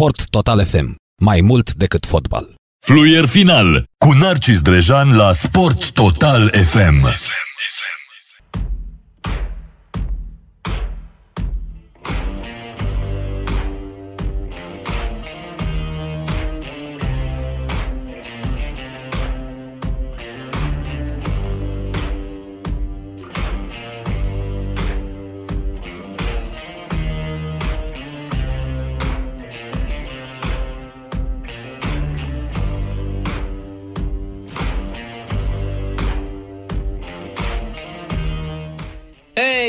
Sport Total FM. Mai mult decât fotbal. Fluier final cu Narcis Drejan la Sport Total FM.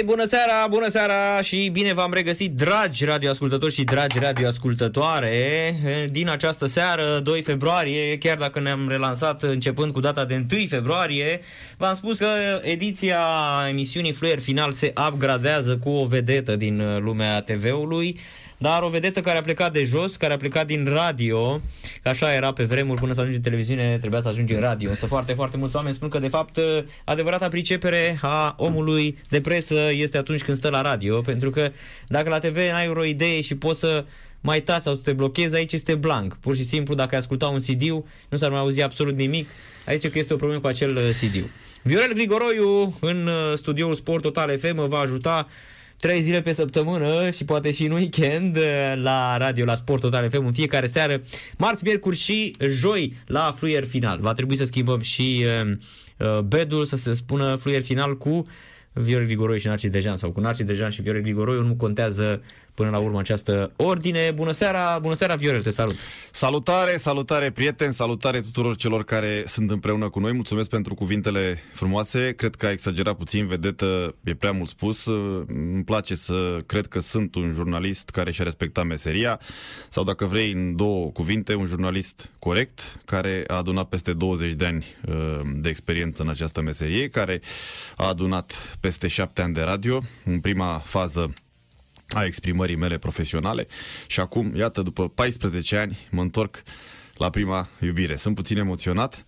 Hei, bună seara, bună seara și bine v-am regăsit, dragi radioascultători și dragi radioascultătoare, din această seară, 2 februarie, chiar dacă ne-am relansat începând cu data de 1 februarie, v-am spus că ediția emisiunii Fluier Final se upgradează cu o vedetă din lumea TV-ului, dar o vedetă care a plecat de jos, care a plecat din radio, că așa era pe vremuri, până să ajungi în televiziune, trebuia să ajungi în radio. Însă foarte, foarte mulți oameni spun că, de fapt, adevărata pricepere a omului de presă este atunci când stă la radio, pentru că dacă la TV n-ai o idee și poți să mai tați sau să te blochezi, aici este blank. Pur și simplu, dacă ai asculta un CD nu s-ar mai auzi absolut nimic. Aici că este o problemă cu acel CD. Viorel Grigoroiu, în studioul Sport Total FM, va ajuta trei zile pe săptămână și poate și în weekend la radio, la Sport Total FM în fiecare seară, marți, miercuri și joi la fluier final. Va trebui să schimbăm și uh, bedul, să se spună fluier final cu Viorel Grigoroi și Narcis Dejan sau cu Narcis Dejan și Viorel Grigoroi, nu contează până la urmă această ordine. Bună seara, bună seara Viorel, te salut! Salutare, salutare prieteni, salutare tuturor celor care sunt împreună cu noi. Mulțumesc pentru cuvintele frumoase. Cred că a exagerat puțin, vedetă, e prea mult spus. Îmi place să cred că sunt un jurnalist care și-a respectat meseria sau dacă vrei în două cuvinte, un jurnalist corect care a adunat peste 20 de ani de experiență în această meserie, care a adunat peste șapte ani de radio. În prima fază a exprimării mele profesionale și acum, iată, după 14 ani, mă întorc la prima iubire. Sunt puțin emoționat,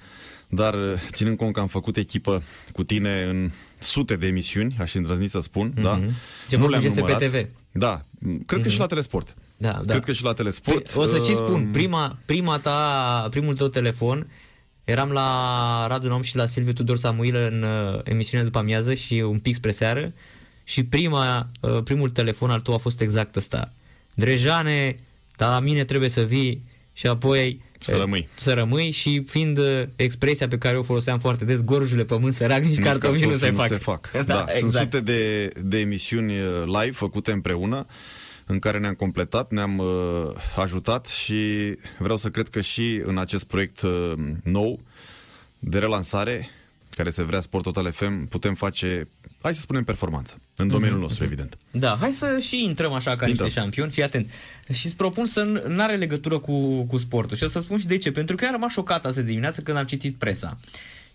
dar ținând cont că am făcut echipă cu tine în sute de emisiuni, aș îndrăzni să spun, mm-hmm. da? Ce nu le-am numărat. pe TV. Da, cred mm-hmm. că și la Telesport. Da, da. Cred că și la Telesport. Păi, o să și spun, prima, prima ta, primul tău telefon, eram la Radu Nom și la Silviu Tudor Samuilă în uh, emisiunea după amiază și un pic spre seară și prima, uh, primul telefon al tău a fost exact ăsta. Drejane, dar la mine trebuie să vii și apoi să rămâi. Să rămâi și fiind uh, expresia pe care o foloseam foarte des, gorjule pământ sărac, nici cartofi nu se fac. Se fac. da, da. Exact. Sunt sute de, de emisiuni uh, live făcute împreună în care ne-am completat, ne-am uh, ajutat și vreau să cred că și în acest proiect uh, nou de relansare care se vrea Sport Total FM, putem face, hai să spunem, performanță. În domeniul mm-hmm. nostru, evident. Da, hai să și intrăm așa ca Intrăm. niște șampioni, fii atent. Și îți propun să nu are legătură cu, cu sportul. Și o să spun și de ce. Pentru că eu am rămas șocat azi dimineață când am citit presa.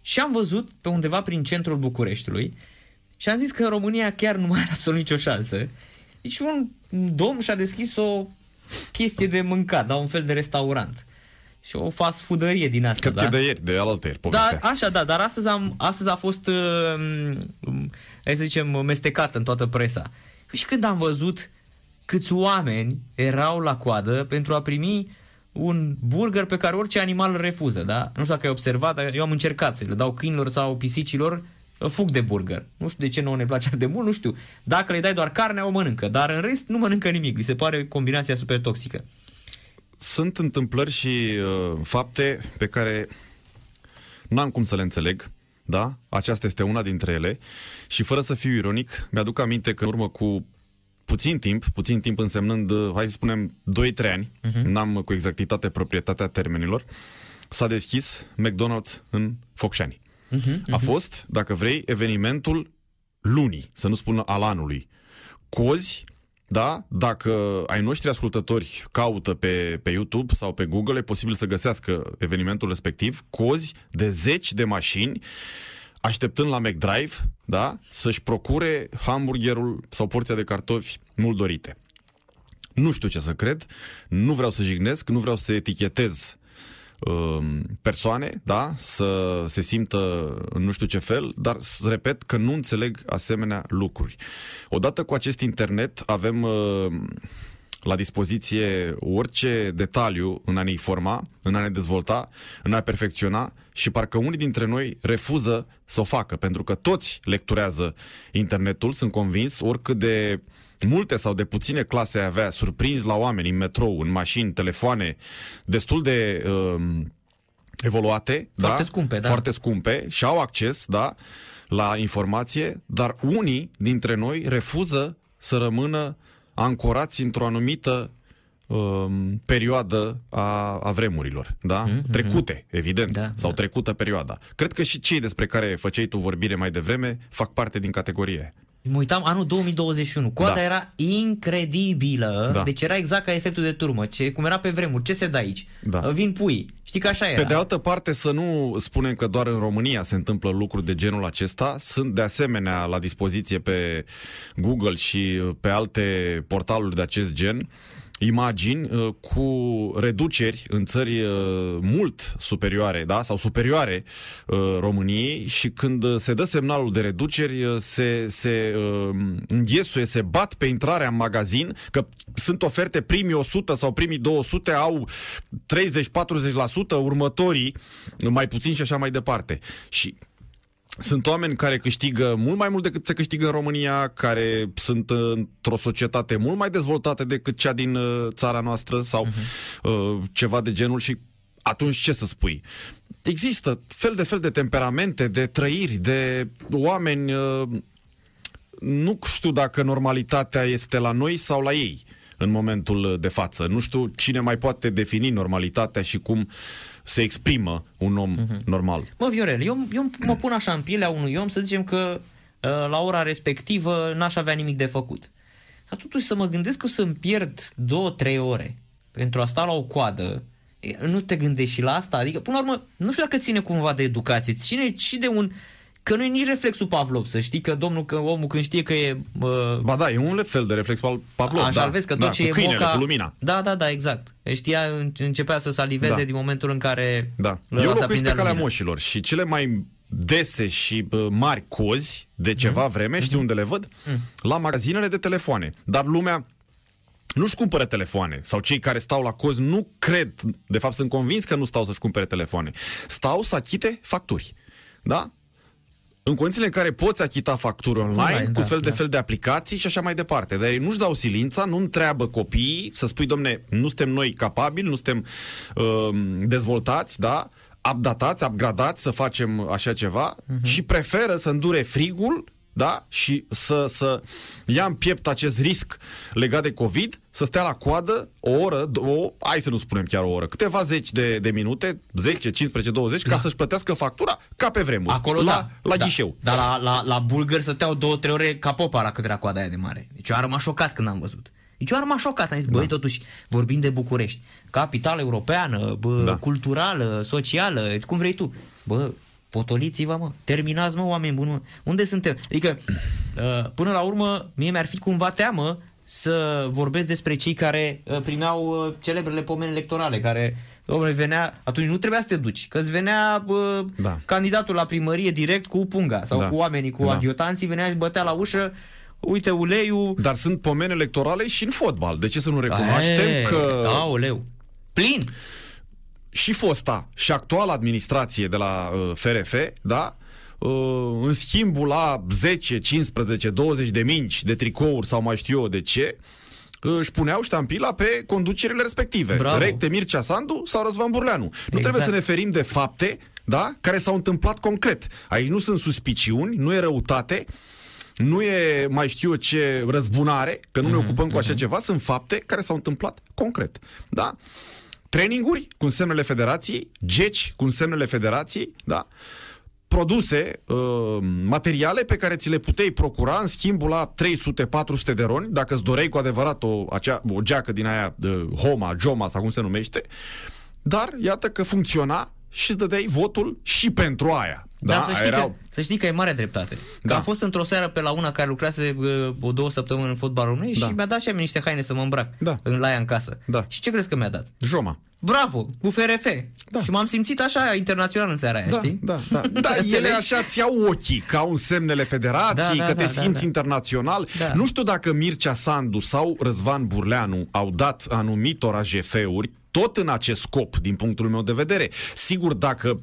Și am văzut pe undeva prin centrul Bucureștiului și am zis că România chiar nu mai are absolut nicio șansă. Deci un domn și-a deschis o chestie de mâncat, da, un fel de restaurant și o fast foodărie din asta. Cred da? că de ieri, de alaltă ieri, Da, așa, da, dar astăzi, am, astăzi a fost, uh, hai să zicem, mestecată în toată presa. Și când am văzut câți oameni erau la coadă pentru a primi un burger pe care orice animal îl refuză, da? Nu știu dacă ai observat, eu am încercat să le dau câinilor sau pisicilor, fug de burger. Nu știu de ce nu ne place de mult, nu știu. Dacă le dai doar carne, o mănâncă, dar în rest nu mănâncă nimic. Li se pare combinația super toxică sunt întâmplări și uh, fapte pe care n-am cum să le înțeleg, da? Aceasta este una dintre ele și fără să fiu ironic, mi-aduc aminte că în urmă cu puțin timp, puțin timp însemnând, uh, hai să spunem, 2-3 ani, uh-huh. n-am cu exactitate proprietatea termenilor, s-a deschis McDonald's în Focșani. Uh-huh, uh-huh. A fost, dacă vrei, evenimentul lunii, să nu spun al anului. Cozi da? Dacă ai noștri ascultători caută pe, pe YouTube sau pe Google, e posibil să găsească evenimentul respectiv, cozi de zeci de mașini așteptând la McDrive, da? Să-și procure hamburgerul sau porția de cartofi mult dorite. Nu știu ce să cred, nu vreau să jignesc, nu vreau să etichetez Um, persoane, da, să se simtă în nu știu ce fel, dar repet că nu înțeleg asemenea lucruri. Odată cu acest internet avem uh, la dispoziție orice detaliu în a ne informa, în a ne dezvolta, în a perfecționa și parcă unii dintre noi refuză să o facă, pentru că toți lecturează internetul, sunt convins, oricât de multe sau de puține clase ai avea, surprins la oameni în metrou, în mașini, telefoane, destul de uh, evoluate, Foarte da? scumpe, da. foarte scumpe și au acces, da, la informație, dar unii dintre noi refuză să rămână ancorați într-o anumită um, perioadă a, a vremurilor, da? Mm-hmm. Trecute, evident, Da, sau da. trecută perioada. Cred că și cei despre care făceai tu vorbire mai devreme fac parte din categorie. Mă uitam anul 2021. Coada Da. era incredibilă. Da. Deci era exact ca efectul de turmă. Ce, cum era pe vremuri. Ce se dă aici? Da. Vin pui. Știi că așa era. Pe de altă parte, să nu spunem că doar în România se întâmplă lucruri de genul acesta. Sunt de asemenea la dispoziție pe Google și pe alte portaluri de acest gen imagini uh, cu reduceri în țări uh, mult superioare, da, sau superioare uh, României și când uh, se dă semnalul de reduceri uh, se, se uh, înghesuie, se bat pe intrarea în magazin, că sunt oferte primii 100 sau primii 200 au 30-40%, următorii mai puțin și așa mai departe. Și sunt oameni care câștigă mult mai mult decât se câștigă în România, care sunt uh, într-o societate mult mai dezvoltată decât cea din uh, țara noastră sau uh-huh. uh, ceva de genul și atunci ce să spui? Există fel de fel de temperamente, de trăiri, de oameni... Uh, nu știu dacă normalitatea este la noi sau la ei în momentul de față. Nu știu cine mai poate defini normalitatea și cum se exprimă un om uh-huh. normal. Mă, Viorel, eu, eu mă pun așa în pielea unui om să zicem că uh, la ora respectivă n-aș avea nimic de făcut. Dar totuși să mă gândesc că o să-mi pierd două, trei ore pentru a sta la o coadă, e, nu te gândești și la asta? Adică, până la urmă, nu știu dacă ține cumva de educație, ține și de un... Că nu e nici reflexul Pavlov, să știi că domnul, că omul când știe că e... Uh, Ba da, e un fel de reflex al Pavlov. Așa da, vezi că tot da, ce cu e câinele, moca... cu lumina. Da, da, da, exact. Știa, începea să saliveze Da. din momentul în care Da. ăla Eu se locuiesc aprindea pe calea lumina. moșilor și cele mai dese și bă, mari cozi de ceva Mhm. vreme, știi unde le văd? La magazinele de telefoane. Dar lumea nu-și cumpără telefoane sau cei care stau la cozi nu cred, de fapt sunt convins că nu stau să-și cumpere telefoane. Stau să achite facturi. Da? În condițiile în care poți achita facturi online, Online, cu da, fel de da. fel de aplicații și așa mai departe. Dar ei nu-și dau silința, nu întreabă copiii să spui, domne, nu suntem noi capabili, nu suntem uh, dezvoltați, da? updatați, upgradați să facem așa ceva uh-huh. și preferă să îndure frigul da? și să, să ia în piept acest risc legat de COVID, să stea la coadă o oră, două, hai să nu spunem chiar o oră, câteva zeci de, de minute, 10, 15, 20, ca să-și plătească factura ca pe vremuri, Acolo la, da. la da. ghișeu. Dar la, la, la bulgări stăteau două, trei ore ca popa la cât era coada aia de mare. Deci eu am rămas șocat când am văzut. Deci eu am rămas șocat. Am zis, băi, totuși, vorbim de București. Capitală europeană, bă, Da. culturală, socială, cum vrei tu. Bă, potoliți-vă, mă. Terminați, mă, oameni buni, mă. Unde suntem? Adică, uh, până la urmă, mie mi-ar fi cumva teamă să vorbesc despre cei care uh, primeau uh, celebrele pomeni electorale, care Domnule, venea, atunci nu trebuia să te duci, că îți venea bă, Da. candidatul la primărie direct cu punga sau Da. cu oamenii, cu Da. adiotanții, venea și bătea la ușă, uite uleiul. Dar sunt pomeni electorale și în fotbal. De ce să nu recunoaștem E, că Aoleu. Plin. Și fosta și actuala administrație de la uh, FRF, da? Uh, în schimbul la 10, 15, 20 de minci de tricouri sau mai știu eu de ce, uh, își puneau ștampila pe conducerile respective. Bravo. Recte Mircea Sandu sau Răzvan Burleanu. Nu trebuie să ne ferim de fapte da? care s-au întâmplat concret. Aici nu sunt suspiciuni, nu e răutate, nu e mai știu eu ce răzbunare, că nu ne ocupăm cu așa ceva, sunt fapte care s-au întâmplat concret. Da? Traininguri cu semnele federației, geci cu semnele federației, da? produse, uh, materiale pe care ți le puteai procura în schimbul la 300-400 de roni, dacă îți doreai cu adevărat o, acea, o geacă din aia de Homa, Joma sau cum se numește, dar iată că funcționa și îți dădeai votul și pentru aia. Dar să știi, erau- că, să știi că e mare dreptate. Că Da. am fost într-o seară pe la una care lucrase uh, o două săptămâni în fotbal românesc Da. și mi-a dat și a mie niște haine să mă îmbrac Da. în la ea în casă. Da. Și ce crezi că mi-a dat? Joma. Bravo, cu FRF. Da. Și m-am simțit așa internațional în seara aia, Da, știi? da, da. Da, ele Înțelegi? așa ți iau ochii ca un semnele federației, Da, da, că te da, da, simți da. internațional. Da. Nu știu dacă Mircea Sandu sau Răzvan Burleanu au dat anumitor AGF-uri tot în acest scop, din punctul meu de vedere. Sigur, dacă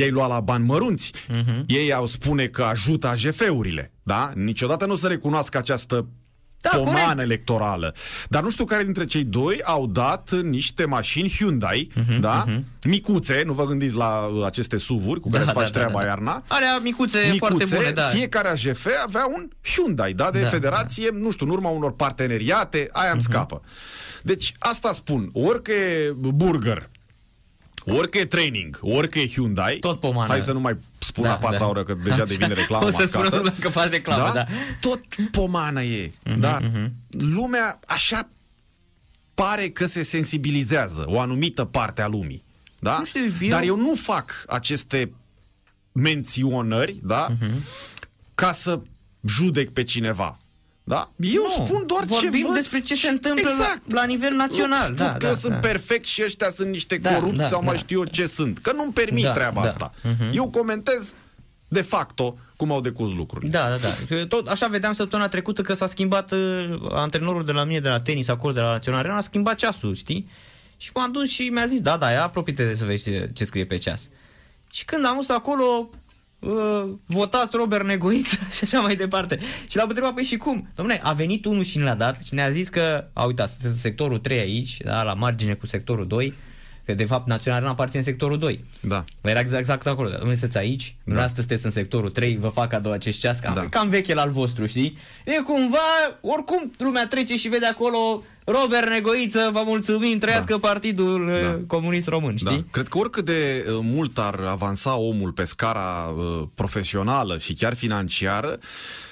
ei lua la bani mărunți, Mhm. ei au spune că ajută AGF-urile, da? Niciodată nu o să recunoască această Da, pomană corect. electorală. Dar nu știu care dintre cei doi au dat niște mașini Hyundai, da? Micuțe, nu vă gândiți la uh, aceste SUV-uri cu care Mhm, Da, îți faci da, da, treaba da. iarna. Alea micuțe, foarte Micuțe, bune, da. fiecare AGF avea un Hyundai, da, de Da, federație, nu știu, în urma unor parteneriate, aia Mhm. îmi scapă. Deci, asta spun, orică e burger, orică e training, orică e Hyundai, Tot pomană. hai să nu mai spun Da, la patra da. oră, că deja Așa. devine reclamă O să spună mascată. lumea că faci reclamă, da. Tot pomană e, Mhm, da? Lumea așa pare că se sensibilizează, o anumită parte a lumii, da? Nu știu, eu- Dar eu nu fac aceste menționări, da? Mhm. Ca să judec pe cineva. Da? Eu Nu, spun doar ce vorbim văd. despre ce se întâmplă la- la nivel național, Nu spun da, că da, eu sunt da. perfect și ăștia sunt niște Da, corupți da, sau mai da. știu eu ce sunt. Că nu-mi permit Da, treaba da. asta. Eu comentez de facto cum au decurs lucrurile. Da, da, da. Tot așa vedeam săptămâna trecută că s-a schimbat uh, antrenorul de la mine de la tenis acolo de la Național Arena, a schimbat ceasul, știi? Și m-am dus și mi-a zis, da, da, ia apropie de să vezi ce, ce scrie pe ceas. Și când am fost acolo, uh, votați Robert Negoiță și așa mai departe. Și l-am întrebat, păi și cum? Dom'le, a venit unul și ne-a dat și ne-a zis că, a uitat, sunteți în sectorul 3 aici, da, la margine cu sectorul 2, că de fapt Național Arena aparține sectorul 2. Da. Era exact, exact acolo. Dar Domnule, sunteți aici, dumneavoastră sunteți în sectorul 3, vă fac cadou acest ceas, cam, Da. cam veche la al vostru, știi? E cumva, oricum lumea trece și vede acolo Robert Negoiță, vă mulțumim, trăiască Partidul Da. da. Comunist Român, știi? Da. Cred că oricât de uh, mult ar avansa omul pe scara uh, profesională și chiar financiară,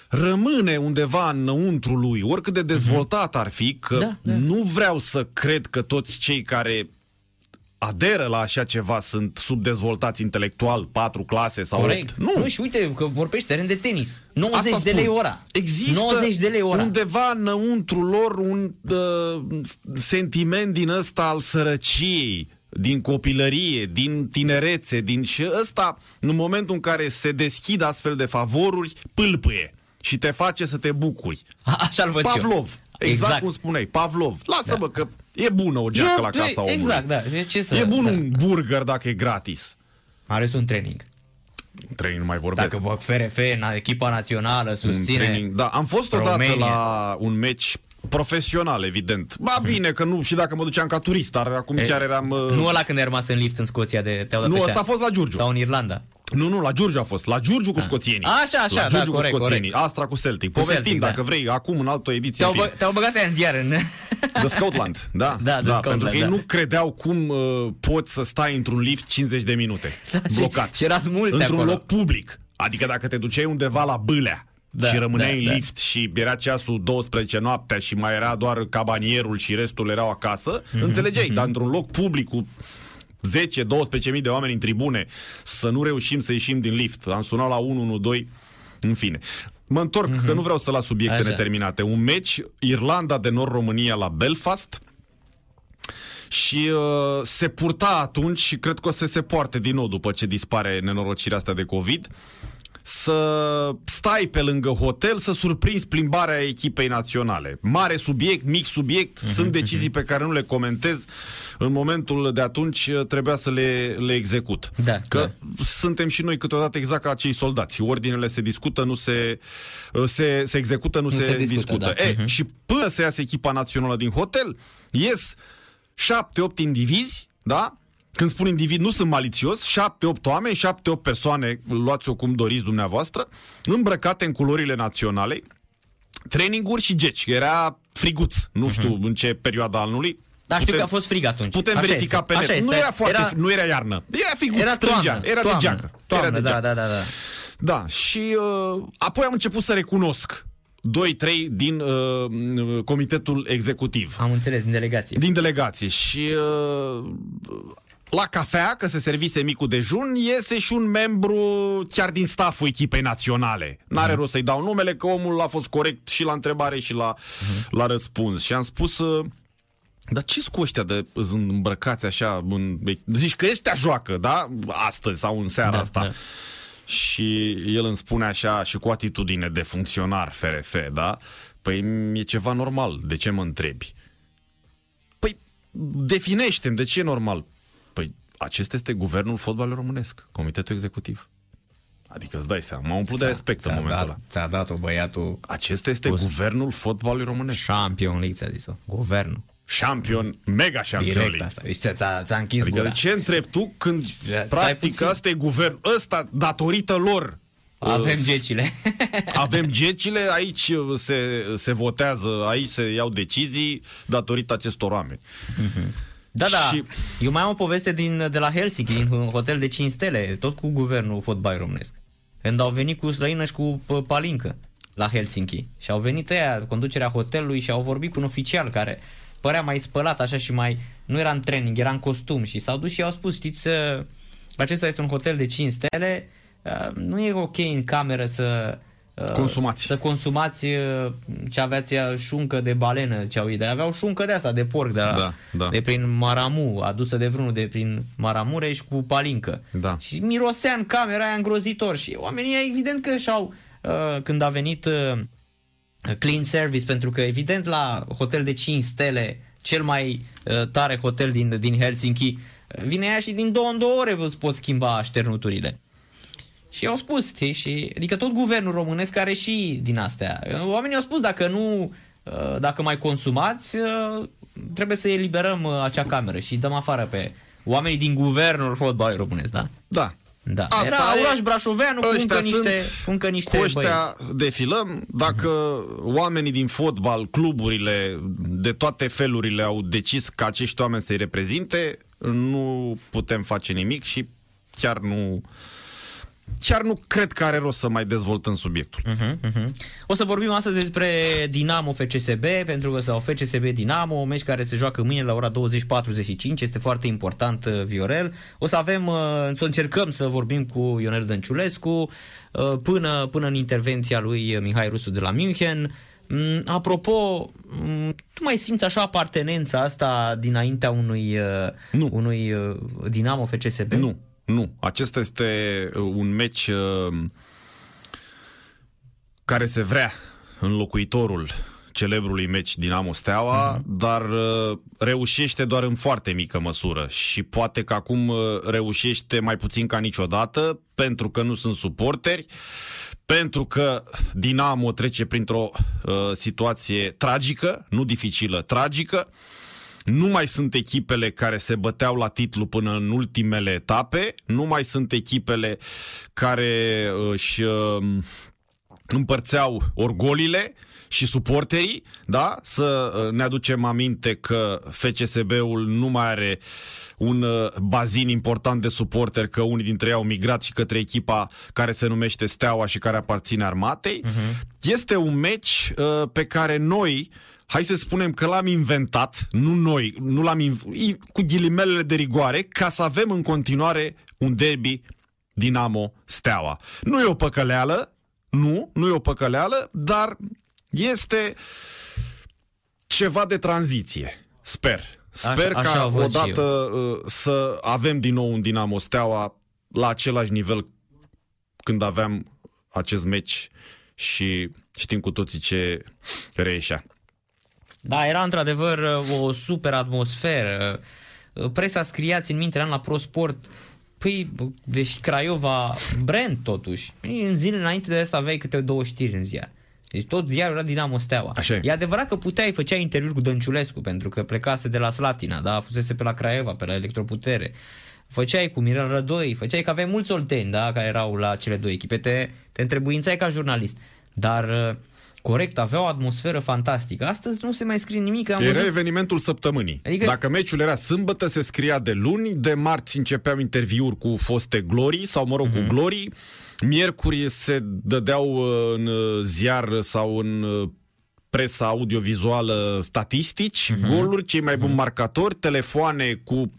rămâne undeva înăuntru lui, oricât de dezvoltat ar fi, că Da, da. nu vreau să cred că toți cei care aderă la așa ceva sunt subdezvoltați intelectual, patru clase sau Corect. opt. Nu, nu, și uite că vorbești teren de tenis. 90 Asta de spun. lei ora. Există 90 de lei ora. undeva înăuntru lor un uh, sentiment din ăsta al sărăciei, din copilărie, din tinerețe, din și ăsta, în momentul în care se deschid astfel de favoruri, pâlpâie și te face să te bucuri. A, Așa-l văd și eu. Pavlov, exact, exact cum spuneai, Pavlov. Lasă-mă că e bună o geacă la casa omului. Exact, da. De Ce să, E bun da. un burger dacă e gratis. Are un training. Training nu mai vorbesc. Dacă bă, FRF, na, echipa națională, un susține... training. Da, am fost odată România. la un meci profesional, evident. Ba bine că nu, și dacă mă duceam ca turist, dar acum E, chiar eram... uh, Nu ăla când ai rămas în lift în Scoția de te-au dat Nu, ăștia. ăsta a fost la Giurgiu. Sau în Irlanda. Nu, nu, la Giurgiu a fost. La Giurgiu cu scoțienii. Așa, așa, la da, Giurgiu corect, cu scoțienii. corect. Astra cu Celtic. Cu Povestim, Celtic, dacă da. vrei, acum în altă ediție. Te-au, în film. bă, te-au băgat aia în ziar în... The Scotland, da. Da, The Scotland, pentru că ei da. nu credeau cum uh, poți să stai într-un lift 50 de minute. Da, și- blocat. și erați mulți Într-un acolo. loc public. Adică dacă te duceai undeva la Bâlea Da, și rămâneai da, în da. lift și era ceasul 12 noaptea și mai era doar cabanierul și restul erau acasă, Mhm, înțelegeai, dar într-un loc public cu 10-12 mii de oameni în tribune să nu reușim să ieșim din lift. Am sunat la 112, în fine. Mă întorc, că nu vreau să las subiecte Mhm. Așa. neterminate. Un meci, Irlanda de Nord-România la Belfast, și uh, se purta atunci și cred că o să se poarte din nou după ce dispare nenorocirea asta de COVID să stai pe lângă hotel să surprinzi plimbarea echipei naționale. Mare subiect, mic subiect, Mhm, sunt decizii pe care nu le comentez. În momentul de atunci uh, trebuia să le, le execut. Da, că suntem și noi câteodată exact ca acei soldați. Ordinele se discută, nu se, uh, se, se execută, nu, Nu se, se discută, discută. da. E, Mhm. și până să iasă echipa națională din hotel, ies șapte-opt indivizi, da? Când spun individ, nu sunt malițios, șapte-opt oameni, șapte-opt persoane, luați-o cum doriți dumneavoastră, îmbrăcate în culorile naționale, traininguri și geci. Era friguț, nu știu în ce perioada anului. Dar știu că a fost frig atunci. Putem Așa verifica este, pe așa net. este. Nu era foarte, Era- nu era iarnă. Era friguț, Era strângea, toamnă, era toamnă, de geacă. Toamnă, era de da, geacă. da, da, da. Da, și uh, apoi am început să recunosc 2-3 din uh, comitetul executiv Am înțeles, din delegație. din delegație și uh, la cafea, că se servise micul dejun, iese și un membru chiar din staful echipei naționale. N-are uh-huh. rost să-i dau numele, că omul a fost corect și la întrebare și la, uh-huh. la răspuns. Și am spus... Uh, dar ce cu ăștia de îmbrăcați așa? În, zici că ăștia joacă, da? Astăzi sau în seara da, asta. Da. Și el îmi spune așa și cu atitudine de funcționar FRF, da? Păi e ceva normal, de ce mă întrebi? Păi definește de ce e normal? Păi acesta este guvernul fotbalului românesc, comitetul executiv. Adică îți dai seama, m-a umplut de respect în momentul dat, ăla. Ți-a dat-o băiatul... Acesta este pus. guvernul fotbalului românesc. Champion League, ți-a zis-o. Guvernul. Champion, mega champion Direct League. asta. Deci ți-a, ți-a închis adică gura. de ce întrebi tu când, practic, ăsta e guvern, ăsta, datorită lor, avem gecile. Avem gecile, aici se, se votează, aici se iau decizii datorită acestor oameni. Da, da. Și... Eu mai am o poveste din, de la Helsinki, din un hotel de 5 stele, tot cu guvernul fotbal românesc. Când au venit cu slăină și cu palincă la Helsinki. Și au venit ăia, conducerea hotelului și au vorbit cu un oficial care părea mai spălat așa și mai... Nu era în training, era în costum și s-au dus și au spus, știți, acesta este un hotel de 5 stele, Uh, nu e ok în cameră să uh, consumați. Să consumați uh, ce aveați șuncă de balenă, ce au idei. Aveau șuncă de asta, de porc, de, la, da, da. de prin Maramu, adusă de vreunul de prin Maramureș cu palincă. Da. Și mirosea în camera aia îngrozitor și oamenii evident că și-au, când a venit clean service, pentru că evident la hotel de 5 stele, cel mai tare hotel din, din Helsinki, vine ea și din două în două ore îți poți schimba așternuturile. Și au spus, știi, și, adică tot guvernul românesc are și din astea. Oamenii au spus, dacă nu, uh, dacă mai consumați, uh, trebuie să eliberăm uh, acea cameră și dăm afară pe oamenii din guvernul fotbalului românesc, da? Da. Da. Asta Era Auraș Brașoveanu cu încă niște, cu încă niște cu ăștia băieți. defilăm. Dacă uh-huh. oamenii din fotbal, cluburile, de toate felurile au decis ca acești oameni să-i reprezinte, nu putem face nimic și chiar nu chiar nu cred că are rost să mai dezvoltăm subiectul. Uh-huh, uh-huh. O să vorbim astăzi despre Dinamo FCSB, pentru că sau FCSB Dinamo, un meci care se joacă mâine la ora 20.45, este foarte important, uh, Viorel. O să avem, uh, să încercăm să vorbim cu Ionel Dănciulescu uh, până, până în intervenția lui Mihai Rusu de la München. Mm, apropo, mm, tu mai simți așa apartenența asta dinaintea unui, nu. unui Dinamo FCSB? Nu. Nu. Acesta este uh, un meci uh, care se vrea înlocuitorul celebrului meci Dinamo Steaua, mm-hmm. dar uh, reușește doar în foarte mică măsură și poate că acum reușește mai puțin ca niciodată pentru că nu sunt suporteri, pentru că Dinamo trece printr-o uh, situație tragică, nu dificilă, tragică. Uh, nu mai sunt echipele care se băteau la titlu până în ultimele etape, nu mai sunt echipele care își um, împărțeau orgolile și suporterii, da? Să uh, ne aducem aminte că FCSB-ul nu mai are un uh, bazin important de suporteri, că unii dintre ei au migrat și către echipa care se numește Steaua și care aparține armatei. Uh-huh. Este un meci uh, pe care noi hai să spunem că l-am inventat, nu noi, nu l-am inv- cu ghilimelele de rigoare, ca să avem în continuare un derby Dinamo Steaua. Nu e o păcăleală, nu, nu e o păcăleală, dar este ceva de tranziție. Sper. Sper așa, ca odată uh, să avem din nou un Dinamo Steaua la același nivel când aveam acest meci și știm cu toții ce reieșea. Da, era într-adevăr uh, o super atmosferă. Uh, presa scria, țin minte, eram la ProSport, Păi, deci Craiova, brand totuși. În zile înainte de asta aveai câte două știri în ziar. Deci tot ziarul era Dinamo Steaua. Așa e. e adevărat că puteai, făcea interviuri cu Dănciulescu pentru că plecase de la Slatina, da, fusese pe la Craiova, pe la Electroputere. Făceai cu Mirel Rădoi, făceai că aveai mulți olteni, da, care erau la cele două echipe. Te, te întrebuințai ca jurnalist. Dar uh, Corect, avea o atmosferă fantastică. Astăzi nu se mai scrie nimic. Am era văzut... evenimentul săptămânii. Adică... Dacă meciul era sâmbătă, se scria de luni, de marți începeau interviuri cu foste glorii, sau mă rog, uh-huh. cu mhm. glorii. Miercuri se dădeau uh, în uh, ziar sau în uh, presa audiovizuală statistici, uh-huh. goluri, cei mai buni uh-huh. marcatori, telefoane cu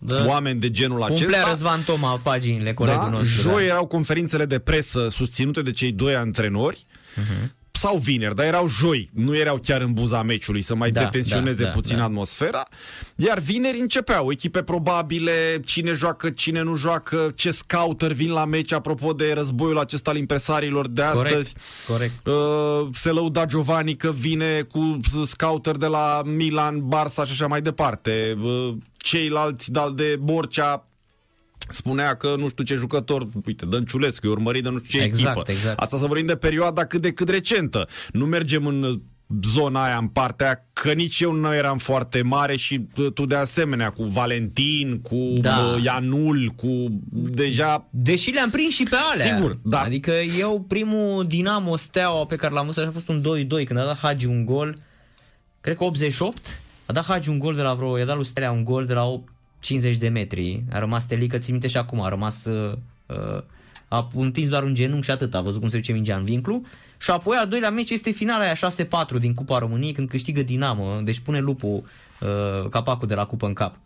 Da. oameni de genul Umplea acesta. Răzvan Toma paginile colegul Da? nostru. Joi da. erau conferințele de presă susținute de cei doi antrenori. Mhm. Sau vineri, dar erau joi, nu erau chiar în buza meciului să mai Da, detensioneze da, da, puțin da. atmosfera. Iar vineri începeau echipe probabile, cine joacă, cine nu joacă, ce scouter vin la meci, apropo de războiul acesta al impresarilor de Corect, astăzi. corect. Uh, se lăuda Giovanni că vine cu scouter de la Milan, Barça și așa mai departe. Uh, ceilalți dal de Borcea spunea că nu știu ce jucător, uite, Dănciulescu, e urmărit de nu știu ce Exact, echipă. exact. Asta să vorbim de perioada cât de cât recentă. Nu mergem în zona aia, în partea aia, că nici eu nu eram foarte mare și tu de asemenea, cu Valentin, cu Da. uh, Ianul, cu deja Deși le-am prins și pe alea. Sigur, da. Adică eu primul Dinamo Steaua pe care l-am văzut a fost un 2-2 când a dat Hagi un gol. Cred că 88. A dat Hagi un gol de la vreo, i-a dat lui Stelea un gol de la 8, 50 de metri. A rămas Telică, ți minte și acum, a rămas uh, uh, a întins doar un genunchi și atât, a văzut cum se duce mingea în vinclu. Și apoi al doilea meci este finala aia 6-4 din Cupa României când câștigă Dinamo, deci pune lupul uh, capacul de la cupă în cap.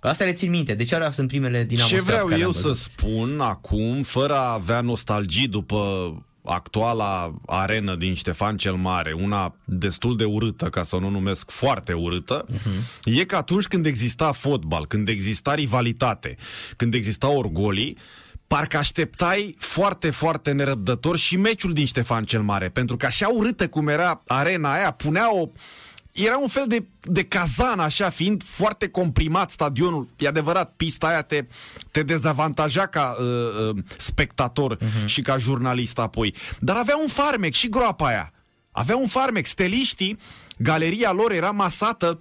Asta le țin minte, deci alea sunt primele Dinamo Ce Steaua vreau pe care eu le-am să văzut. spun acum, fără a avea nostalgii după actuala arenă din Ștefan cel Mare, una destul de urâtă, ca să nu o numesc foarte urâtă, uh-huh. e că atunci când exista fotbal, când exista rivalitate, când exista orgolii, parcă așteptai foarte, foarte nerăbdător și meciul din Ștefan cel Mare, pentru că așa urâtă cum era arena aia, punea o era un fel de, de cazan, așa, fiind foarte comprimat stadionul. E adevărat, pista aia te, te dezavantaja ca uh, uh, spectator uh-huh. și ca jurnalist apoi. Dar avea un farmec și groapa aia. Avea un farmec. Steliștii, galeria lor era masată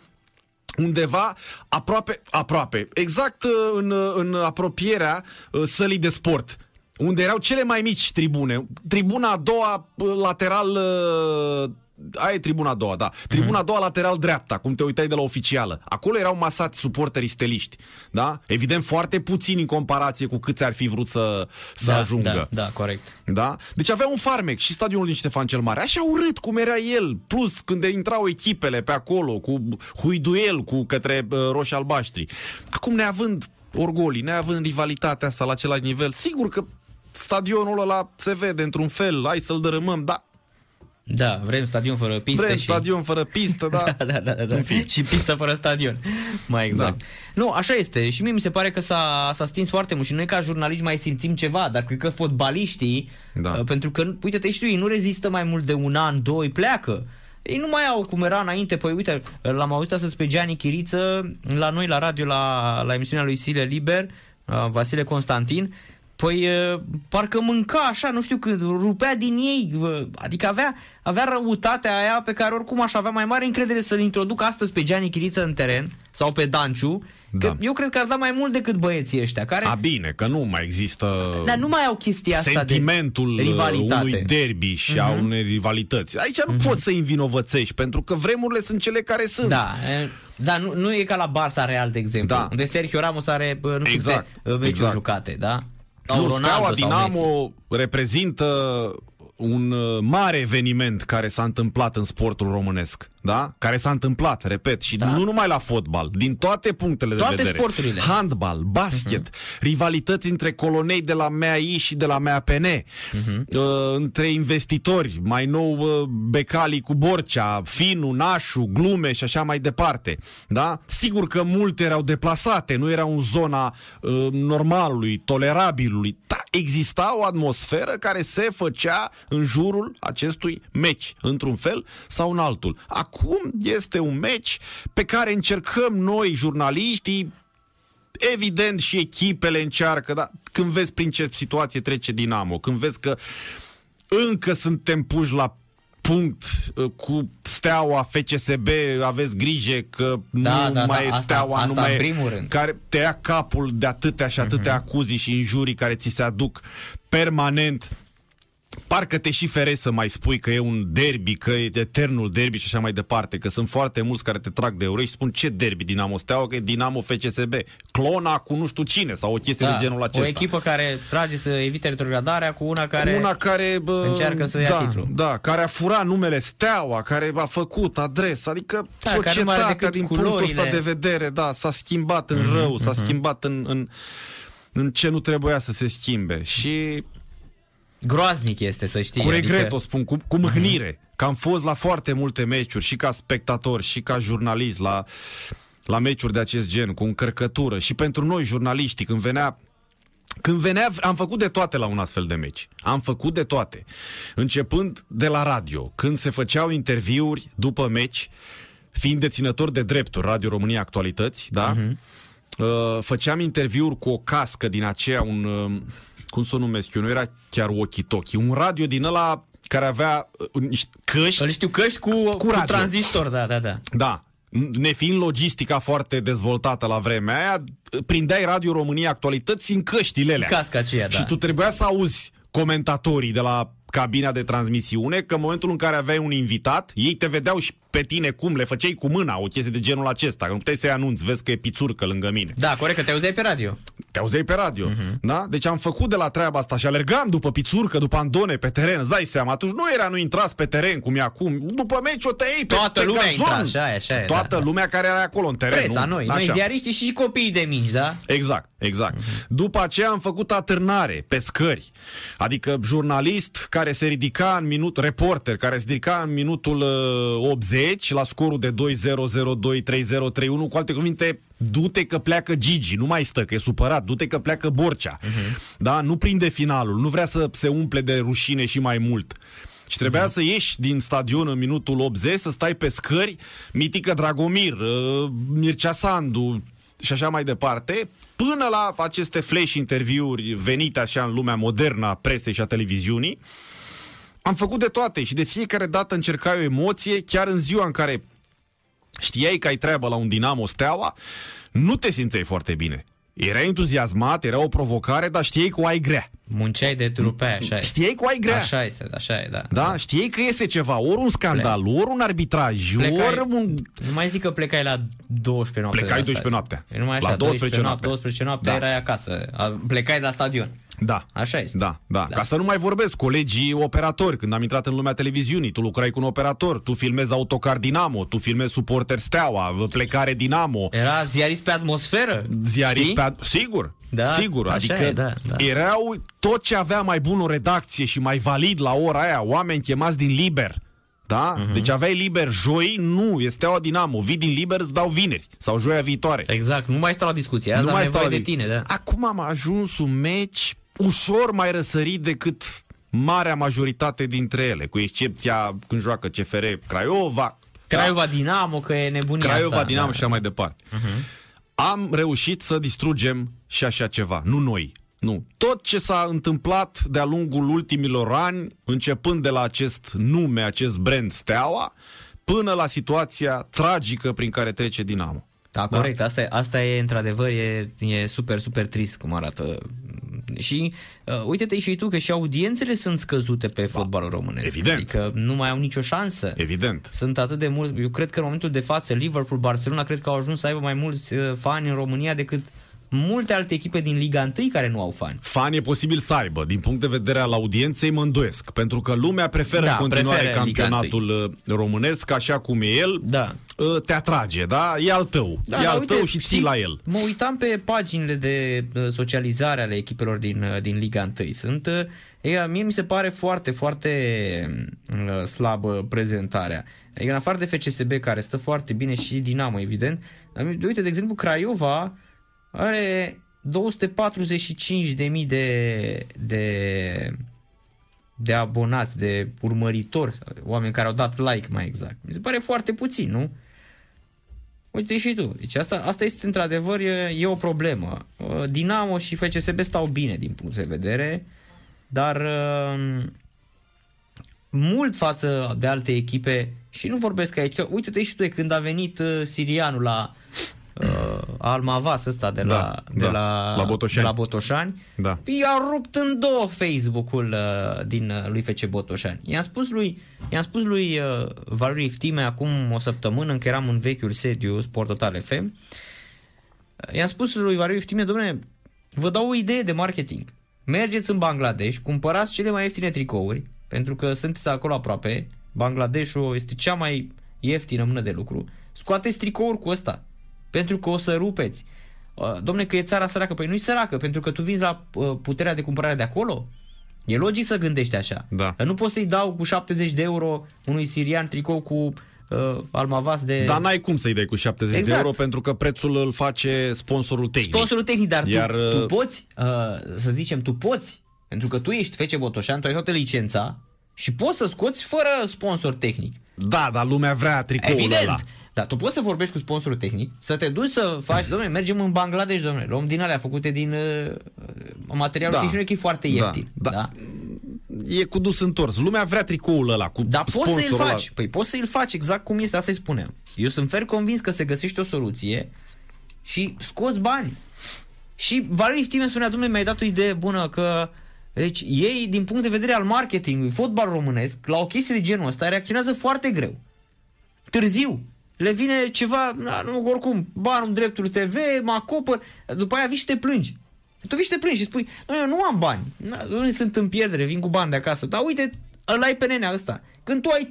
undeva aproape, aproape, exact uh, în, uh, în apropierea uh, sălii de sport unde erau cele mai mici tribune. Tribuna a doua, uh, lateral uh, aia e tribuna a doua, da. Tribuna a doua lateral dreapta, cum te uitai de la oficială. Acolo erau masați suporterii steliști, da? Evident foarte puțini în comparație cu câți ar fi vrut să, să da, ajungă. Da, da, corect. Da? Deci avea un farmec și stadionul din Ștefan cel Mare. Așa urât cum era el. Plus când intrau echipele pe acolo, cu huiduel, cu către uh, roși albaștri. Acum neavând orgolii, neavând rivalitatea asta la același nivel, sigur că stadionul ăla se vede într-un fel, hai să-l dărâmăm, da, Da, vrem stadion fără pistă vrem și... stadion fără pistă, da. da, da, da, da. În fine. Și pistă fără stadion. Mai exact. Da. Nu, așa este. Și mie mi se pare că s-a, s-a stins foarte mult și noi ca jurnaliști mai simțim ceva, dar cred că fotbaliștii, Da. uh, pentru că, uite-te, știu, ei nu rezistă mai mult de un an, doi, pleacă. Ei nu mai au cum era înainte, păi uite, l-am auzit astăzi pe Gianni Chiriță la noi la radio, la, la emisiunea lui Sile Liber, uh, Vasile Constantin, Păi uh, parcă mânca așa, nu știu când, rupea din ei, uh, adică avea, avea răutatea aia pe care oricum aș avea mai mare încredere să-l introduc astăzi pe Gianni Chiriță în teren sau pe Danciu, că Da. eu cred că ar da mai mult decât băieții ăștia, care A, bine, că nu mai există dar nu mai au chestia asta sentimentul de uh, rivalitate. unui derby și a unei rivalități. Aici nu poți să învinovățești, pentru că vremurile sunt cele care sunt. Da, e, da nu, nu e ca la Barça Real, de exemplu, Da. unde Sergio Ramos are, bă, nu știu Exact, câte uh, meciuri exact. jucate, da? Nu, Ronaldo Steaua sau Dinamo Messi. reprezintă un uh, mare eveniment care s-a întâmplat în sportul românesc, da? Care s-a întâmplat, repet, și Da. nu numai la fotbal, din toate punctele Toate de vedere. sporturile. Handbal, basket, rivalități între colonei de la MAI și de la MAPN, uh, între investitori, mai nou uh, Becali cu Borcea, Finu, Nașu, glume și așa mai departe, da? Sigur că multe erau deplasate, nu erau în zona uh, normalului, tolerabilului, dar exista o atmosferă care se făcea în jurul acestui meci, într-un fel sau în altul. Acum este un meci pe care încercăm noi, jurnaliștii, evident și echipele încearcă, dar când vezi prin ce situație trece Dinamo, când vezi că încă suntem puși la punct uh, cu Steaua, FCSB, aveți grijă că Da, nu da, mai da, e asta- Steaua, asta nu mai în e, primul rând. care te ia capul de atâtea și atâtea uh-huh. acuzii și injurii care ți se aduc permanent parcă te și ferești să mai spui că e un derby, că e eternul derby și așa mai departe, că sunt foarte mulți care te trag de urechi și spun ce derby Dinamo Steaua, că e Dinamo FCSB, clona cu nu știu cine sau o chestie de genul acesta. O echipă care trage să evite retrogradarea cu una care, cu una care bă, încearcă să ia da, titlul. Da, care a furat numele Steaua, care a făcut adresa, adică Da, care nu mai are societatea decât din punctul culorile. ăsta de vedere, da, s-a schimbat în rău, s-a schimbat în, în, în ce nu trebuia să se schimbe și Groaznic este, să știi. cu regret adică, o spun, cu, cu mâhnire, că am fost la foarte multe meciuri și ca spectator și ca jurnalist la, la meciuri de acest gen, cu încărcătură și pentru noi jurnaliștii când venea când venea, am făcut de toate la un astfel de meci. Am făcut de toate. Începând de la radio, când se făceau interviuri după meci, fiind deținător de drepturi, Radio România Actualități, da? Uh-huh. Uh, făceam interviuri cu o cască din aceea, un, uh, cum să o numesc eu, nu era chiar walkie-talkie, un radio din ăla care avea uh, niște căști. Îl știu căști cu, cu, cu radio. tranzistor, da, da, da. Da. Nefiind logistica foarte dezvoltată la vremea aia, prindeai Radio România Actualități în căștile alea. Casca aceea, da. Și tu trebuia să auzi comentatorii de la cabina de transmisiune că în momentul în care aveai un invitat, ei te vedeau și pe tine cum le făceai cu mâna, o chestie de genul acesta, că nu puteai să-i anunți, vezi că e pițurcă lângă mine. Da, corect, că te auzeai pe radio. Te auzeai pe radio, Mhm. uh-huh. da? Deci am făcut de la treaba asta și alergam după pițurcă, după andone pe teren, îți dai seama, atunci nu era, nu intrați pe teren cum e acum, după meci o tăiei pe, Toată pe lumea gazon. intra, așa e, așa e, Toată da, da. lumea care era acolo în teren. Presa, nu? noi, noi Așa. ziariștii și copiii de mici, da? Exact, exact. Uh-huh. După aceea am făcut atârnare pe scări. Adică jurnalist care se ridica în minut, reporter care se ridica în minutul uh, 80 la scorul de 2-0, 0-2, 3-0, 3-1. Cu alte cuvinte, du-te că pleacă Gigi, nu mai stă, că e supărat, du-te că pleacă Borcea. Uh-huh. Da? Nu prinde finalul, nu vrea să se umple de rușine și mai mult. Și trebuia uh-huh. să ieși din stadion în minutul 80, să stai pe scări, Mitică Dragomir, uh, Mircea Sandu, și așa mai departe, până la aceste flash interviuri venite așa în lumea modernă a presei și a televiziunii, am făcut de toate și de fiecare dată încercai o emoție, chiar în ziua în care știai că ai treabă la un Dinamo Steaua, nu te simțeai foarte bine. Erai entuziasmat, era o provocare, dar știai că o ai grea. Munceai de trupe, așa e. Știai că o ai grea. Așa este, așa e, da. Da? Știai că iese ceva, ori un scandal, ori un arbitraj, Plecai- ori un... Nu mai zic că plecai la 12 noapte. Plecai de la 12 stadion. noaptea. E numai La așa, 12 noapte, noaptea. 12 noapte Da. erai acasă. A- Plecai de la stadion. Da. Așa este. Da, da, Da. Ca să nu mai vorbesc, colegii operatori, când am intrat în lumea televiziunii, tu lucrai cu un operator, tu filmezi autocar Dinamo, tu filmezi suporter Steaua, plecare Dinamo, Era ziarist pe atmosferă. ziarist știi? pe... ad- Sigur, Da, sigur, așa adică e, da, da. erau tot ce avea mai bun o redacție și mai valid la ora aia, oameni chemați din liber. Da? Mhm. Uh-huh. Deci aveai liber joi, nu, este Steaua Dinamo. Vii din liber, îți dau vineri sau joia viitoare. Exact, nu mai stau la discuție. Azi nu am mai nevoie stau de tine, da. Acum am ajuns un meci ușor mai răsărit decât marea majoritate dintre ele, cu excepția când joacă CFR Craiova, Craiova Dinamo, că e nebunia da? Craiova asta. Dinamo da. și așa mai departe. Uh-huh. Am reușit să distrugem și așa ceva, nu noi. Nu. Tot ce s-a întâmplat de-a lungul ultimilor ani, începând de la acest nume, acest brand Steaua, până la situația tragică prin care trece Dinamo. Da, corect. Asta, e- asta e, într-adevăr, e, e super, super trist cum arată. Și uh, uite-te și tu că și audiențele sunt scăzute pe fotbalul românesc. evident. Adică nu mai au nicio șansă. Evident. Sunt atât de mulți. Eu cred că în momentul de față Liverpool, Barcelona, cred că au ajuns să aibă mai mulți uh, fani în România decât multe alte echipe din Liga 1 care nu au fani. Fani e posibil să aibă, din punct de vedere al audienței mă îndoiesc, pentru că lumea preferă Da, în continuare preferă Liga campionatul uh, românesc, așa cum e el, Da. uh, te atrage, da? E al tău, Da, e dar al uite, tău și ții știi, la el. Mă uitam pe paginile de uh, socializare ale echipelor din, uh, din Liga 1. Sunt, uh, e, mie mi se pare foarte, foarte uh, slabă prezentarea. Adică în afară de FCSB, care stă foarte bine și Dinamo, evident, dar uite, de exemplu, Craiova are 245.000 de, de, de abonați, de urmăritori, oameni care au dat like mai exact. Mi se pare foarte puțin, nu? Uite și tu. Deci asta, asta este într-adevăr e, e o problemă. Uh, Dinamo și FCSB stau bine din punct de vedere, dar uh, mult față de alte echipe și nu vorbesc aici, că uite-te și tu de când a venit uh, sirianul la uh, Almavas ăsta de la, Da, de da, la, la Botoșani. de la Botoșani Da. i-a rupt în două Facebook-ul uh, din uh, lui FC Botoșani. I-am spus lui, i-am spus lui uh, Valeriu Iftime acum o săptămână, încă eram în vechiul sediu Sport Total FM, i-am spus lui Valeriu Iftime, domnule, vă dau o idee de marketing. Mergeți în Bangladesh, cumpărați cele mai ieftine tricouri, pentru că sunteți acolo aproape. Bangladeshul este cea mai ieftină mână de lucru. Scoateți tricouri cu ăsta, pentru că o să rupeți. Uh, Domne, că e țara săracă. Păi nu-i săracă, pentru că tu vinzi la uh, puterea de cumpărare de acolo. E logic să gândești așa. Da. Dar nu poți să-i dau cu 70 de euro unui sirian tricou cu uh, almavas de... Dar n-ai cum să-i dai cu 70 de Exact. euro pentru că prețul îl face sponsorul tehnic. Sponsorul tehnic, dar Iar, tu, tu uh, poți, uh, să zicem, tu poți, pentru că tu ești Fece Botoșan, tu ai toată licența și poți să scoți fără sponsor tehnic. Da, dar lumea vrea tricoul Evident! ăla. Dar tu poți să vorbești cu sponsorul tehnic, să te duci să faci, domnule, mergem în Bangladesh, domnule, luăm din alea făcute din uh, materialul Da. da. că e foarte Da, ieftin. da. Da. E cu dus întors. Lumea vrea tricoul ăla cu Dar poți să-l sponsorul faci. Păi poți să-l faci exact cum este, asta îi spuneam. Eu sunt fer convins că se găsește o soluție și scoți bani. Și Valeriu Iftime spunea, domnule, mi-ai dat o idee bună că deci ei, din punct de vedere al marketingului, fotbal românesc, la o chestie de genul ăsta, reacționează foarte greu. Târziu. Le vine ceva, na, nu, oricum, banul dreptul TV, mă acopăr, după aia vii și te plângi. Tu vii și te plângi și spui, nu, eu nu am bani, nu sunt în pierdere, vin cu bani de acasă, dar uite, îl ai pe nenea ăsta. Când tu ai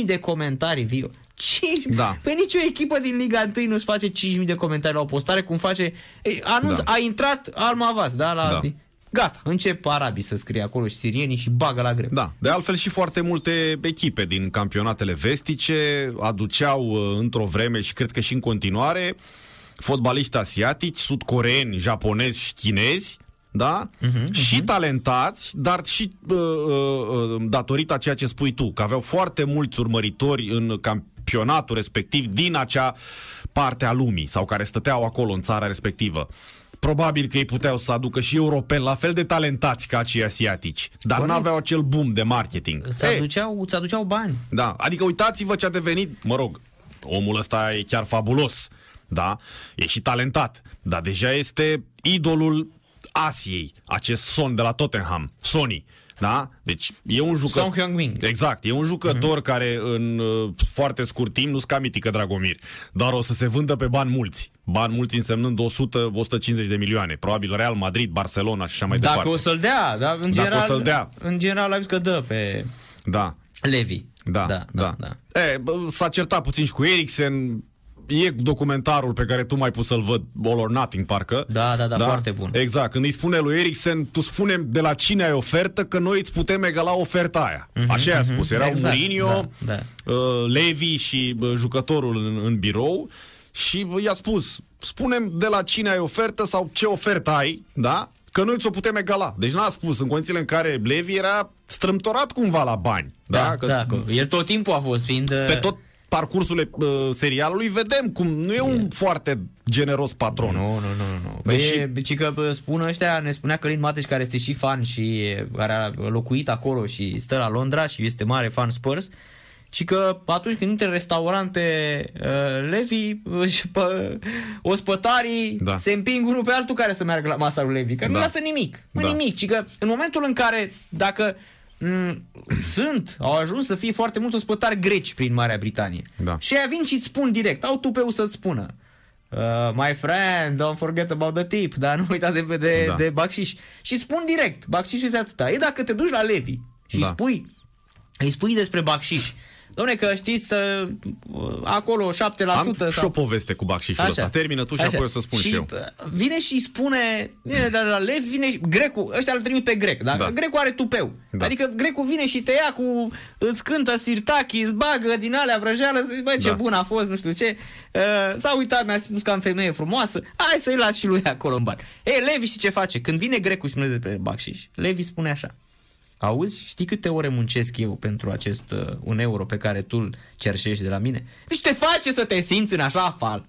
5.000 de comentarii, Vio, 5.000, Da. Păi nicio echipă din Liga 1 nu-și face 5.000 de comentarii la o postare, cum face, ei, anunț, Da. a intrat Almavas, da, la... Da. Gata, încep arabii să scrie acolo și sirienii și bagă la greu. Da, de altfel și foarte multe echipe din campionatele vestice aduceau uh, într-o vreme și cred că și în continuare fotbaliști asiatici, sudcoreeni, japonezi și chinezi, da? Uh-huh, și talentați, dar și uh, uh, datorită a ceea ce spui tu, că aveau foarte mulți urmăritori în campionatul respectiv din acea parte a lumii sau care stăteau acolo în țara respectivă. Probabil că ei puteau să aducă și europeni la fel de talentați ca cei asiatici, dar Corect. n-aveau acel boom de marketing. Îți Ei, aduceau, îți aduceau bani. da, adică uitați-vă ce a devenit, mă rog, omul ăsta e chiar fabulos, da? E și talentat, dar deja este idolul Asiei, acest Son de la Tottenham, Sony. Da? Deci e un jucător... Son Heung-min. Exact, e un jucător uh-huh. care în uh, foarte scurt timp nu ca mitică Dragomir, dar o să se vândă pe bani mulți. Bani mulți însemnând 100-150 de milioane. Probabil Real Madrid, Barcelona și așa mai Dacă departe. o să-l dea, da, în Dacă general, o să-l dea. În general, ai zis că dă pe Da. Levi. Da, da, da. da. E, bă, s-a certat puțin și cu Eriksen. E documentarul pe care tu mai pus să-l văd, All or Nothing, parcă. Da, da, da, foarte bun. Exact. Când îi spune lui Eriksen, tu spune de la cine ai ofertă, că noi îți putem egala oferta aia. Așa i-a spus. Erau exact, Mourinho, da, uh, Levi și uh, jucătorul în, în birou și uh, i-a spus, spunem de la cine ai ofertă sau ce ofertă ai, da? Că noi ți-o putem egala. Deci n-a spus în condițiile în care Levi era strâmtorat cumva la bani. Da, Da, Că da, că el tot timpul a fost, fiind... pe tot parcursul uh, serialului vedem cum nu e un foarte generos patron. Nu, nu, nu, nu. Deși- Deși... Deci că bă, spun ăștia, ne spunea Călin Mateș, care este și fan și care a locuit acolo și stă la Londra și este mare fan Spurs, ci că atunci când intră în restaurante uh, Levi, își pă, ospătarii Da. da. se împing unul pe altul care să meargă la masa lui Levi, că da. nu Da. lasă nimic, nu Da. nimic, ci că în momentul în care dacă m- sunt, au ajuns să fie foarte mulți ospătari greci prin Marea Britanie. Da. Și aia vin și îți spun direct, au tupeu să-ți spună. Uh, my friend, don't forget about the tip, dar nu uita de, de, Da. da. de bacșiș. Și spun direct, bacșișul este atâta. E dacă te duci la Levi și Da. da. spui, îi spui despre bacșiș, Domne, că știți, uh, acolo 7% Am sau... și o poveste cu bacșișul ăsta. Termină tu și apoi o să spun și, și eu. uh, vine și spune, vine de la Lev, vine și, grecul, ăștia îl trimit pe grec, da? Da. Grecul are tupeu. Da. Adică grecul vine și te ia cu, îți cântă sirtachi, îți bagă din alea vrăjeală, zici, bă, ce Da. bun a fost, nu știu ce. Uh, s-a uitat, mi-a spus că am femeie frumoasă, hai să-i las și lui acolo în bar. Ei, Levi știi ce face? Când vine grecul și spune despre Bacșiș, Levi spune așa. Auzi, știi câte ore muncesc eu pentru acest uh, un euro pe care tu îl cerșești de la mine? Deci te face să te simți în așa fal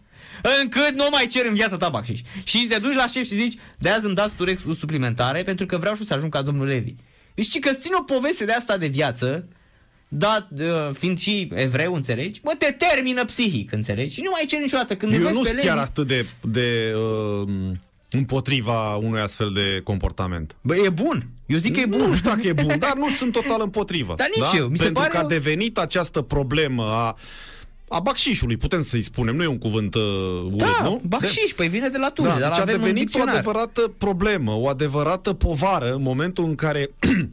încât nu mai cer în viața ta bacșiș. Și te duci la șef și zici, de azi îmi dați tu rex- suplimentare pentru că vreau și să ajung ca domnul Levi. Deci și că țin o poveste de asta de viață, da, uh, fiind și evreu, înțelegi, bă, te termină psihic, înțelegi? Și nu mai cer niciodată. Când îl Eu vezi nu pe sunt chiar Lenin, atât de, de uh, împotriva unui astfel de comportament. Bă, e bun. Eu zic că e bun. Nu știu dacă e bun, dar nu sunt total împotrivă. Dar nici da? eu, mi se Pentru pare că a o- devenit această problemă a a bacșișului, putem să-i spunem, nu e un cuvânt uh, urât, Da, nu? bacșiș, păi vine de la Tunde, Da, dar deci a avem în devenit o dicționar. adevărată problemă, o adevărată povară în momentul în care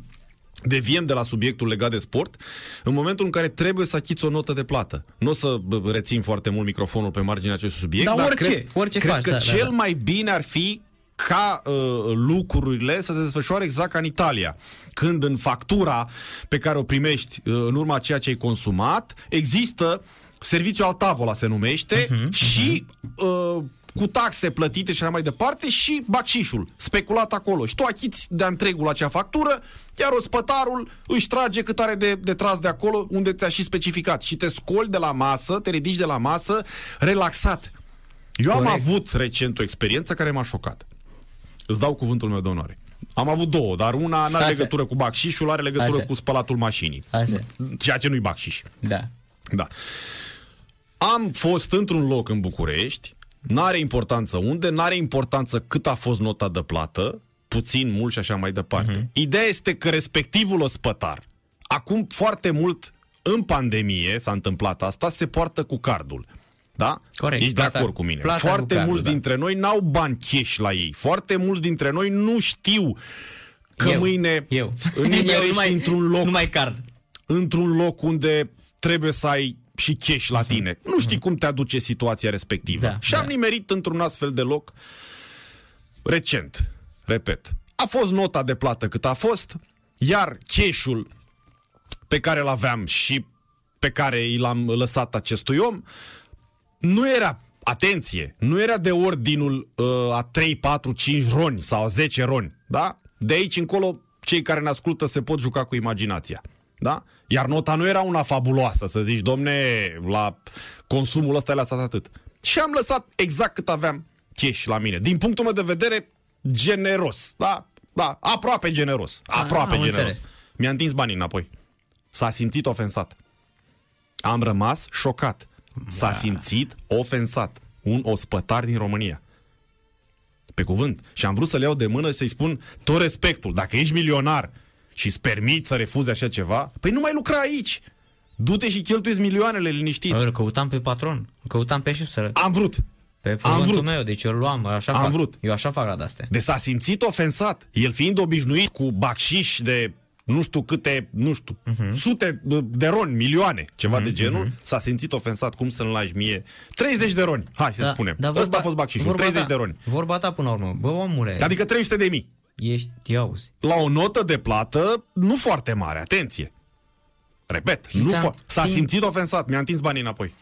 deviem de la subiectul legat de sport, în momentul în care trebuie să achiți o notă de plată. Nu o să bă, rețin foarte mult microfonul pe marginea acestui subiect, Dar dar orice, cred, orice cred faci, că da, da, cel da. mai bine ar fi ca uh, lucrurile să se desfășoare exact ca în Italia, când în factura pe care o primești uh, în urma ceea ce ai consumat, există serviciul al tavola se numește Mhm, și uh, cu taxe plătite și așa mai departe și bacșișul speculat acolo. Și tu achiți de întregul acea factură, iar ospătarul își trage cât are de, de tras de acolo unde ți-a și specificat. Și te scoli de la masă, te ridici de la masă, relaxat. Eu am Corect. avut recent o experiență care m-a șocat. Îți dau cuvântul meu de onoare. Am avut două, dar una nu are Așa. legătură cu bacșișul, are legătură Așa. cu spălatul mașinii. Așa. Ceea ce nu-i bacșiș. Da. Da. Am fost într-un loc în București, n-are importanță unde, n-are importanță cât a fost nota de plată, puțin, mult și așa mai departe. Mhm. Uh-huh. Ideea este că respectivul ospătar, acum foarte mult în pandemie s-a întâmplat asta, se poartă cu cardul. Da? Corect. Ești Plata- de acord cu mine. plata cu Foarte cardul, mulți da. dintre noi n-au bani cash la ei. Foarte mulți dintre noi nu știu că eu. mâine eu. nimerești eu numai, într-un loc Numai card. într-un loc unde trebuie să ai și cash la tine. Nu știi cum te aduce situația respectivă. Da, și am da. nimerit într-un astfel de loc recent, repet. A fost nota de plată cât a fost, iar cash-ul pe care îl aveam și pe care i l-am lăsat acestui om nu era, atenție, nu era de ordinul uh, a 3, 4, 5 roni sau a 10 roni, da? De aici încolo, cei care ne ascultă se pot juca cu imaginația, da? Iar nota nu era una fabuloasă, să zici, domne, la consumul ăsta le-a stat atât. Și am lăsat exact cât aveam cash la mine. Din punctul meu de vedere, generos, da? Da, aproape generos, aproape am generos. înțeles. Mi-a întins banii înapoi. S-a simțit ofensat. Am rămas șocat. S-a Da. simțit ofensat. Un ospătar din România. Pe cuvânt. Și am vrut să le iau de mână și să-i spun tot respectul. Dacă ești milionar și îți permiți să refuzi așa ceva, păi nu mai lucra aici. Du-te și cheltuiți milioanele liniștit. Îl căutam pe patron. Îl căutam pe șef să... Am vrut. Pe Am cuvântul vrut. meu, deci eu îl luam, așa Am fac. vrut. Eu așa fac la de-astea. De s-a simțit ofensat. El fiind obișnuit cu bacșiș de nu știu câte, nu știu, Mhm. uh-huh. sute de roni, milioane, ceva uh-huh, de genul, uh-huh. s-a simțit ofensat. Cum să-mi lași mie? 30 de roni, hai să spunem. dar Ăsta a fost bacșișul, vorba 30 ta, de roni. Vorba ta până la urmă. Bă, omule, Adică 300 de mii. Ești, ia auzi. La o notă de plată nu foarte mare, atenție. Repet, Și nu ți-am fo- s-a timp- simțit ofensat, mi-a întins banii înapoi.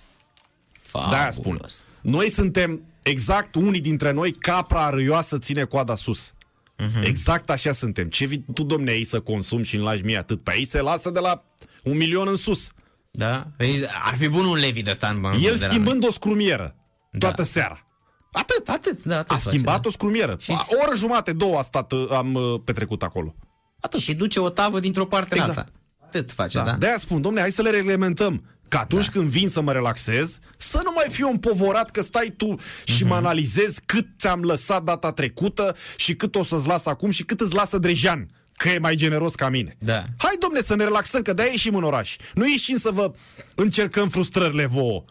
De-aia spun. Fabulos. Noi suntem exact unii dintre noi capra râioasă ține coada sus. Mhm. Exact așa suntem. Ce vii tu, domne, aici să consumi și îmi lași mie atât? Pe aici se lasă de la un milion în sus. Da? Păi, ar fi bun un levi de ăsta în în- El de la schimbând o scrumieră toată Da. seara. Atât. noi. Atât, da, atât A face, schimbat da. o scrumieră. Și- A, O oră jumate, două a stat, uh, am uh, petrecut acolo. Atât. Și duce o tavă dintr-o parte în Exact. alta. Atât face, Da. da? De-aia spun, domne, hai să le reglementăm. Că atunci Da. când vin să mă relaxez, să nu mai fiu împovorat că stai tu și Mhm. mă analizezi cât ți-am lăsat data trecută și cât o să-ți las acum și cât îți lasă Drejan, că e mai generos ca mine. Da. Hai, domne, să ne relaxăm, că de-aia ieșim în oraș. Nu ieșim să vă încercăm frustrările vouă.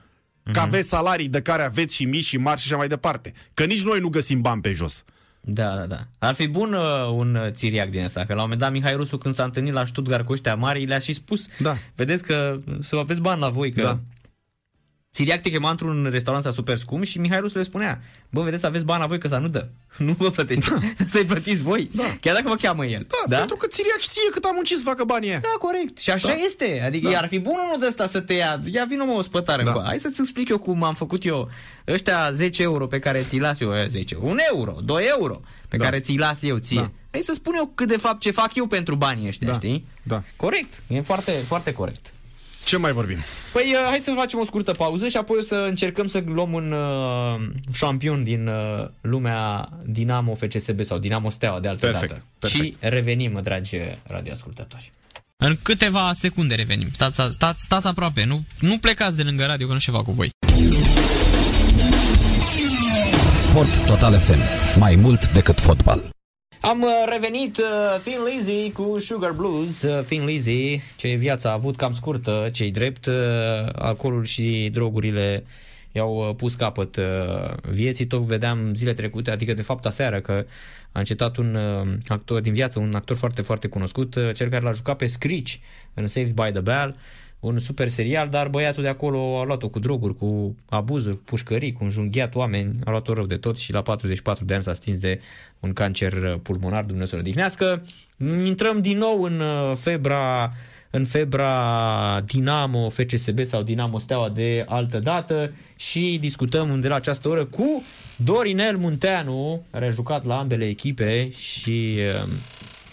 Mhm. Că aveți salarii de care aveți și mici și mari și așa mai departe. Că nici noi nu găsim bani pe jos. Da, da, da. Ar fi bun uh, un uh, țiriac din ăsta, că la un moment dat Mihai Rusu când s-a întâlnit la Stuttgart cu ăștia mari, le-a și spus, Da. vedeți că să aveți bani la voi, că Da. Țiriac te chema într-un restaurant ăsta super scump și Mihai Rusu le spunea, bă, vedeți, aveți bani la voi că să nu dă. Nu vă plătește. Să-i plătiți voi. Da. Chiar dacă vă cheamă el. Da, da? pentru că Țiriac știe cât am muncit să facă banii aia. Da, corect. Și așa Da. este. Adică Da. ar fi bun unul de ăsta să te ia. Ia vină mă o spătare Da. da. Hai să-ți explic eu cum am făcut eu ăștia 10 euro pe care ți-i las eu, eh, 10, 1 euro, 2 euro pe Da. care ți-i las eu ție. Da. Hai să spun eu cât de fapt ce fac eu pentru banii ăștia, Da. știi? Da. Corect. E foarte, foarte corect. Ce mai vorbim? Păi uh, hai să facem o scurtă pauză și apoi o să încercăm să luăm un uh, șampion din uh, lumea Dinamo FCSB sau Dinamo Steaua de altă Perfect, dată. perfect. Și revenim, dragi radioascultători. În câteva secunde revenim. Stați, stați, stați aproape, nu, nu plecați de lângă radio că nu ceva cu voi. Sport Total FM. Mai mult decât fotbal. Am uh, revenit uh, Thin Lizzy cu Sugar Blues. Uh, Thin Lizzy, ce viața a avut cam scurtă, cei drept, uh, alcoolul și drogurile i-au uh, pus capăt uh, vieții. Tot vedeam zile trecute, adică de fapt aseară, că a încetat un uh, actor din viață, un actor foarte, foarte cunoscut, uh, cel care l-a jucat pe Screech în Saved by the Bell, un super serial, dar băiatul de acolo a luat-o cu droguri, cu abuzuri, pușcării, cu înjunghiat oameni, a luat-o rău de tot și la 44 de ani s-a stins de un cancer pulmonar, Dumnezeu să odihnească. Intrăm din nou în uh, febra în febra Dinamo FCSB sau Dinamo Steaua de altă dată și discutăm de la această oră cu Dorinel Munteanu, care a jucat la ambele echipe și uh,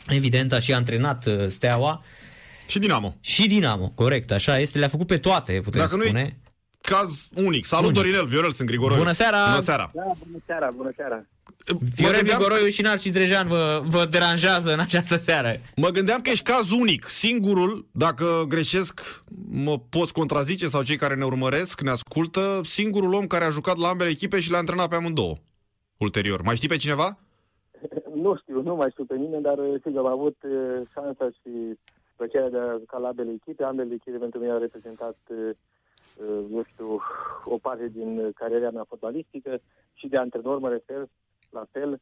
evident a și antrenat uh, Steaua. Și Dinamo. Și Dinamo, corect, așa este. Le-a făcut pe toate, putem Dacă spune. Nu caz unic. Salut, unic. Dorinel, Viorel, sunt Grigoroiu. Bună seara! Bună seara! Da, bună seara, bună seara! Viorel Grigoroiu și Narcis Drejan vă, vă deranjează în această seară. Mă gândeam că ești caz unic, singurul, dacă greșesc, mă poți contrazice sau cei care ne urmăresc, ne ascultă, singurul om care a jucat la ambele echipe și le-a antrenat pe amândouă. Ulterior. Mai știi pe cineva? Nu știu, nu mai știu pe nimeni, dar sigur am avut uh, șansa și plăcerea de a juca la ambele echipe. Ambele echipe pentru mine au reprezentat uh, nu știu, o parte din cariera mea fotbalistică și de antrenor mă refer, la fel.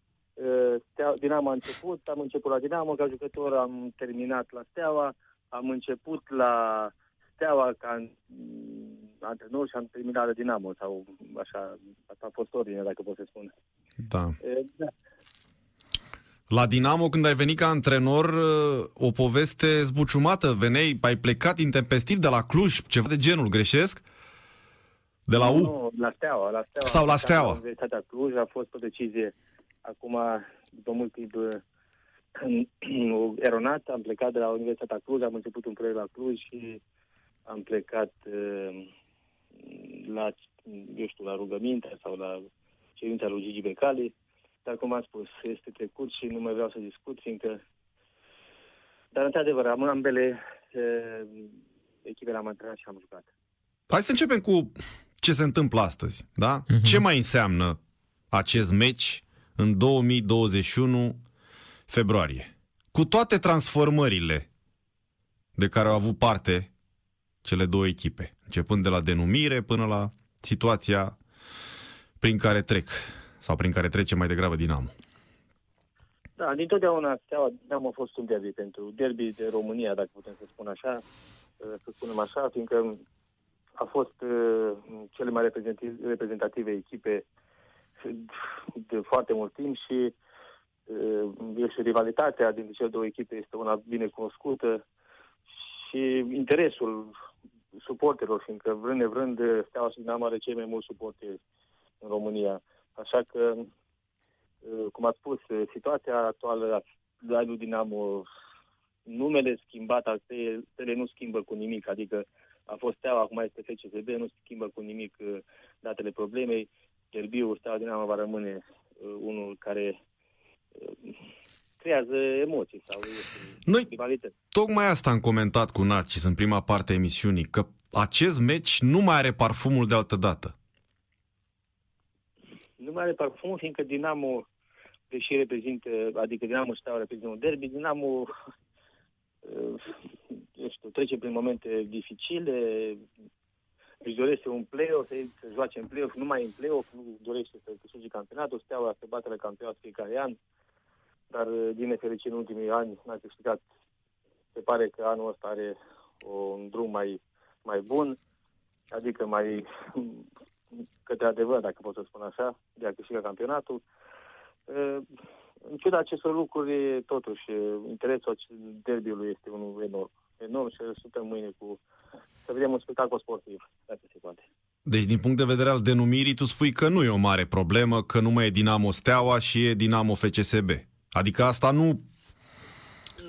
Dinamo a început, am început la Dinamo ca jucător, am terminat la Steaua, am început la Steaua ca antrenor și am terminat la Dinamo sau așa, asta a fost ordine, dacă pot să spun. Da. da. La Dinamo, când ai venit ca antrenor, o poveste zbuciumată, veneai, ai plecat intempestiv de la Cluj, ceva de genul, greșesc? De la U? Nu, la Steaua. La steaua Sau la Steaua? La Universitatea Cluj a fost o decizie. Acum, după mult timp, eronat, am plecat de la Universitatea Cluj, am început un proiect la Cluj și am plecat la, eu știu, la rugăminte sau la cerința lui Gigi Becali dar cum am spus, este trecut și nu mai vreau să discut, fiindcă... Dar, într-adevăr, am ambele e, echipele am antrenat și am jucat. Hai să începem cu ce se întâmplă astăzi, da? Uh-huh. Ce mai înseamnă acest meci în 2021 februarie? Cu toate transformările de care au avut parte cele două echipe, începând de la denumire până la situația prin care trec sau prin care trece mai degrabă Dinamo. Da, dintotdeauna Steaua Dinamo a fost un derby pentru derby de România, dacă putem să spun așa, să spunem așa, fiindcă a fost uh, cele mai reprezentative, reprezentative echipe de foarte mult timp și uh, și rivalitatea dintre cele două echipe este una bine cunoscută și interesul suporterilor, fiindcă vrând nevrând Steaua și Dinamo are cei mai mulți suporteri în România. Așa că, uh, cum ați spus, uh, situația actuală a lui Dinamo, numele schimbat al stele nu schimbă cu nimic, adică a fost Steaua, acum este FCSB, nu schimbă cu nimic uh, datele problemei. Derbiul Steaua Dinamo va rămâne unul care creează emoții sau Noi rivalități. tocmai asta am comentat cu Narcis în prima parte a emisiunii, că acest meci nu mai are parfumul de altă dată nu mai are parfum, fiindcă Dinamo, deși reprezintă, adică Dinamo Steaua reprezintă un derby, Dinamo eu știu, trece prin momente dificile, își dorește un play-off, să, să joace în play-off, nu mai în play-off, nu dorește să câștige campionatul, Steaua se bate la campionat fiecare an, dar din nefericire în ultimii ani n-a câștigat. Se pare că anul ăsta are un drum mai, mai bun, adică mai către adevăr, dacă pot să spun așa, de a câștiga campionatul. În ciuda acestor lucruri, totuși, interesul derbiului este unul enorm. Enorm și suntem mâine cu să vedem un spectacol sportiv, dacă se poate. Deci, din punct de vedere al denumirii, tu spui că nu e o mare problemă, că nu mai e Dinamo Steaua și e Dinamo FCSB. Adică asta nu...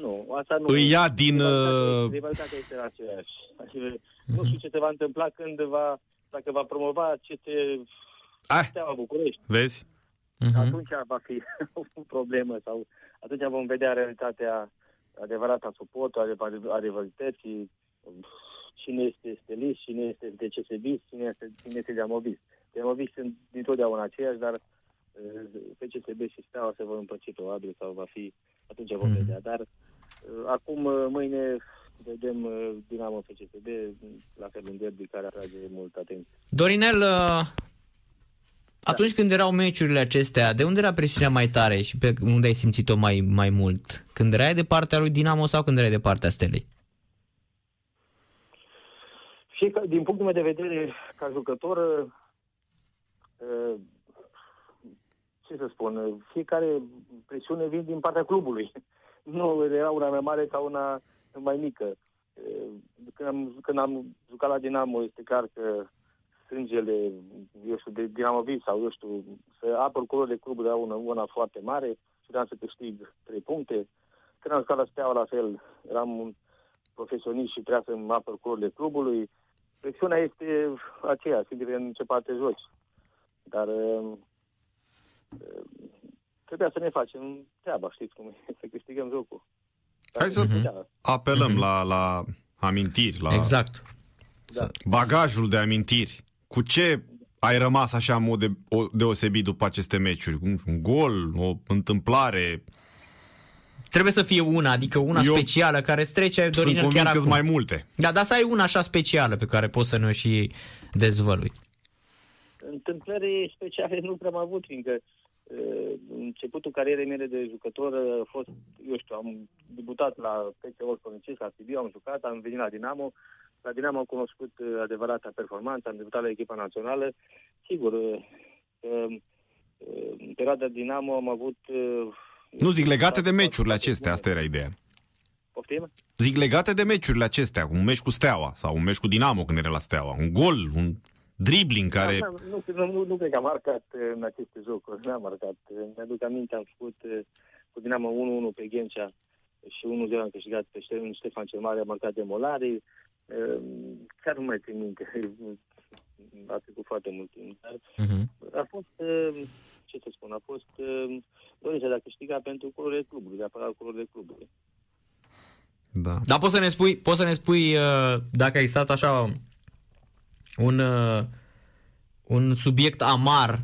Nu, asta nu... Îi ia din... Rivalitatea, rivalitatea este aceeași. Adică, nu știu ce se va întâmpla când va dacă va promova aceste ah, Steaua București. Vezi? Uh-huh. Atunci va fi o problemă sau atunci vom vedea realitatea adevărata suportul, adev- adevărității, cine este stelist, cine este de CSB, cine este, cine este diamobist. Diamobist sunt dintotdeauna aceiași, dar uh, FCSB și Steaua se vor împărți probabil sau va fi, atunci vom Mhm. vedea. Dar uh, acum, uh, mâine, vedem uh, Dinamo FCSB, la fel un derby care atrage mult atenție. Dorinel, uh, atunci când erau meciurile acestea, de unde era presiunea mai tare și pe unde ai simțit-o mai, mai mult? Când erai de partea lui Dinamo sau când erai de partea Stelei? Fiecare, din punctul meu de vedere, ca jucător, uh, ce să spun, fiecare presiune vine din partea clubului. Nu era una mai mare sau una mai mică. Uh, Când am, când am jucat la Dinamo, este clar că sângele, eu știu, de Dinamovist sau, eu știu, să apăr culorile clubului era una, una foarte mare și vreau să câștig trei puncte. Când am jucat la Steaua, la fel, eram un profesionist și trebuia să-mi apăr culorile clubului. Presiunea este aceea, sigur, în ce parte joci. Dar uh, uh, trebuia să ne facem treaba, știți cum e, să câștigăm jocul. Dar Hai să- se putea. Apelăm la, la amintiri, la Exact. Da. bagajul de amintiri. Cu ce ai rămas așa în mod de, o, deosebit după aceste meciuri? Un, un gol, o întâmplare? Trebuie să fie una, adică una Eu specială care îți trece, Sunt Dorinel, convins chiar că acum. mai multe. Da, dar să ai una așa specială pe care poți să ne o și dezvălui. Întâmplări speciale nu prea am avut, fiindcă uh, începutul carierei mele de jucător uh, a fost, eu știu, am debutat la PC Olconicesc, la Sibiu, am jucat, am venit la Dinamo. La Dinamo am cunoscut uh, adevărata performanță, am debutat la echipa națională. Sigur, uh, uh, în perioada Dinamo am avut... uh, Nu zic legate de foarte meciurile bune. acestea, asta era ideea. Poftim? Zic legate de meciurile acestea, un meci cu Steaua sau un meci cu Dinamo când era la Steaua. Un gol, un dribbling care... Da, nu, nu, nu, nu cred că am marcat uh, în aceste jocuri, n-am marcat. Uh, Mi-aduc aminte, am făcut uh, cu Dinamo 1-1 pe Ghencea și 1-0 am câștigat pe Ștefan, Ștefan cel Mare, a marcat de Molari. Uh, Chiar nu mai țin minte, a trecut foarte mult timp. Dar Uh-huh. a fost, uh, ce să spun, a fost uh, dorința de a câștiga pentru culorile clubului, de a apăra culorile clubului. Da. Dar poți să ne spui, poți să ne spui uh, dacă ai stat așa un, uh, un subiect amar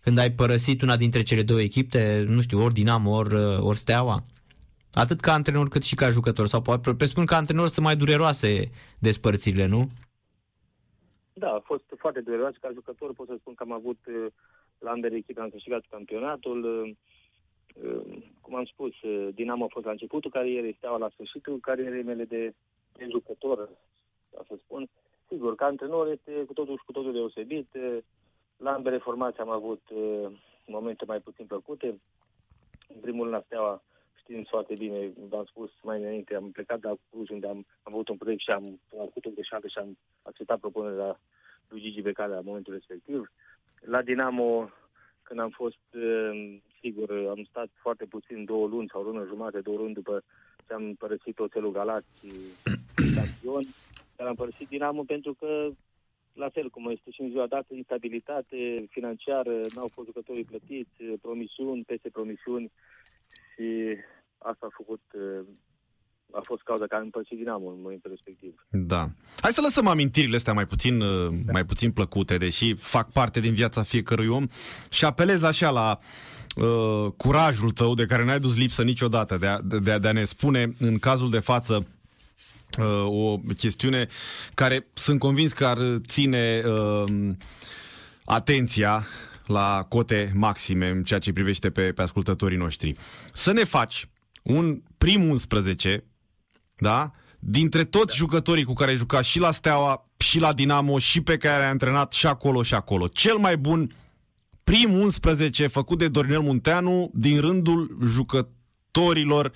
când ai părăsit una dintre cele două echipe, nu știu, ori Dinamo, ori, uh, ori Steaua? Atât ca antrenor cât și ca jucător. Sau poate presupun că antrenor sunt mai dureroase despărțirile, nu? Da, a fost foarte dureros ca jucător. Pot să spun că am avut uh, la ambele echipe, am câștigat campionatul. uh, uh, Cum am spus, uh, Dinamo a fost la începutul carierei, Steaua la sfârșitul carierei mele de, de jucător, ca să spun. Sigur, ca antrenor este cu totul și cu totul deosebit. Uh, La ambele formații am avut uh, momente mai puțin plăcute. În primul rând la Steaua, știind foarte bine, v-am spus mai înainte, am plecat de la Cluj, unde am, am avut un proiect și am, am făcut o greșeală și am acceptat propunerea lui Gigi Becali la momentul respectiv. La Dinamo, când am fost, uh, sigur, am stat foarte puțin, două luni sau o lună jumate, două luni după ce am părăsit Oțelul Galați campion, dar am părăsit Dinamo pentru că, la fel cum este și în ziua dată, instabilitate financiară, n-au fost jucătorii plătiți, promisiuni peste promisiuni și asta a făcut, uh, a fost cauza care am împărțit Dinamo în momentul respectiv. Da. Hai să lăsăm amintirile astea mai puțin, uh, mai puțin plăcute, deși fac parte din viața fiecărui om și apelez așa la uh, curajul tău de care n-ai dus lipsă niciodată de a, de, a, de a ne spune în cazul de față uh, o chestiune care sunt convins că ar ține uh, atenția la cote maxime în ceea ce privește pe, pe ascultătorii noștri. Să ne faci un prim 11 da? Dintre toți jucătorii cu care ai jucat și la Steaua, și la Dinamo, și pe care ai antrenat și acolo și acolo. Cel mai bun prim 11 făcut de Dorinel Munteanu din rândul jucătorilor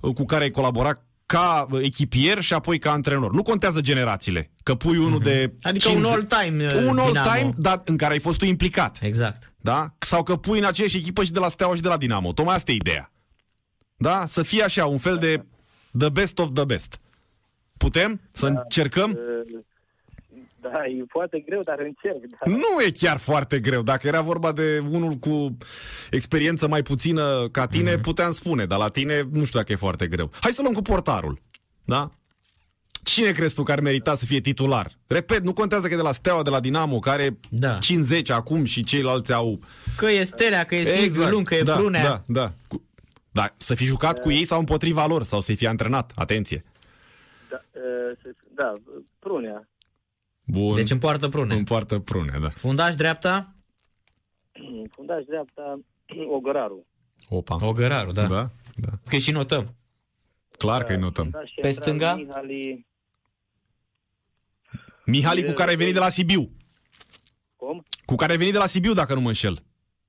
uh, cu care ai colaborat ca uh, echipier și apoi ca antrenor. Nu contează generațiile, că pui unul de... Adică un all-time uh, Un Dinamo. all-time, dar în care ai fost tu implicat. Exact. Da? Sau că pui în aceeași echipă și de la Steaua și de la Dinamo. Tocmai asta e ideea. Da? Să fie așa, un fel de the best of the best. Putem să încercăm? Uh, Da, e foarte greu, dar încerc. Da. Nu e chiar foarte greu. Dacă era vorba de unul cu experiență mai puțină ca tine, Mhm. mm-hmm. puteam spune, dar la tine nu știu dacă e foarte greu. Hai să luăm cu portarul. Da? Cine crezi tu că ar merita să fie titular? Repet, nu contează că e de la Steaua, de la Dinamo, care Da. 50 acum și ceilalți au... Că e Stelea, că e Silviu Lung, că e da, Prunea. Da, da. Cu... Da, să fi jucat cu ei sau împotriva lor, sau să-i fi antrenat. Atenție. Da, uh, să- da, Prunea. Bun. Deci în poartă Prunea. În poartă prune, da. Fundaș dreapta? Fundaș dreapta, Ogăraru. Opa. Ogăraru, da. Da, da. Că și notăm. Clar că îi notăm. Fundaș Pe central, stânga? Mihali, Mihali cu care ai venit de la Sibiu. cum? Cu care ai venit de la Sibiu, dacă nu mă înșel.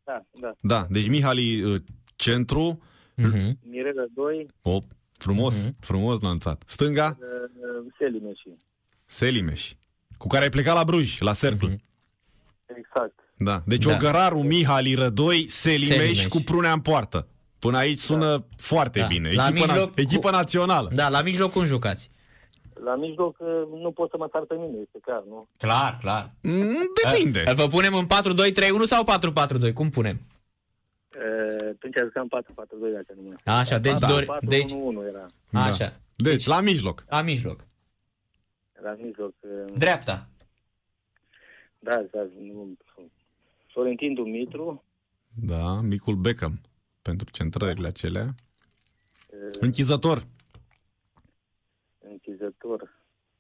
Da, da. Da, deci Mihali uh, centru, Mhm. Mirela 2, o, frumos, Mhm. frumos lanțat. Stânga, uh, Selimeși. Selimeș, cu care ai plecat la Bruj, la Cercle. Mhm. Exact. Da, deci Da. Ogăraru, Mihali, Rădoi, Selimeș, Selimeș. cu prunea în poartă. Până aici sună foarte Da. bine. La Echipă, mijloc, na- echipă cu- națională. Da, la mijloc cum jucați? La mijloc uh, nu pot să mă sar pe mine, este clar, nu? Clar, clar. Mm, Depinde. Îl vă punem în 4-2-3-1 sau 4-4-2? Cum punem? Uh, Atunci jucam 4-4-2 dacă nu mai. Așa, deci, Da. dori, 4-1-1 deci era. Da. așa. Deci, la mijloc. La mijloc. La mijloc. uh, Dreapta. Da, da, nu, Florentin Dumitru, Da, micul Beckham. Pentru centrările acelea. uh, Închizător. închizător.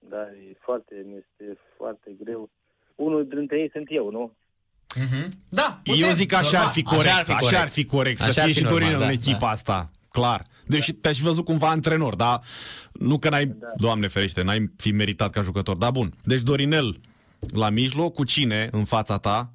Da, e foarte, mi este foarte greu. Unul dintre ei sunt eu, nu? Mhm. Da, Eu putem. zic așa ar fi Normal, corect, așa ar fi corect, să Așa ar fie fi și normal, Dorinel da, în echipa da. asta, clar. Deși te-aș fi văzut cumva antrenor, dar nu că n-ai, Da. doamne ferește, n-ai fi meritat ca jucător. Dar bun, deci Dorinel la mijloc, cu cine în fața ta?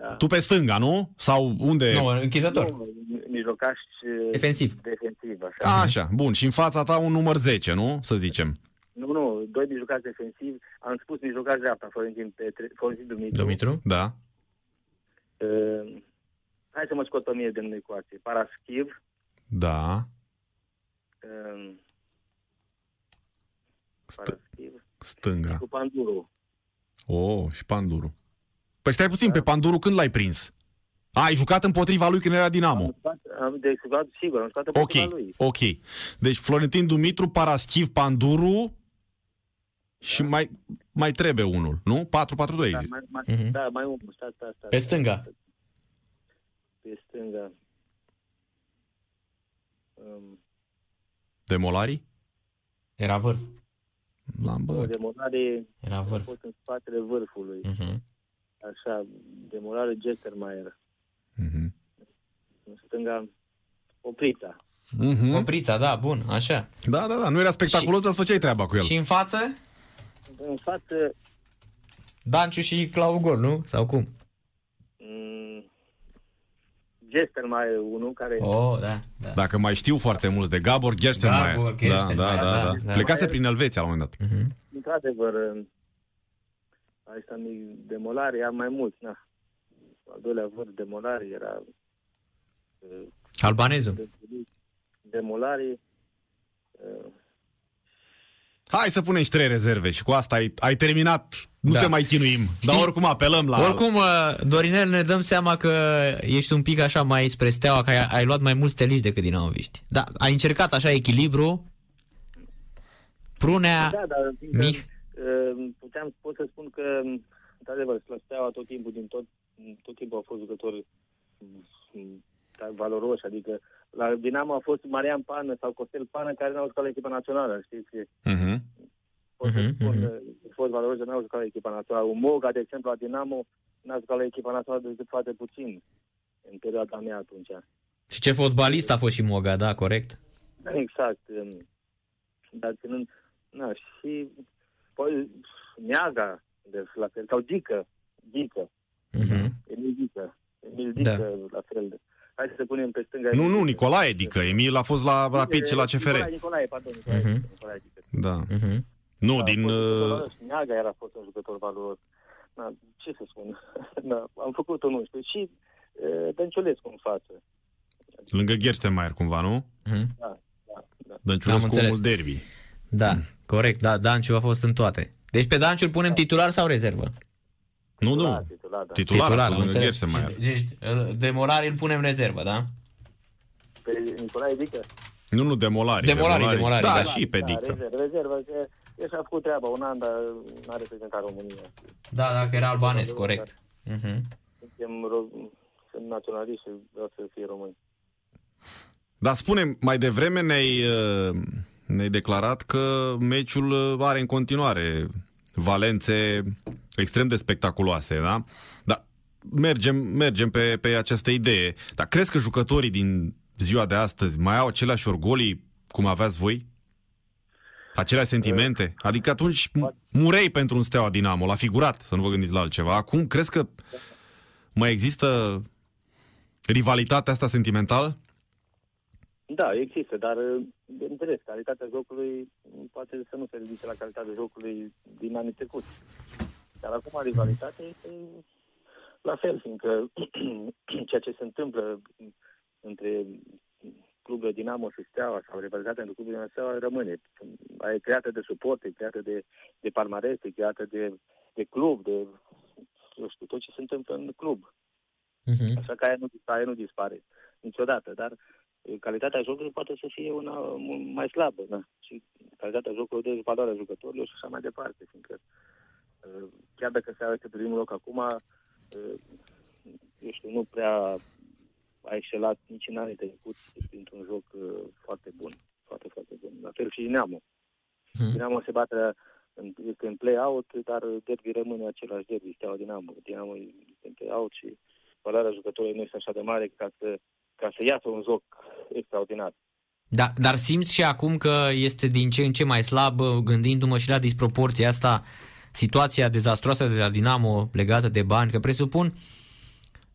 Da. Tu pe stânga, nu? Sau unde? Nu, închizător. Nu, mijlocaș uh, Defensiv. defensiv, așa. A, așa, bun. Și în fața ta un număr 10, nu? Să zicem. Nu, nu, doi mijlocași defensivi. Am spus mijlocaș dreapta, Florentin, Petre, Florentin Dumitru. Dumitru? Da. Uh, hai să mă scot pe mine din ecuație. Paraschiv, Da. uh, Stă- Paraschiv, stânga. cu Panduru. Oh, și Panduru. Păi stai puțin, pe Panduru când l-ai prins? A, ai jucat împotriva lui când era Dinamo. Am jucat, am, de jucat, sigur, am jucat Ok, împotriva lui. ok. Deci Florentin Dumitru, Paraschiv, Panduru și mai, mai trebuie unul, nu? 4-4-2. Da, zic. mai, mai, Mhm. da, mai unul, stai, stai, stai. Pe stânga. Pe stânga. Um, Demolari? Era vârf. L-am o băgat. demolare Era a vârf. fost în spatele vârfului. Mhm. Așa, demolare Gestermaier. Mhm. În stânga, Oprița. Mhm. Oprița, da, bun, așa. Da, da, da. Nu era spectaculos, dar îți făceai treaba cu el. Și în față, În față, Danciu și Clau Gol, nu? Sau cum? Mm, Gestermaier, unul care... Oh, da, da. Dacă mai știu foarte mulți de Gabor Gerstenmaier. Gabor Da, Gerstenmaier, da, da, da, da. da. Plecase prin Elveția la un moment dat. Mhm. Într-adevăr, asta mi demolare, am mai mulți, na. Al doilea vârf, demolare, era uh, Albanezul. demolare, uh, Hai să punem și trei rezerve și cu asta ai, ai terminat. Nu Da. te mai chinuim. Dar Știi- oricum apelăm la... Oricum, uh, Dorinel, ne dăm seama că ești un pic așa mai spre steaua, că ai, ai luat mai mulți steliști decât dinamoviști. Da, ai încercat așa echilibru. Prunea, Da, dar fiindcă, Mich. uh, puteam, pot să spun că, într-adevăr, la Steaua tot timpul, din tot, tot timpul au fost jucători mm, da, valoroși, adică la Dinamo a fost Marian Pană sau Costel Pană care n-au jucat la echipa națională, știți? Mhm. Pot să Mhm, spun, mhm. uh, a fost valoroși, dar n-au jucat la echipa națională. Un Moga, de exemplu, la Dinamo, n-a jucat la echipa națională decât foarte puțin în perioada mea atunci. și ce fotbalist a fost și Moga, da, corect? Exact. um, Dar ținând... Na, și... Păi, Neaga, de, la fel, sau Dică. Dică. Mhm. Emil Dică. Emil Da. Dică, la fel. de- Hai să punem pe stânga. Nu, nu, Nicolae Dică. Emil a fost la Rapid și la CFR. Nicolae, Nicolae, pardon, Nicolae, Mhm. Dică, Nicolae Dică. Da. Mhm. Nu, A din... fost un jucător uh, valoros. Neaga era fost un jucător valoros. Na, ce să spun? Na, am făcut-o, nu știu. Și uh, Dănciulescu în față. Lângă Gerstenmaier cumva, nu? Mhm. Da, da, da. Dănciulescu Am înțeles. omul derby. Da, corect, da, Danciu a fost în toate. Deci pe Danciu îl punem titular sau rezervă? Nu, nu. Titular, titular, da. Titular, Titular, titular am înțeles. se mai are. Deci îl- de Molari îl punem rezervă, da? Pe Nicolae Dică? Nu, nu, demolari. Demolari, demolari, Da, da. și pe Da, Dică. rezervă, rezervă, că el și-a făcut treaba un an, dar n-a reprezentat România. Da, dacă era albanez, corect. Mhm. Suntem ro- sunt naționaliști și vreau să fie români. Dar spune, mai devreme ne-ai, uh, ne-ai declarat că meciul uh, are în continuare valențe extrem de spectaculoase, da? Dar mergem, mergem pe, pe această idee. Dar crezi că jucătorii din ziua de astăzi mai au aceleași orgolii cum aveați voi? Aceleași sentimente? Adică atunci murei pentru un Steaua Dinamo, la figurat, să nu vă gândiți la altceva. Acum crezi că mai există rivalitatea asta sentimentală? Da, există, dar, bineînțeles, calitatea jocului poate să nu se ridice la calitatea jocului din anii trecuți. Dar acum rivalitatea este la fel, fiindcă ceea ce se întâmplă între clubul Dinamo și Steaua sau rivalitatea între clubul Dinamo și Steaua rămâne. E creată de suport, e creată de, de palmares, e creată de, de club, de eu știu, tot ce se întâmplă în club. Mhm. Așa că aia nu, aia nu dispare niciodată, dar e, calitatea jocului poate să fie una mult mai slabă, da? Și calitatea jocului de valoarea jucătorilor și așa mai departe, fiindcă e, chiar dacă se arată pe primul loc acum, e, eu știu, nu prea a excelat nici în anii trecuți printr-un joc e, foarte bun, foarte, foarte bun. La fel și Dinamo. Mhm. Dinamo se bate în, este în play-out, dar derby rămâne același derby, Steaua Dinamo. Dinamo este în play-out și valoarea jucătorului nu este așa de mare ca să, ca să iasă un joc extraordinar. Da, dar simți și acum că este din ce în ce mai slab, gândindu-mă și la disproporția asta, situația dezastroasă de la Dinamo legată de bani, că presupun,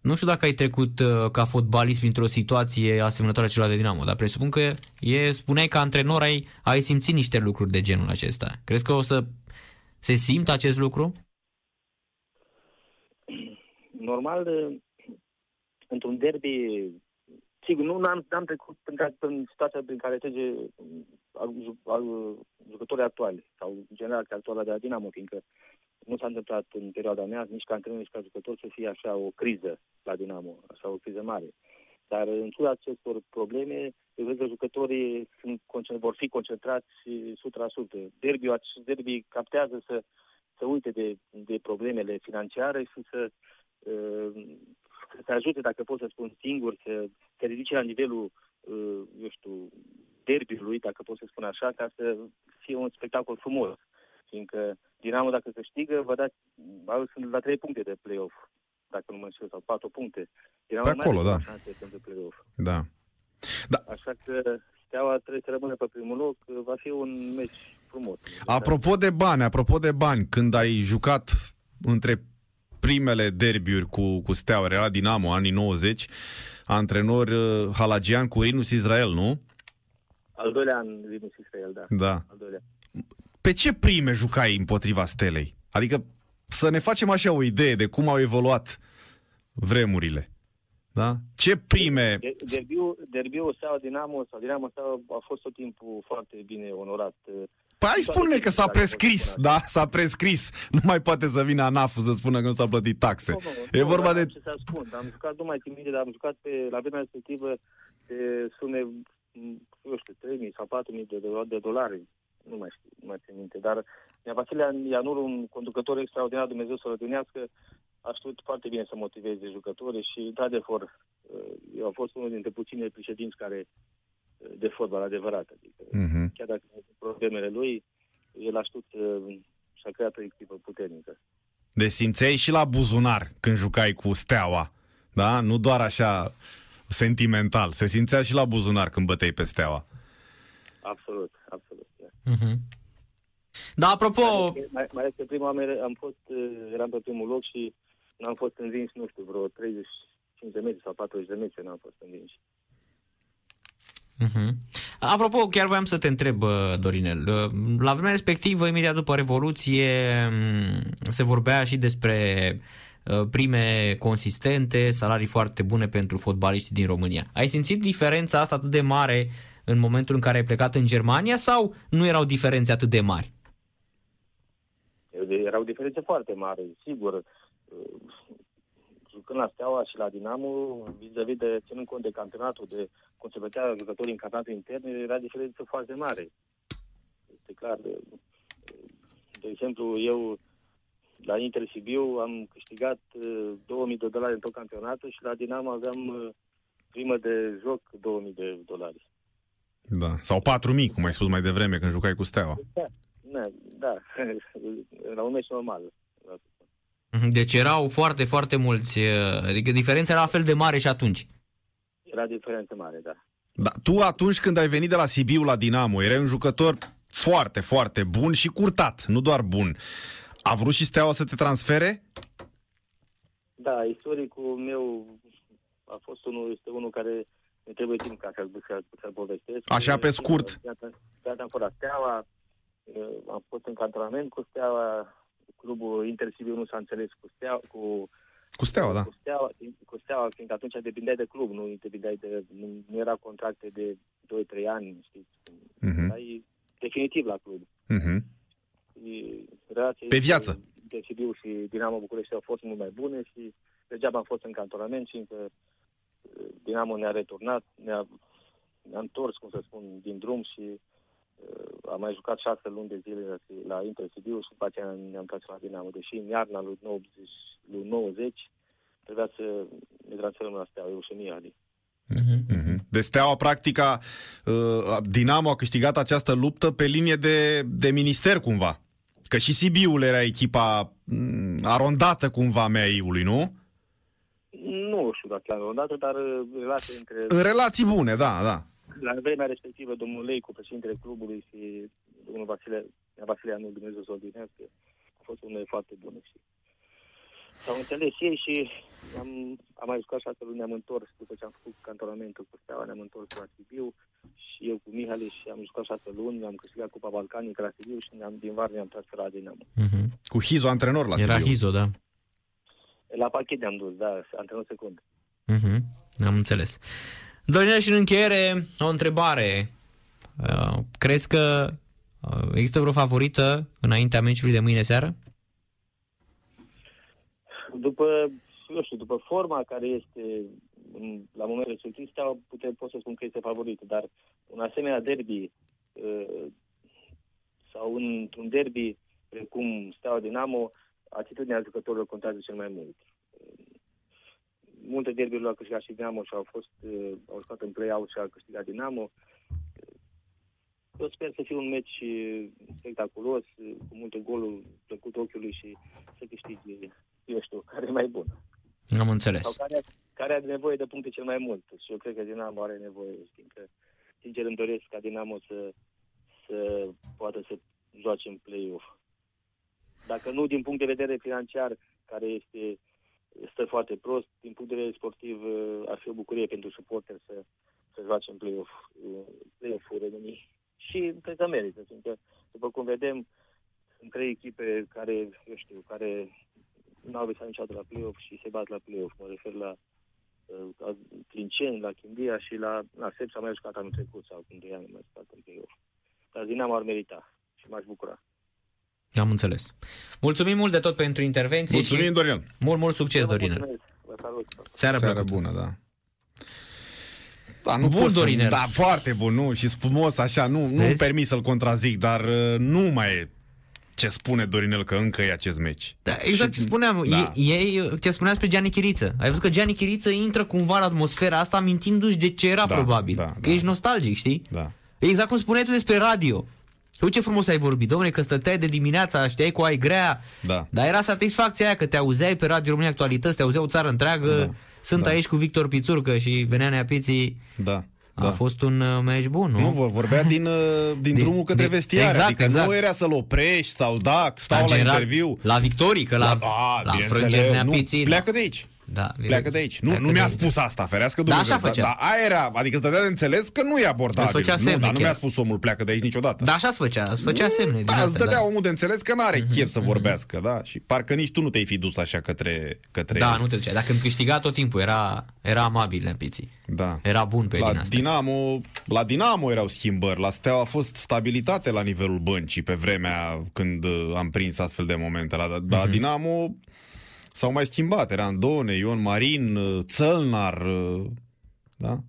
nu știu dacă ai trecut uh, ca fotbalist printr-o situație asemănătoare celor de Dinamo, dar presupun că e, spuneai că antrenor ai, ai simțit niște lucruri de genul acesta. Crezi că o să se simtă acest lucru? Normal, eh, într-un derby, sigur, nu am, am trecut în, ca- în situația prin care trece mm, al, ju- al, jucătorii actuali sau în general actuala de la Dinamo, fiindcă nu s-a întâmplat în perioada mea, nici ca antrenor, nici ca jucător, să fie așa o criză la Dinamo, așa o criză mare. Dar în ciuda acestor probleme, eu cred că jucătorii sunt, concent- vor fi concentrați 100%. Derby, acest derby captează să, să uite de, de problemele financiare și să, uh, să te ajute, dacă pot să spun singur, să te ridice la nivelul, uh, eu știu, derbiului, dacă pot să spun așa, ca să fie un spectacol frumos. Fiindcă Dinamo, dacă câștigă, vă dați, au- sunt la trei puncte de play-off, dacă nu mă înșel, sau patru puncte. Dinamo Pe nu are acolo, da. șanse pentru play-off. Da. Așa că Steaua trebuie să rămână pe primul loc, va fi un meci frumos. Apropo de bani, apropo de bani, când ai jucat între primele derbiuri cu, cu Steaua, era Dinamo, anii 90, antrenor uh, Halagian cu Rinus Israel, nu? Al doilea an, Rinus Israel, da. Da. Al doilea. Pe ce prime jucai împotriva Stelei? Adică să ne facem așa o idee de cum au evoluat vremurile. Da? Ce prime... De- Derbiul, derbiul Steaua Dinamo sau Dinamo Steaua a fost tot timpul foarte bine onorat. Păi hai spune că s-a prescris, da? S-a prescris. Nu mai poate să vină anaf să spună că nu s-a plătit taxe. Nu, nu, E nu, vorba dar de... am Ce să ascund. Am jucat, nu mai țin minte, dar am jucat pe, la vremea respectivă pe sume, m, eu știu, 3.000 sau 4.000 de, do- de dolari. Nu mai știu, nu mai țin minte. Dar Nea Vasile Ianur, un conducător extraordinar, Dumnezeu să-l rădunească, a știut foarte bine să motiveze jucătorii și, într-adevăr, uh, eu am fost unul dintre puținele președinți care uh, de fotbal adevărat. Adică, Mhm. chiar dacă problemele lui, el a știut uh, și-a creat o echipă puternică. Deci simțeai și la buzunar când jucai cu Steaua. Da? Nu doar așa sentimental. Se simțea și la buzunar când băteai pe Steaua. Absolut, absolut. Da. Mhm. Da, apropo, Mai, mai ales că prima am, am fost, uh, eram pe primul loc și n-am fost învins, nu știu, vreo 35 de metri sau 40 de metri n-am fost învins. Mhm. Apropo, chiar voiam să te întreb, uh, Dorinel. uh, La vremea respectivă, imediat după Revoluție, m, se vorbea și despre uh, prime consistente, salarii foarte bune pentru fotbaliștii din România. Ai simțit diferența asta atât de mare în momentul în care ai plecat în Germania sau nu erau diferențe atât de mari? Uh, erau diferențe foarte mari, sigur. Uh, Jucând la Steaua și la Dinamo, vis-a-vis de, ținând cont de campionatul, de cum se vedea jucătorii în campionatul intern, era diferență foarte mare. Este clar. De, de exemplu, eu la Inter Sibiu am câștigat uh, 2000 de dolari în tot campionatul și la Dinamo aveam uh, primă de joc 2000 de dolari. Da. Sau 4000, cum ai spus mai devreme, când jucai cu Steaua. Da, da, da. la un meci normal. Mhm, Deci erau foarte, foarte mulți, uh, adică diferența era la fel de mare și atunci. Era diferență mare, da. Da, tu atunci când ai venit de la Sibiu la Dinamo, erai un jucător foarte, foarte bun și curtat, nu doar bun. A vrut și Steaua să te transfere? Da, istoricul meu a fost unul, este unul care ne trebuie timp ca să-l, să, să povestesc. Așa, pe scurt. Iată am fost la Steaua, eh, am fost în cantonament cu Steaua, clubul Inter Sibiu nu s-a înțeles cu Steaua, cu, Cu Steaua, da. cu Steaua, cu Steaua, fiindcă atunci depindeai de club, nu depindeai de, nu, nu era contracte de 2-3 ani, știți, Mhm. erai definitiv la club. Mhm. Și relația Pe viață. Inter Sibiu și Dinamo București au fost mult mai bune și degeaba am fost în cantonament și încă uh, Dinamo ne-a returnat, ne-a, ne-a întors, cum să spun, din drum și uh, am mai jucat șase luni de zile la, la Inter Sibiu și după aceea ne-am transferat la Dinamo. Deși în iarna lui 90, lui 90 trebuia să ne transferăm la Steaua, eu și Mihali. Mhm. De Steaua, practic, a, uh, Dinamo a câștigat această luptă pe linie de, de minister, cumva. Că și Sibiul era echipa mm, arondată, cumva, a meiului, nu? Nu știu dacă la dată, dar uh, relația între În relații bune, da, da. la vremea respectivă, domnul Leicu, președintele clubului și domnul Vasile, Vasile Anu, Dumnezeu să-l odinească, a fost unele foarte bune și s-au înțeles ei și am, am mai jucat șase luni, ne-am întors după ce am făcut cantonamentul cu Steaua, ne-am întors la Sibiu și eu cu Mihali și am jucat șase luni, am câștigat Cupa Balcanică la Sibiu și ne-am, din vară ne-am transferat la Dinamo. Mhm. Cu Hizo, antrenor la Era Sibiu. Hizo, da. La pachet ne-am dus, da, antrenor secund. Mhm. Am înțeles. Dorinel, și în încheiere, o întrebare. Uh, crezi că uh, există vreo favorită înaintea meciului de mâine seară? După, eu știu, după forma care este în- la momentul respectiv, Steaua putem, pot să spun că este favorită, dar un asemenea derby uh, sau în- într-un derby precum Steaua Dinamo, atitudinea jucătorilor contează cel mai mult. Uh, Multe derby-uri au câștigat și Dinamo și au fost uh, au jucat în play-out și au câștigat Dinamo. Uh, Eu sper să fie un meci uh, spectaculos, uh, cu multe goluri plăcut ochiului și să câștige eu știu, care e mai bun. Am Sau înțeles. care, care are nevoie de puncte cel mai mult. Și eu cred că Dinamo are nevoie, fiindcă sincer îmi doresc ca Dinamo să, să poată să joace în play-off. Dacă nu din punct de vedere financiar, care este stă foarte prost, din punct de vedere sportiv uh, ar fi o bucurie pentru suporter să, să joace în play-off, uh, play-off-ul României. Și cred că merită, fiindcă, după cum vedem, sunt trei echipe care, eu știu, care nu au visat niciodată la play-off și se bat la play-off. Mă refer la, uh, la Clinceni, la Chindia și la, la Sep s-a mai jucat anul trecut sau când doi ani mai jucat în play-off. Dar Dinamo ar merita și m-aș bucura. Am înțeles. Mulțumim mult de tot pentru intervenție Mulțumim, și Dorian. mult, mult succes, Eu vă Dorinel. mulțumesc. Vă salut. Seară, Seară plăcută. bună, da. Da, nu Bun, pot să- Dorinel. Da, foarte bun, nu, și frumos așa, nu, nu Vezi? permis să-l contrazic, dar uh, nu mai e ce spune Dorinel că încă e acest meci. Da, exact Și- ce spuneam, da. da. ei, ce spuneați pe Gianni Chiriță. Ai văzut că Gianni Chiriță intră cumva în atmosfera asta amintindu-și de ce era Da, probabil. da, că da. ești nostalgic, știi? Da. Exact cum spuneai tu despre radio. Uite ce frumos ai vorbit, domnule, că stăteai de dimineața, știai cu ai grea, Da. dar era satisfacția aia că te auzeai pe Radio România Actualități, te auzeau o țară întreagă, Da, sunt da. aici cu Victor Pițurcă și venea Neapiții, Da. a da. fost un uh, meci bun, nu? Nu, vor vorbea din, uh, din, Din- drumul către din- vestiare, exact, adică exact. nu era să-l oprești sau da, stau Dar la în general, interviu. La victorii, că la, a, la bineînțeles, frângeri nu, Neapiții, pleacă de aici. Da, Pleacă de aici. Nu, Pleacă nu de mi-a aici. spus asta, ferească Da, Dumnezeu. așa făcea. Dar aia era, adică îți dădea de înțeles că nu e abordabil. Îți făcea nu, semne dar nu chiar. mi-a spus omul pleacă de aici niciodată. Da, așa îți făcea, îți făcea semne din Da, îți astea, dădea da. Mhm, omul de înțeles că n-are chef să vorbească, da? Și parcă nici tu nu te-ai fi dus așa către, către Da, el. nu te duceai. Dacă îmi câștiga tot timpul, era, era amabil Nempiții. Da. Era bun pe din La asta. Dinamo, la Dinamo erau schimbări, la Steaua a fost stabilitate la nivelul băncii pe vremea când uh, am prins astfel de momente. La, la Mhm. Dinamo s-au mai schimbat, era Andone, Ion Marin, uh, Țălnar, uh, da?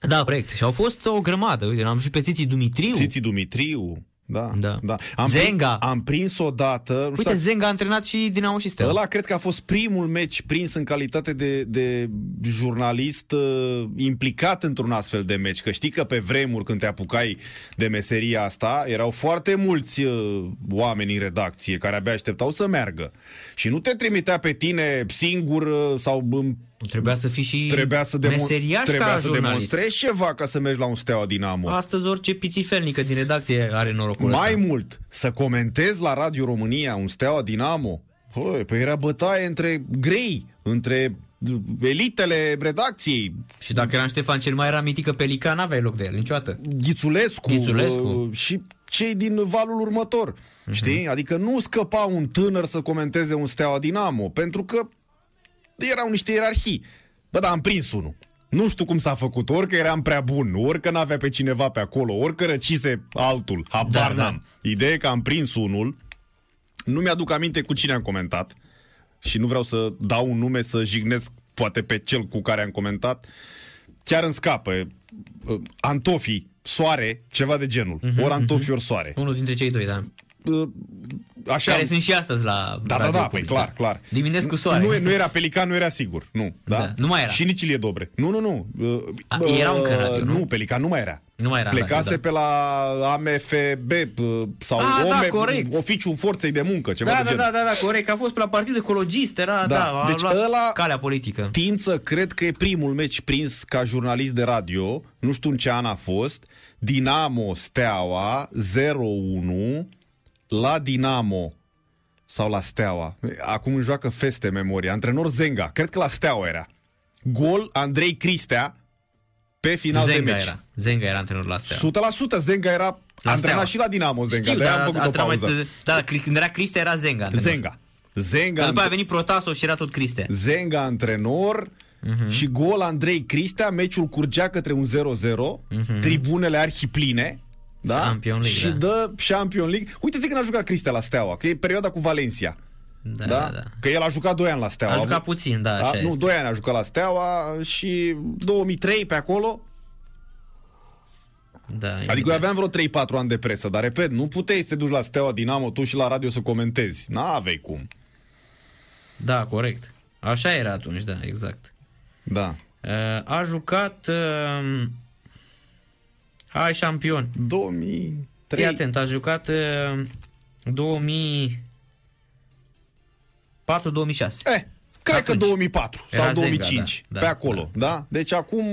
Da, proiect. Și au fost o grămadă. Uite, am și pe Țiții Dumitriu. Țiții Dumitriu, da, Da. da. Am Zenga. Prins, am prins odată, nu știu Uite, dacă- Zenga a antrenat și Dinamo și Steaua. Ăla cred că a fost primul meci prins în calitate de, de jurnalist uh, implicat într-un astfel de meci. Că știi că pe vremuri când te apucai de meseria asta, erau foarte mulți uh, oameni în redacție care abia așteptau să meargă. Și nu te trimitea pe tine singur uh, sau în Trebuia să fii și Trebuia să, demo- meseriaș trebuia ca să jurnalist. demonstrezi ceva ca să mergi la un Steaua Dinamo. Astăzi orice pițifelnică din redacție are norocul Mai ăsta. mult, să comentezi la Radio România un Steaua Dinamo, Păi, păi era bătaie între grei, între elitele redacției, Și dacă era Ștefan cel mai ramitică pelican, n-aveai loc de el niciodată. Ghițulescu, Ghițulescu. uh, și cei din valul următor. Mhm. Știi? Adică nu scăpa un tânăr să comenteze un Steaua Dinamo, pentru că erau niște ierarhii. Bă, dar am prins unul. Nu știu cum s-a făcut, ori că eram prea bun, ori că n-avea pe cineva pe acolo, ori că răcise altul, habar Da, n-am. Ideea e că am prins unul, nu mi-aduc aminte cu cine am comentat și nu vreau să dau un nume să jignesc poate pe cel cu care am comentat. Chiar îmi scapă. Uh, Antofi, Soare, ceva de genul. Mhm, Ori Antofi, ori Soare. Unul dintre cei doi, da. Uh, Așa, Care sunt și astăzi la da, da, Radio da, păi Public, clar, clar. Diminescu Soare. Nu, nu era Pelican, nu era sigur. Nu, da? Da, nu mai era. Și nici Ilie Dobre. Nu, nu, nu. Uh, A, uh, era încă în radio, nu? Nu, Pelican nu mai era. Nu mai era în Plecase radio, da. pe la AMFB uh, sau Ah, da, OME, corect. Oficiul Forței de Muncă, ceva Da, de da, genul. da, da, da, corect. A fost pe la Partidul Ecologist, era, da, Da, a deci luat ăla- calea politică. Tind să cred că e primul meci prins ca jurnalist de radio, nu știu în ce an a fost, Dinamo Steaua 0-1 la Dinamo sau la Steaua. Acum îmi joacă feste memoria. Antrenor Zenga, cred că la Steaua era. Gol Andrei Cristea pe final de Zenga meci. era. Zenga era antrenor la Steaua. 100% Zenga era La antrenat Steaua. și la Dinamo Zenga, Știu, de-aia dar am făcut a- o a- pauză. mai- Da, când era Cristea era Zenga. antrenor. Zenga. Zenga, Că după aia a venit Protasov și era tot Cristea. Zenga antrenor Mhm. și gol Andrei Cristea, meciul curgea către un 0-0, tribunele arhipline, da? Mhm. Champion League, și da. dă Champion League. Uite-te când a jucat Cristea la Steaua, că e perioada cu Valencia. Da, Da? da, da. Că el a jucat 2 ani la Steaua. A avut- jucat puțin, da, da? așa Nu, este. 2 ani a jucat la Steaua și 2003 pe acolo. Da, Adică eu evident. aveam vreo 3-4 ani de presă, dar repet, nu puteai să te duci la Steaua Dinamo tu și la radio să comentezi. N-avei cum. Da, corect. Așa era atunci, da, exact. Da. Uh, A jucat... Uh, hai, șampion. 2003. Fii atent, a jucat uh, 2000... 4-2006. Eh, cred că Atunci. 2004 Era sau Zenga, 2005, da, pe da, acolo, da. Deci acum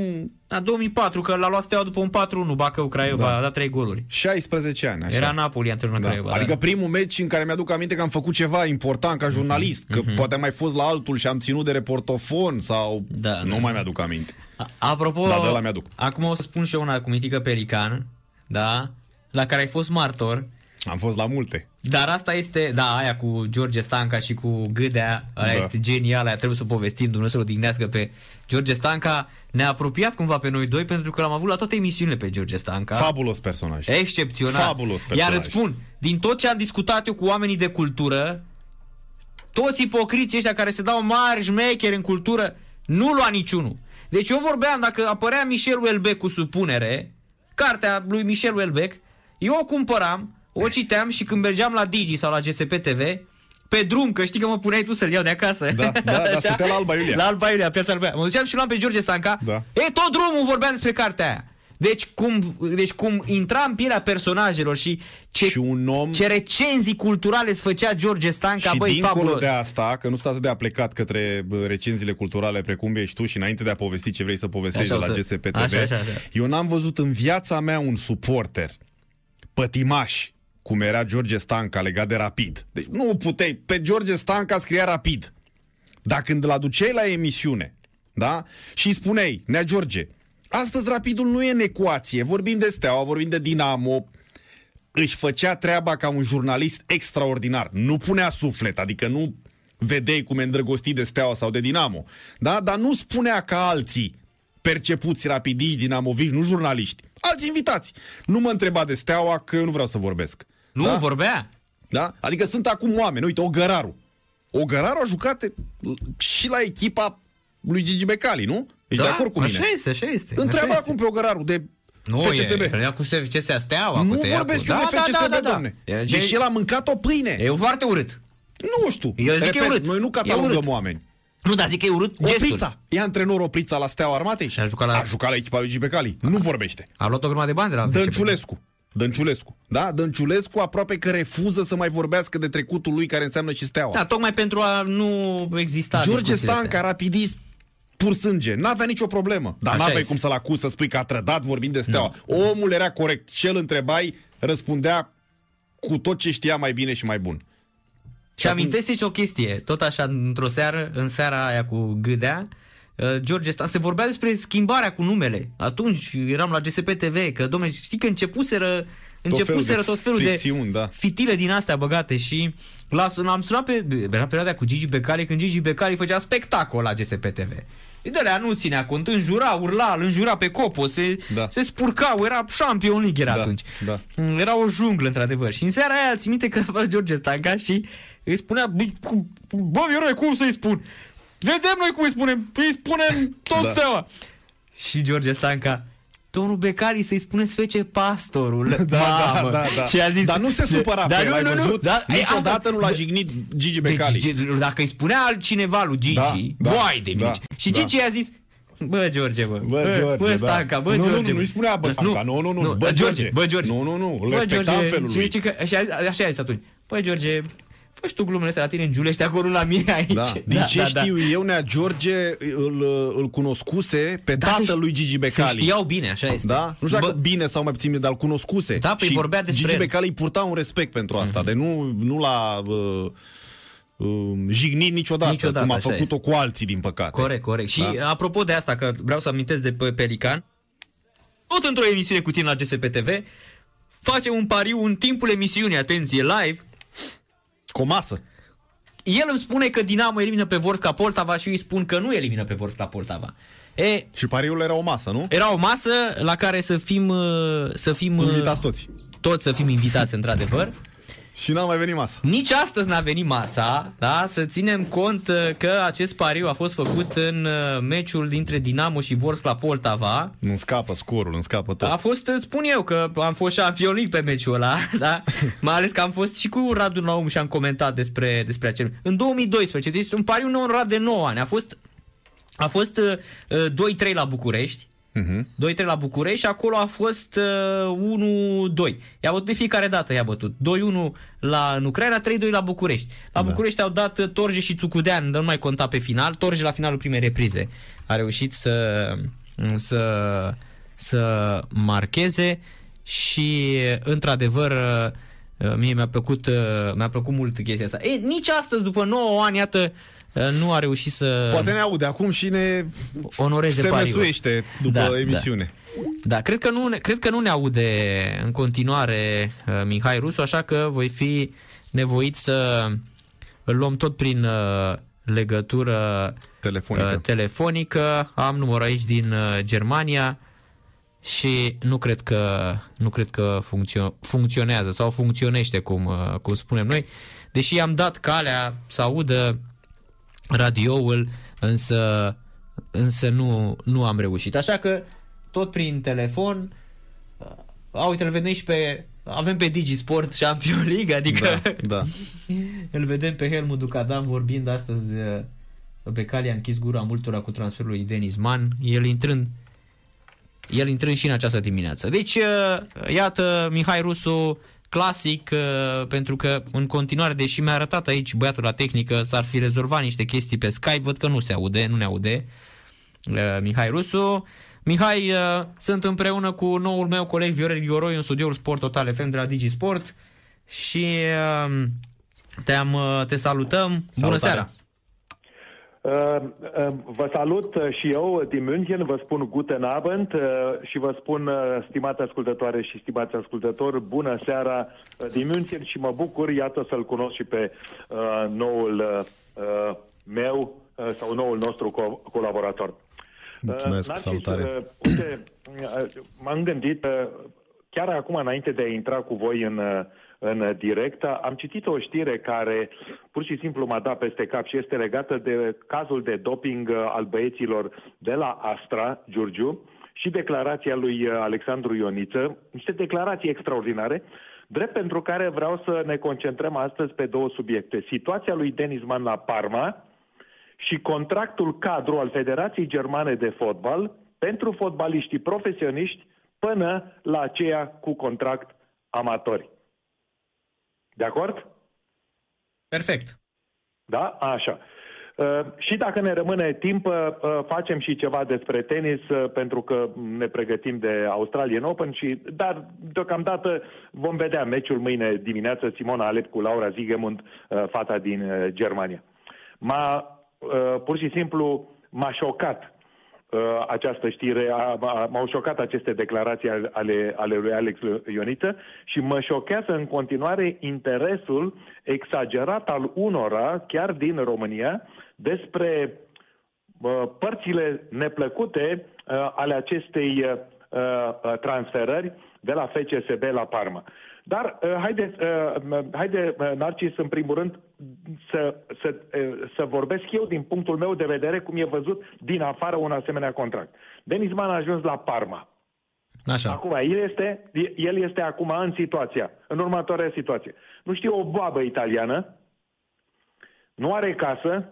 Da, 2004, că l-a luat Steaua după un 4-1, Bacău, Craiova, Da. a dat 3 goluri. 16 ani, așa. Era Napoli antrenor da. Craiova. Adică da. primul meci în care mi-aduc aminte că am făcut ceva important ca jurnalist, că poate am mai fost la altul și am ținut de reportofon sau Da, nu da. mai mi-aduc aminte. A- Apropo, Da, de ăla mi-aduc. acum o să spun și eu una cu mitică Pelican, da, la care ai fost martor, Am fost la multe. dar asta este, da, aia cu George Stanca și cu Gâdea, aia Da. este genială, aia trebuie să o povestim, Dumnezeu să-l odihnească pe George Stanca, ne-a apropiat cumva pe noi doi pentru că l-am avut la toate emisiunile pe George Stanca. Fabulos personaj. Excepțional. Fabulos personaj. Iar îți spun, din tot ce am discutat eu cu oamenii de cultură, toți ipocriții ăștia care se dau mari șmecheri în cultură, nu lua niciunul. Deci eu vorbeam, dacă apărea Michel Houellebecq cu supunere, cartea lui Michel Houellebecq, eu o cumpăram, o citeam și când mergeam la Digi sau la GSP TV, pe drum, că știi că mă puneai tu să-l iau de acasă. Da, da, da, Așa? stătea la Alba Iulia. La Alba Iulia, piața Alba Iulia. Mă duceam și luam pe George Stanca. Da. E, tot drumul vorbeam despre cartea aia. Deci cum, deci cum intra în pielea personajelor și ce, Și un om- ce recenzii culturale îți făcea George Stanca, și băi, dincolo fabulos. de asta, că nu sunt atât de aplecat către bă, recenziile culturale precum ești tu și înainte de a povesti ce vrei să povestești Așa de o la să- GSP TV, așa, așa, așa. eu n-am văzut în viața mea un suporter pătimaș cum era George Stanca legat de Rapid. Deci nu puteai, pe George Stanca scria Rapid. Dar când îl aduceai la emisiune, da? Și îi spuneai, Nea George, astăzi Rapidul nu e în ecuație, vorbim de Steaua, vorbim de Dinamo, își făcea treaba ca un jurnalist extraordinar. Nu punea suflet, adică nu vedeai cum e îndrăgostit de Steaua sau de Dinamo. Da? Dar nu spunea ca alții percepuți rapidiști, dinamoviști, nu jurnaliști. Alți invitați. Nu mă întreba de Steaua că eu nu vreau să vorbesc. Nu, da? vorbea. Da? Adică sunt acum oameni, uite, Ogăraru. Ogăraru a jucat și la echipa lui Gigi Becali, nu? Ești da, de acord cu mine? Așa este, așa este. Întreabă așa acum pe Ogăraru de nu, FCSB. e, era cu FCSB Steaua. nu cu tăiacul. vorbesc eu da, de FCSB, da, da, da, domne. da. Deci el a mâncat o pâine. E foarte urât. Nu știu. Eu zic Repet, că e urât. Noi nu E catalogăm urât. oameni. Nu, dar zic că e urât gestul. Oprița. E antrenor Oprița la Steaua Armatei? Și a jucat la- A jucat la echipa lui Gibecali. Nu vorbește. A luat o grămadă de bani de la Dănciulescu. Dănciulescu. Da? Dănciulescu aproape că refuză să mai vorbească de trecutul lui care înseamnă și Steaua. Da, tocmai pentru a nu exista George discuțiile Stanca, astea. rapidist, pur sânge. N-avea nicio problemă. Dar Așa n-aveai este. cum să-l acuz, să spui că a trădat vorbind de Steaua. Omul era corect. Ce îl întrebai, răspundea cu tot ce știa mai bine și mai bun. Și amintește o chestie, tot așa, într-o seară, în seara aia cu Gâdea, uh, George Stan, se vorbea despre schimbarea cu numele. Atunci eram la GSP TV, că, domnule, știi că începuseră, începuseră felul de tot felul de ficțiuni, da. fitile din astea băgate și l-a, l-am sunat pe, era perioada cu Gigi Becali, când Gigi Becali făcea spectacol la GSP TV. Și de nu ținea cont, înjura, urla, îl înjura pe copo, se, Da. se spurcau, era Champion League era Da, atunci. da. Mm, Era o junglă, într-adevăr. Și în seara aia, ți minte că va George Stanca și îi spunea, "Băi, cum- bă, Vioroi, cum să-i spun? Vedem noi cum îi spunem, îi spunem tot Da. da. steaua. Și George Stanca, domnul Becali să-i spuneți fece pastorul. Da, Mamă. da, da. Și a zis, Dar nu se supăra Dar pe el, nu, ai nu, nu, văzut? da, e, Niciodată asta- nu l-a jignit Gigi deci, Becali. Gigi- dacă îi spunea altcineva lui Gigi, Da, da, boai de mici. da, și da. Gigi i-a zis, Bă, George, bă. Bă, George, bă, da. Stanca, bă, Nu, nu, George. nu, nu-i spunea, bă, Stanca, nu, nu, nu, bă, George, George. bă, George. Nu, nu, nu, îl Bă, respecta George, în felul și lui. zice că, așa, așa a zis atunci. Băi, George, fă și tu glumele astea la tine în giulește acolo la mine aici. Da. Din ce știu eu, Nea George îl, îl cunoscuse pe Da, tatăl se- lui Gigi Se Becali. știau bine, așa este. Da? Nu știu dacă Bă, bine sau mai puțin bine, dar îl cunoscuse. Da, păi și vorbea despre Gigi el. Mhm. Becali îi purta un respect pentru asta, de nu, nu l-a uh, uh, jignit niciodată, Niciodată, cum a așa făcut-o cu alții, din păcate. Corect, corect. Și Da. apropo de asta, că vreau să amintesc de pe Pelican, tot într-o emisiune cu tine la GSP TV, facem un pariu în timpul emisiunii, atenție, live, Cu o masă. el îmi spune că Dinamo elimină pe Vorska Poltava și eu îi spun că nu elimină pe Vorska Poltava. E, Și pariul era o masă, nu? era o masă la care să fim, uh, să fim uh, Invitați toți. toți să fim invitați într-adevăr. Și n-a mai venit masa. Nici astăzi n-a venit masa, da? Să ținem cont uh, că acest pariu a fost făcut în uh, meciul dintre Dinamo și Vorskla Poltava. Nu scapă scorul, îmi scapă tot. A fost, îți spun eu, că am fost Champion League pe meciul ăla, da? Mai ales că am fost și cu Radu Naum și am comentat despre, despre acel. În 2012, deci este un pariu neonorat de 9 ani. A fost, a fost uh, 2-3 la București. Uh-huh. 2-3 la București și acolo a fost uh, 1-2. I-a bătut de fiecare dată, i-a bătut. 2-1 la în Ucraina, 3-2 la București. La Da. București au dat uh, Torje și Țucudean, dar nu mai conta pe final. Torje la finalul primei reprize a reușit să, să, să marcheze și într-adevăr uh, mie mi-a plăcut, uh, mi-a plăcut mult chestia asta. E, nici astăzi, după 9 ani, iată, uh, nu a reușit să Poate ne aude acum și ne onoreze se pariul. mesuiește după Da, da. emisiune. Da, cred că, nu ne, cred că nu ne aude în continuare uh, Mihai Rusu, așa că voi fi nevoit să îl luăm tot prin uh, legătură Telefonică. uh, telefonică. Am număr aici din uh, Germania și nu cred că, nu cred că funcțio- funcționează sau funcționește cum, uh, cum spunem noi. Deși am dat calea să audă radioul, însă, însă nu, nu am reușit. Așa că tot prin telefon a, uite, îl vedem și pe avem pe Digisport Champion League, adică Da, da. îl vedem pe Helmut Ducadam vorbind astăzi uh, pe cale a închis gura multora cu transferul lui Denis Mann, el intrând el intrând și în această dimineață. Deci, uh, iată, Mihai Rusu, clasic, uh, pentru că în continuare, deși mi-a arătat aici băiatul la tehnică, s-ar fi rezolvat niște chestii pe Skype, văd că nu se aude, nu ne aude uh, Mihai Rusu. Mihai, uh, sunt împreună cu noul meu coleg Viorel Ghioroi în studioul Sport Total FM de la Digisport și uh, te-am, uh, te salutăm. Bună Salutare. seara! Uh, uh, vă salut uh, și eu din München, vă spun Guten Abend și vă spun, stimate ascultătoare și stimați ascultători, bună seara din München și mă bucur, iată, să-l cunosc și pe uh, noul uh, meu sau noul nostru co- colaborator. Mulțumesc, uh, salutare. Uh, uite, m-am gândit, uh, chiar acum înainte de a intra cu voi în uh, în direct. Am citit o știre care pur și simplu m-a dat peste cap și este legată de cazul de doping uh, al băieților de la Astra, Giurgiu, și declarația lui uh, Alexandru Ioniță, niște declarații extraordinare, drept pentru care vreau să ne concentrăm astăzi pe două subiecte. Situația lui Denis Man la Parma și contractul cadru al Federației Germane de Fotbal pentru fotbaliștii profesioniști până la aceea cu contract amatori. De acord? Perfect. Da? Așa. Uh, și dacă ne rămâne timp, uh, uh, facem și ceva despre tenis, uh, pentru că ne pregătim de Australian Open, și, dar deocamdată vom vedea meciul mâine dimineață, Simona Alep cu Laura Zigemund, uh, fata din uh, Germania. M-a, uh, pur și simplu, m-a șocat uh, această știre, a, a, m-au șocat aceste declarații ale, ale lui Alex Ioniță și mă șochează în continuare interesul exagerat al unora, chiar din România, despre uh, părțile neplăcute uh, ale acestei uh, uh transferări de la FCSB la Parma. Dar uh, haide, uh, haide uh, Narcis, în primul rând, să, să, uh, să vorbesc eu din punctul meu de vedere cum e văzut din afară un asemenea contract. Denis Man a ajuns la Parma. Așa. Acum, el este, el este acum în situația, în următoarea situație. Nu știu, o boabă italiană, nu are casă,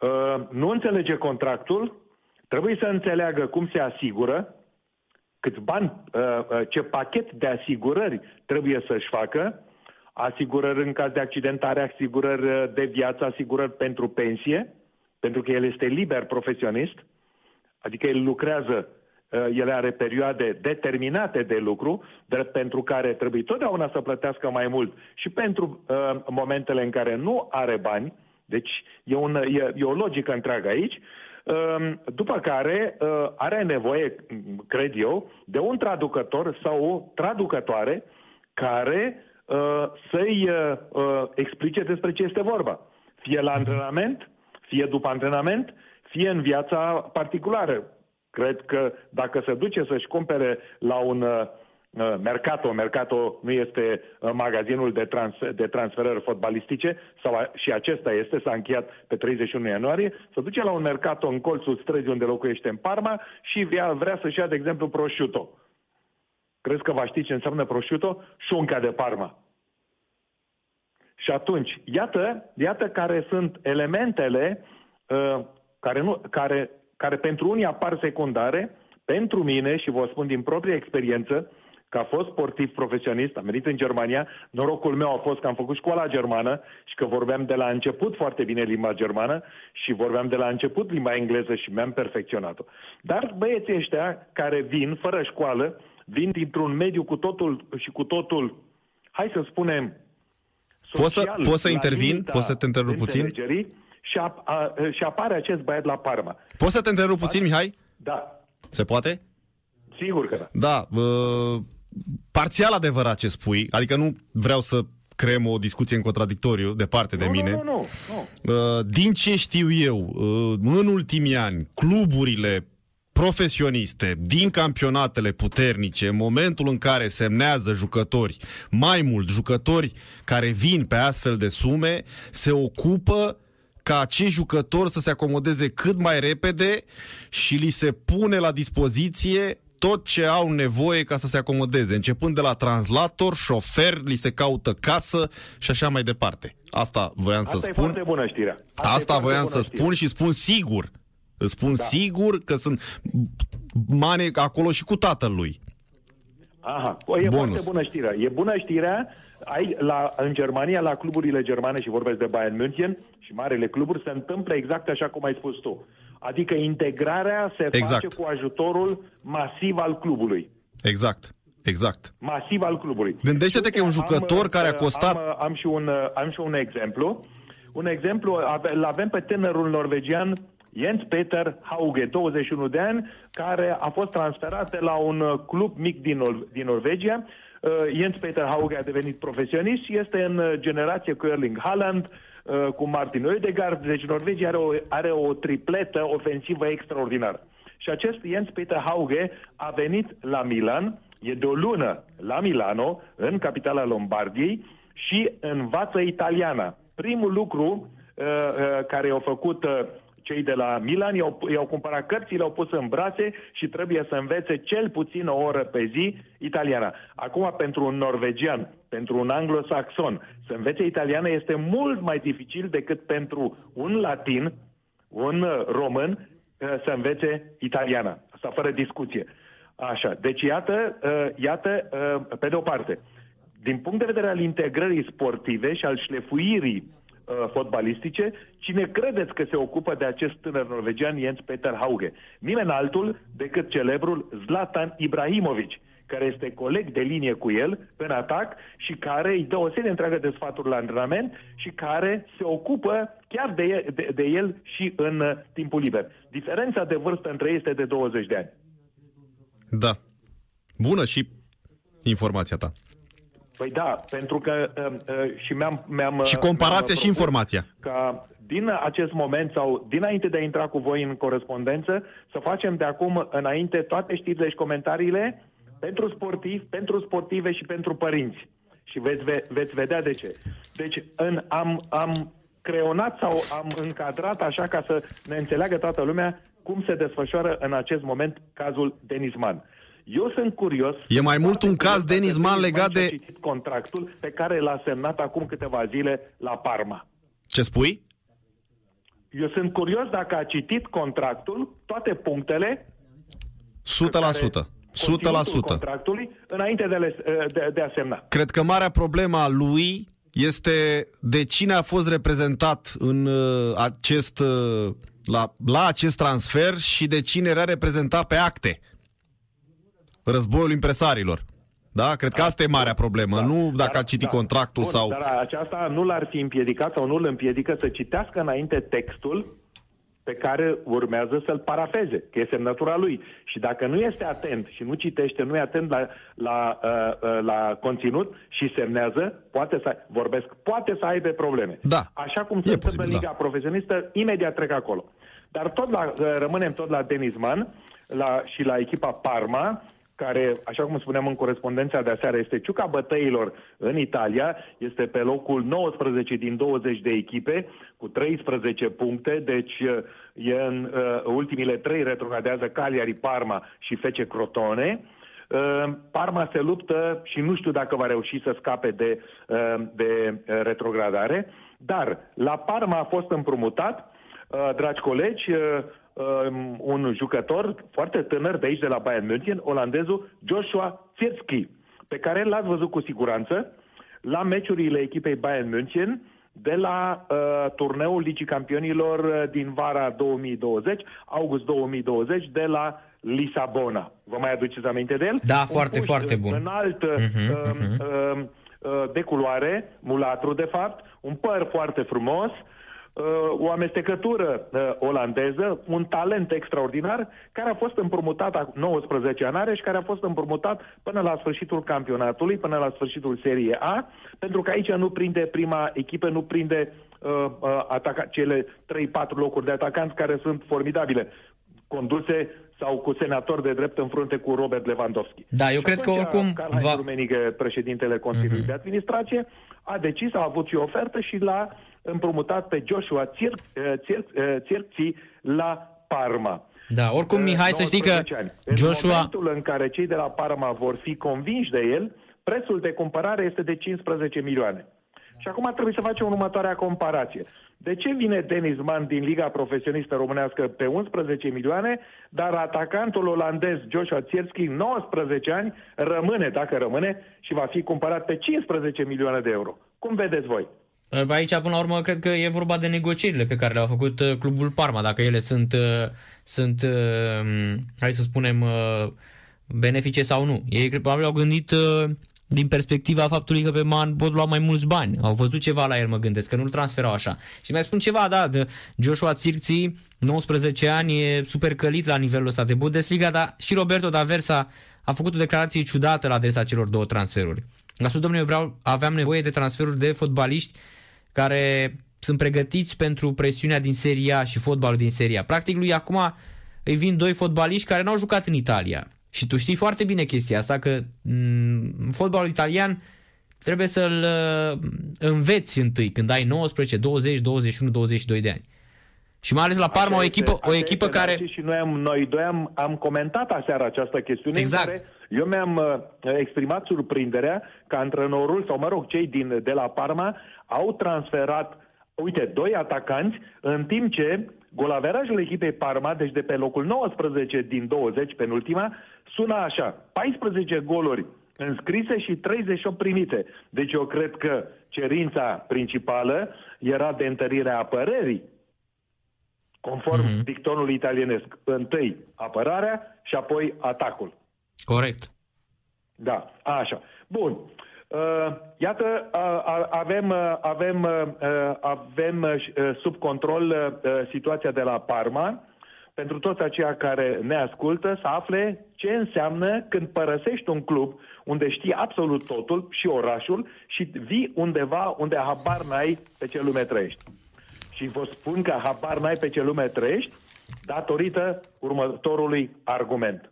uh, nu înțelege contractul, trebuie să înțeleagă cum se asigură, câți bani, uh, uh, ce pachet de asigurări trebuie să-și facă, asigurări în caz de accidentare, asigurări uh, de viață, asigurări pentru pensie, pentru că el este liber profesionist, adică el lucrează, el are perioade determinate de lucru, drept pentru care trebuie totdeauna să plătească mai mult și pentru uh, momentele în care nu are bani, deci e, un, e, e o logică întreagă aici, Ehm, după care eh, are nevoie, cred eu, de un traducător sau o traducătoare care eh, să-i eh, explice despre ce este vorba. Fie la antrenament, fie după antrenament, fie în viața particulară. Cred că dacă se duce să-și cumpere la un Uh, Mercato. Mercato nu este uh, magazinul de, trans, de transferări fotbalistice, sau și acesta este, s-a încheiat pe 31 ianuarie, să duce la un Mercato în colțul străzii unde locuiește în Parma și vrea, vrea să-și ia, de exemplu, prosciutto. Crezi că va ști ce înseamnă prosciutto? Șunca de Parma. Și atunci, iată, iată care sunt elementele uh, care, nu, care, care pentru unii apar secundare, pentru mine, și vă spun din proprie experiență, că a fost sportiv profesionist, am venit în Germania, norocul meu a fost că am făcut școala germană și că vorbeam de la început foarte bine limba germană și vorbeam de la început limba engleză și mi-am perfecționat-o. Dar băieții ăștia care vin fără școală, vin dintr-un mediu cu totul și cu totul, hai să spunem, Poți să, poți să intervin? Poți să te întrerup puțin? Și, ap- a, și apare acest băiat la Parma. Poți să te întrerup puțin, Mihai? Da. Se poate? Sigur că da. Da, uh, parțial adevărat ce spui, adică nu vreau să creăm o discuție în contradictoriu de parte de nu, mine. Nu, nu, nu. Uh, din ce știu eu, uh, în ultimii ani, cluburile profesioniste din campionatele puternice, în momentul în care semnează jucători, mai mult jucători care vin pe astfel de sume, se ocupă ca acești jucători să se acomodeze cât mai repede și li se pune la dispoziție tot ce au nevoie ca să se acomodeze, începând de la translator, șofer, li se caută casă și așa mai departe. Asta voiam Asta să e spun. Asta bună știrea. Asta, Asta voiam să știrea. spun și spun sigur. Îți spun da. sigur că sunt mane acolo și cu tatăl lui. Aha, o, e Bonus. foarte bună știrea. E bună știrea ai, la, în Germania, la cluburile germane, și vorbesc de Bayern München și marele cluburi, se întâmplă exact așa cum ai spus tu. Adică integrarea se exact. face cu ajutorul masiv al clubului. Exact. Exact. Masiv al clubului. Gândește-te că e un jucător am, care a costat... Am, am, și un, am și un exemplu. Un exemplu, ave- îl avem pe tânărul norvegian Jens Peter Hauge, 21 de ani, care a fost transferat de la un uh, club mic din, Nor- din Norvegia. Uh, Jens Peter Hauge a devenit profesionist și este în uh, generație cu Erling Haaland, uh, cu Martin Oedegaard, deci Norvegia are o, are o tripletă ofensivă extraordinară. Și acest Jens Peter Hauge a venit la Milan, e de o lună la Milano, în capitala Lombardiei, și învață italiana. Primul lucru uh, uh, care au făcut uh, cei de la Milan, i-au, i-au cumpărat cărți, le-au pus în brațe și trebuie să învețe cel puțin o oră pe zi italiana. Acum, pentru un norvegian, pentru un anglosaxon, să învețe italiană este mult mai dificil decât pentru un latin, un uh, român, uh, să învețe italiana. Asta fără discuție. Așa, deci iată, uh, iată, uh, pe de o parte, din punct de vedere al integrării sportive și al șlefuirii uh, fotbalistice, cine credeți că se ocupă de acest tânăr norvegian Jens Peter Hauge? Nimeni altul decât celebrul Zlatan Ibrahimovic, care este coleg de linie cu el în atac și care îi dă o serie întreagă de sfaturi la antrenament și care se ocupă chiar de el, de, de el și în uh, timpul liber. Diferența de vârstă între ei este de 20 de ani. Da. Bună și informația ta. Păi da, pentru că uh, uh, și mi-am... mi-am Și uh, comparația mi-am și propus informația. Ca din acest moment sau dinainte de a intra cu voi în corespondență, să facem de acum înainte toate știrile și comentariile pentru sportivi, pentru sportive și pentru părinți. Și veți, ve- veți vedea de ce. Deci în, am, am creonat sau am încadrat așa ca să ne înțeleagă toată lumea cum se desfășoară în acest moment cazul Denisman. Eu sunt curios... E mai mult un foarte caz curios Denis dacă Man legat și-a de- citit contractul pe care l-a semnat acum câteva zile la Parma. Ce spui? Eu sunt curios dacă a citit contractul, toate punctele 100%. 100%. contractului înainte de, le, de, de a semna. Cred că marea problemă a lui este de cine a fost reprezentat în uh, acest, uh, la, la acest transfer și de cine era reprezentat pe acte. Războiul impresarilor. Da? Cred că asta e marea problemă, nu dacă a citit contractul Bun, sau... Dar aceasta nu l-ar fi împiedicat sau nu îl împiedică să citească înainte textul pe care urmează să-l parafeze, că e semnătura lui. Și dacă nu este atent și nu citește, nu e atent la, la, uh, uh, la conținut și semnează, poate să, vorbesc, poate să aibă probleme. Da. Așa cum E se întâmplă posibil, în Liga da. Profesionistă, imediat trec acolo. Dar tot la, uh, rămânem tot la Denisman la, și la echipa Parma, care, așa cum spuneam în corespondența de aseară, este ciuca bătăilor în Italia, este pe locul 19 din 20 de echipe, cu 13 puncte, deci uh, e în uh, ultimile trei retrogradează Cagliari, Parma și Fece Crotone. Uh, Parma se luptă și nu știu dacă va reuși să scape de, uh, de uh, retrogradare, dar la Parma a fost împrumutat, uh, dragi colegi, uh, um, un jucător foarte tânăr de aici, de la Bayern München, olandezul Joshua Fierski, pe care l-ați văzut cu siguranță la meciurile echipei Bayern München de la uh, turneul Ligii Campionilor uh, din vara 2020, august 2020, de la Lisabona. Vă mai aduceți aminte de el? Da, Un foarte, puș foarte bun. Înalt, uh, Mhm, uh, mhm. uh, uh, de culoare, mulatru de fapt, un păr foarte frumos, uh, o amestecătură uh, olandeză, un talent extraordinar, care a fost împrumutat, acum 19 ani are și care a fost împrumutat până la sfârșitul campionatului, până la sfârșitul Serie A, pentru că aici nu prinde prima echipă, nu prinde uh, uh, ataca- cele 3-4 locuri de atacanți care sunt formidabile, conduse sau cu senator de drept în frunte cu Robert Lewandowski. Da, eu Și cred că atunci, oricum Karl-Heinz va- Rummenigge, președintele Consiliului de Administrație, a decis, a avut și o ofertă și l-a împrumutat pe Joshua Țirți la Parma. Da, oricum, Uh, Mihai, să știi că 19 ani. În Joshua... momentul în care cei de la Parma vor fi convinși de el, prețul de cumpărare este de 15 milioane. Și acum trebuie să facem următoarea comparație. De ce vine Denis Mann din Liga Profesionistă Românească pe 11 milioane, dar atacantul olandez Joshua Țierski, 19 ani, rămâne, dacă rămâne, și va fi cumpărat pe 15 milioane de euro? Cum vedeți voi? Aici, până la urmă, cred că e vorba de negocierile pe care le-a făcut uh, clubul Parma, dacă ele sunt, uh, sunt uh, hai să spunem, uh, benefice sau nu. Ei probabil au gândit uh, din perspectiva faptului că pe Man pot lua mai mulți bani. Au văzut ceva la el, mă gândesc, că nu-l transferau așa. Și mai spun ceva, da, de Joshua Țirții, 19 ani, e super călit la nivelul ăsta de Bundesliga, dar și Roberto Daversa a făcut o declarație ciudată la adresa celor două transferuri. A spus, domnule, vreau, aveam nevoie de transferuri de fotbaliști care sunt pregătiți pentru presiunea din Seria și fotbalul din Seria. Practic lui acum îi vin doi fotbaliști care n-au jucat în Italia. Și tu știi foarte bine chestia asta, că m- fotbalul italian trebuie să-l uh, înveți întâi când ai 19, 20, 21, 22 de ani. Și mai ales la Parma, o echipă, o echipă care... Și noi, am, noi doi am, am comentat aseară această chestiune Exact. în care eu mi-am uh, exprimat surprinderea că antrenorul, sau mă rog, cei din, de la Parma au transferat, uite, doi atacanți, în timp ce golaverajul echipei Parma, deci de pe locul 19 din 20, penultima, sună așa, 14 goluri înscrise și 38 primite. Deci eu cred că cerința principală era de întărirea apărării conform mm-hmm. dictonului italienesc. Întâi apărarea și apoi atacul. Corect. Da, așa. Bun. Uh, iată, uh, avem, uh, avem, uh, avem uh, sub control uh, situația de la Parma. Pentru toți aceia care ne ascultă, să afle ce înseamnă când părăsești un club unde știi absolut totul și orașul și vii undeva unde habar n-ai pe ce lume trăiești. Și vă spun că habar n-ai pe ce lume trăiești datorită următorului argument.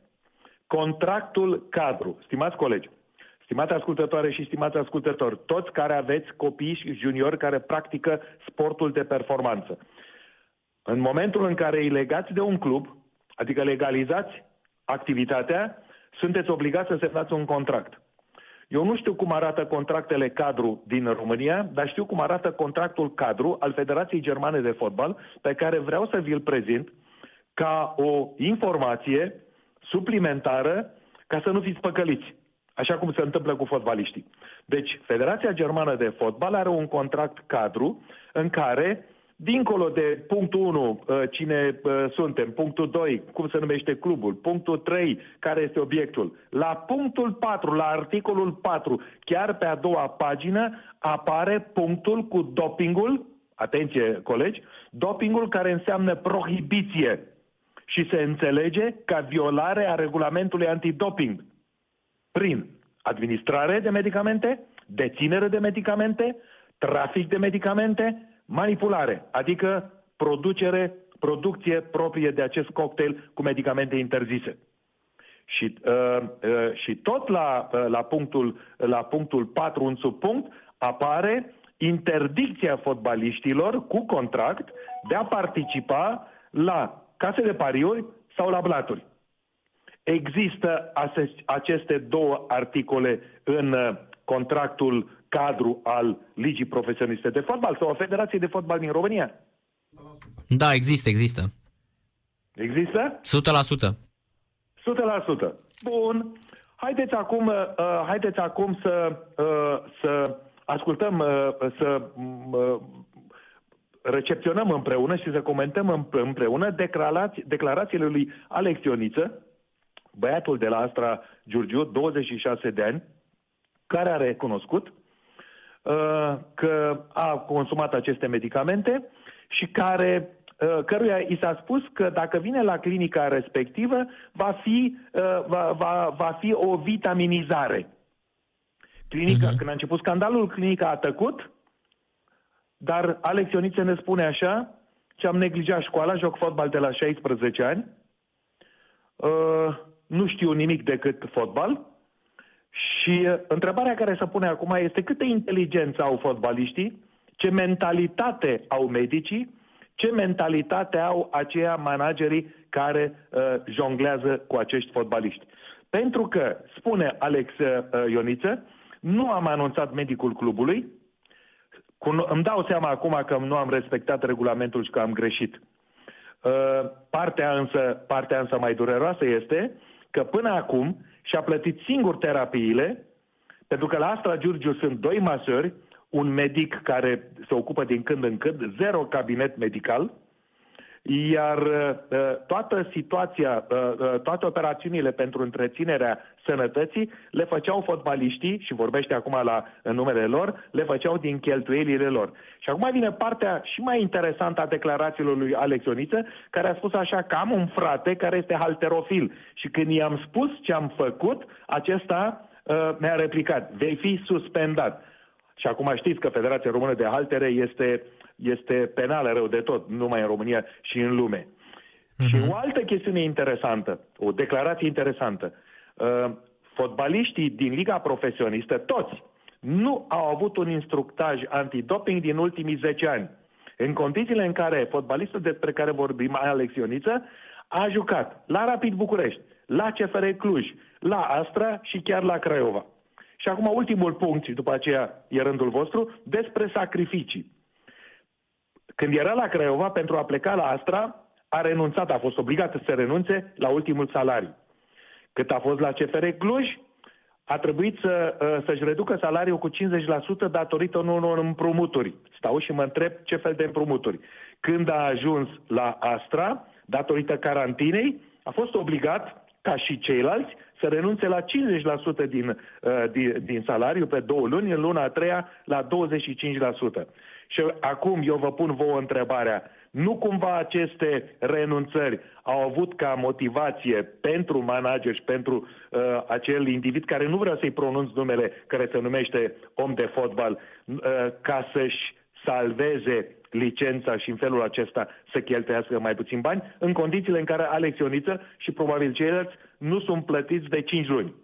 Contractul cadru, stimați colegi, stimate ascultătoare și stimați ascultători, toți care aveți copii și juniori care practică sportul de performanță, în momentul în care îi legați de un club, adică legalizați activitatea, sunteți obligați să semnați un contract. Eu nu știu cum arată contractele cadru din România, dar știu cum arată contractul cadru al Federației Germane de Fotbal, pe care vreau să vi-l prezint ca o informație suplimentară ca să nu fiți păcăliți, așa cum se întâmplă cu fotbaliștii. Deci, Federația Germană de Fotbal are un contract cadru în care Dincolo de punctul 1, uh, cine uh, suntem, punctul 2, cum se numește clubul, punctul 3, care este obiectul, la punctul 4, la articolul 4, chiar pe a doua pagină, apare punctul cu dopingul, atenție colegi, dopingul care înseamnă prohibiție și se înțelege ca violare a regulamentului antidoping prin administrare de medicamente, deținere de medicamente, trafic de medicamente, manipulare, adică producere, producție proprie de acest cocktail cu medicamente interzise. Și, uh, uh, și tot la, uh, la, punctul, la punctul 4, un subpunct, apare interdicția fotbaliștilor cu contract de a participa la case de pariuri sau la blaturi. Există aceste două articole în uh, contractul cadru al Ligii Profesioniste de Fotbal sau a Federației de Fotbal din România? Da, există, există. Există? 100%. 100%. Bun. Haideți acum, uh, haideți acum să, uh, să ascultăm, uh, să uh, recepționăm împreună și să comentăm împreună declarați, declarațiile lui Alex Ioniță, băiatul de la Astra Giurgiu, 26 de ani, care a recunoscut Uh, că a consumat aceste medicamente și care uh, căruia i s-a spus că dacă vine la clinica respectivă va fi, uh, va, va, va fi o vitaminizare. Clinica, uh-huh. Când a început scandalul, clinica a tăcut, dar Alex Ioniță ne spune așa, ce am neglijat școala, joc fotbal de la 16 ani, uh, nu știu nimic decât fotbal, și uh, întrebarea care se pune acum este câtă inteligență au fotbaliștii, ce mentalitate au medicii, ce mentalitate au aceia managerii care uh, jonglează cu acești fotbaliști. Pentru că, spune Alex uh, Ioniță, nu am anunțat medicul clubului, cu, îmi dau seama acum că nu am respectat regulamentul și că am greșit. Uh, partea, însă, partea însă mai dureroasă este că până acum și-a plătit singur terapiile, pentru că la Astra Giurgiu sunt doi masări, un medic care se ocupă din când în când, zero cabinet medical, iar uh, toată situația, uh, uh, toate operațiunile pentru întreținerea sănătății le făceau fotbaliștii, și vorbește acum la, în numele lor, le făceau din cheltuielile lor. Și acum vine partea și mai interesantă a declarațiilor lui Alex Ioniță, care a spus așa că am un frate care este halterofil și când i-am spus ce am făcut, acesta uh, mi-a replicat, vei fi suspendat. Și acum știți că Federația Română de Haltere este, este penală rău de tot, nu numai în România și în lume. Uh-huh. Și o altă chestiune interesantă, o declarație interesantă. Uh, fotbaliștii din Liga Profesionistă, toți, nu au avut un instructaj antidoping din ultimii 10 ani. În condițiile în care fotbalistul despre care vorbim, Alex Ioniță, a jucat la Rapid București, la CFR Cluj, la Astra și chiar la Craiova. Și acum ultimul punct, și după aceea e rândul vostru, despre sacrificii. Când era la Craiova, pentru a pleca la Astra, a renunțat, a fost obligat să renunțe la ultimul salariu. Cât a fost la CFR Cluj, a trebuit să, uh, să-și reducă salariul cu 50% datorită unor împrumuturi. Stau și mă întreb ce fel de împrumuturi. Când a ajuns la Astra, datorită carantinei, a fost obligat, ca și ceilalți, să renunțe la 50% din, uh, din, din salariu pe două luni, în luna a treia la 25%. Și acum eu vă pun vouă întrebarea. Nu cumva aceste renunțări au avut ca motivație pentru manager și pentru uh, acel individ care nu vrea să-i pronunț numele, care se numește om de fotbal, uh, ca să-și salveze licența și în felul acesta să cheltuiască mai puțin bani, în condițiile în care Alex Ioniță și probabil ceilalți nu sunt plătiți de 5 luni.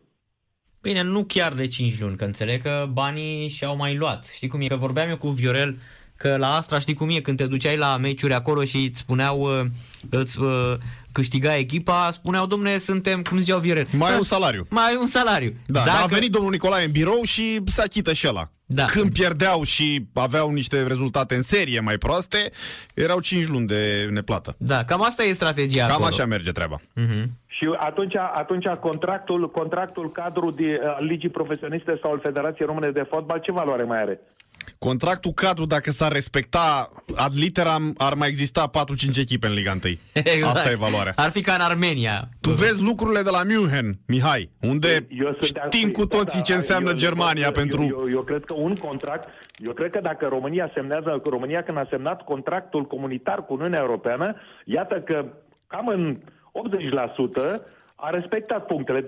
Bine, nu chiar de 5 luni, că înțeleg că banii și-au mai luat. Știi cum e? Că vorbeam eu cu Viorel că la Astra știi cum e, când te duceai la meciuri acolo și îți spuneau, uh, îți uh, câștiga echipa, spuneau, domne, suntem, cum ziceau Viorel. Mai ai un salariu. Mai ai un salariu. Da, Dacă... a venit domnul Nicolae în birou și se achită și ăla. Da. Când pierdeau și aveau niște rezultate în serie mai proaste, erau 5 luni de neplată. Da, cam asta e strategia Cam acolo. așa merge treaba. Uh-huh. Și atunci, atunci contractul, contractul cadru de uh, Ligii Profesioniste sau al Federației Române de Fotbal, ce valoare mai are? Contractul cadru, dacă s-ar respecta ad literam, ar mai exista 4-5 echipe în Liga 1. Exact. Asta e valoarea. Ar fi ca în Armenia. Tu vezi lucrurile de la München, Mihai, unde Eu sunt de știm acord. cu toții Da, ce da, înseamnă eu- Germania eu, pentru... Eu, eu, eu cred că un contract, eu cred că dacă România semnează, România când a semnat contractul comunitar cu Uniunea Europeană, iată că cam în 80% a respectat punctele, 20%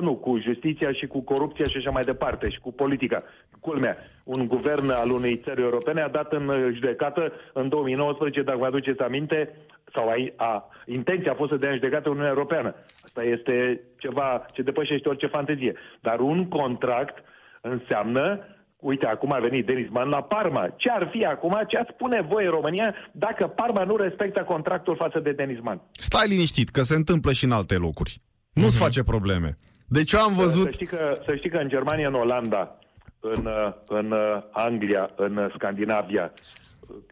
nu, cu justiția și cu corupția și așa mai departe, și cu politica. Culmea, un guvern al unei țări europene a dat în judecată în 2019, dacă vă aduceți aminte, sau a, a, intenția a fost să dea în judecată Uniunea Europeană. Asta este ceva ce depășește orice fantezie. Dar un contract înseamnă Uite, acum a venit Denis Man la Parma. Ce ar fi acum, ce ați spune voi în România dacă Parma nu respectă contractul față de Denis Man? Stai liniștit, că se întâmplă și în alte locuri. Nu-ți face probleme. Deci eu am Să văzut... știi, că, să știi că în Germania, în Olanda, în, uh, în uh, Anglia, în uh, Scandinavia,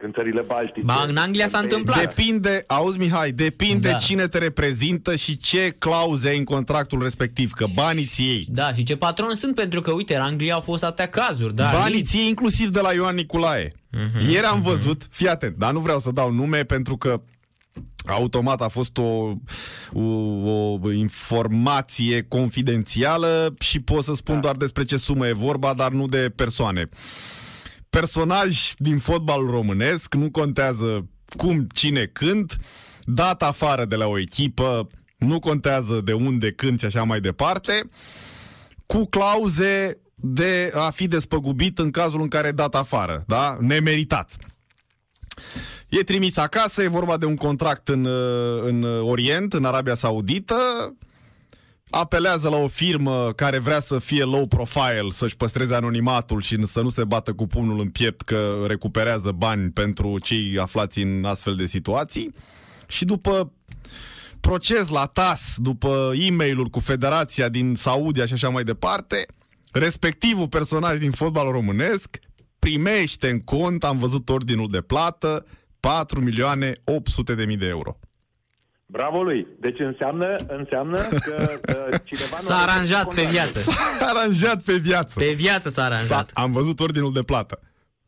în țările Baltice... Ba, în Anglia s-a în întâmplat. Belgia, Depinde, auzi Mihai, depinde Da. cine te reprezintă și ce clauze ai în contractul respectiv, că banii ți iei. Da, și ce patroni sunt, pentru că, uite, în Anglia au fost atâtea cazuri. Da, Banii Leeds. ți iei inclusiv de la Ioan Niculae. Mhm, Ieri am văzut, fii atent, dar nu vreau să dau nume pentru că automat a fost o, o, o informație confidențială și pot să spun da. doar despre ce sumă e vorba, dar nu de persoane. Personaj din fotbalul românesc, nu contează cum, cine, când, dat afară de la o echipă, nu contează de unde, când și așa mai departe, cu clauze de a fi despăgubit în cazul în care e dat afară, da? Nemeritat. E trimis acasă, e vorba de un contract în, uh, în Orient, în Arabia Saudită, apelează la o firmă care vrea să fie low profile, să-și păstreze anonimatul și să nu se bată cu pumnul în piept că recuperează bani pentru cei aflați în astfel de situații. Și după proces la TAS, după e mail cu Federația din Saudia și așa mai departe, respectivul personaj din fotbal românesc primește în cont, am văzut ordinul de plată, 4 milioane 800 de mii de euro. Bravo lui! Deci înseamnă, înseamnă că uh, cineva... nu S-a a aranjat pe respectat viață. S-a aranjat pe viață. Pe viață s-a S-a, aranjat. am văzut ordinul de plată.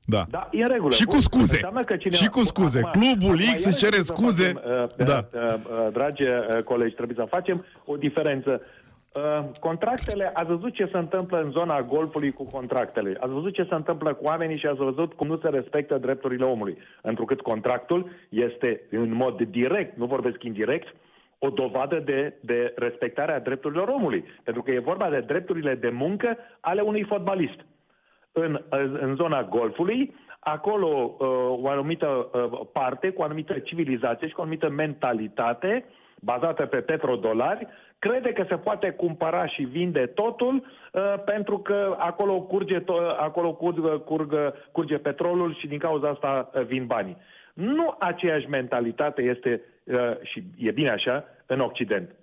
Da. Da, e în regulă. Și cu scuze. Înseamnă că cineva... Și cu scuze. Clubul X își cere iarăși să scuze. Facem, uh, Da. uh, uh, dragi uh, colegi, trebuie să facem o diferență. Uh, contractele, ați văzut ce se întâmplă în zona golfului cu contractele. Ați văzut ce se întâmplă cu oamenii și ați văzut cum nu se respectă drepturile omului. Întrucât contractul este în mod direct, nu vorbesc indirect, o dovadă de, de respectare a drepturilor omului. Pentru că e vorba de drepturile de muncă ale unui fotbalist în, în zona golfului, acolo uh, o anumită uh, parte, cu o anumită civilizație și cu o anumită mentalitate bazată pe petrodolari, crede că se poate cumpăra și vinde totul uh, pentru că acolo curge, to- acolo curg, curg, curge petrolul și din cauza asta uh, vin banii. Nu aceeași mentalitate este, uh, și e bine așa, în Occident.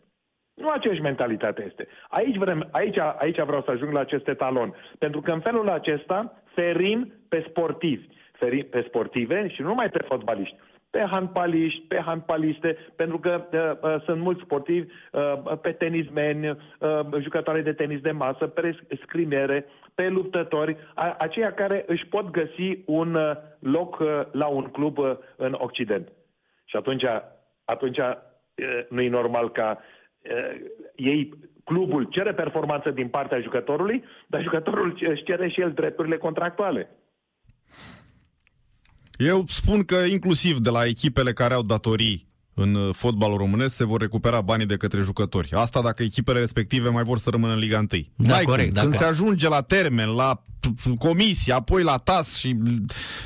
Nu aceeași mentalitate este. Aici, vrem, aici, aici vreau să ajung la acest etalon. Pentru că în felul acesta ferim pe sportivi, ferim pe sportive și nu numai pe fotbaliști, pe handbaliști, pe handbaliste, pentru că uh, uh, sunt mulți sportivi, uh, pe tenismeni, uh, jucători de tenis de masă, pe scrimiere, pe luptători, a, aceia care își pot găsi un uh, loc uh, la un club uh, în Occident. Și atunci, atunci uh, nu e normal ca uh, ei, clubul cere performanță din partea jucătorului, dar jucătorul își cere și el drepturile contractuale. Eu spun că inclusiv de la echipele care au datorii în uh, fotbalul românesc se vor recupera banii de către jucători. Asta dacă echipele respective mai vor să rămână în Liga 1. Da, N-ai corect, cum. dacă- Când se ajunge la termen, la p- p- comisie, apoi la TAS și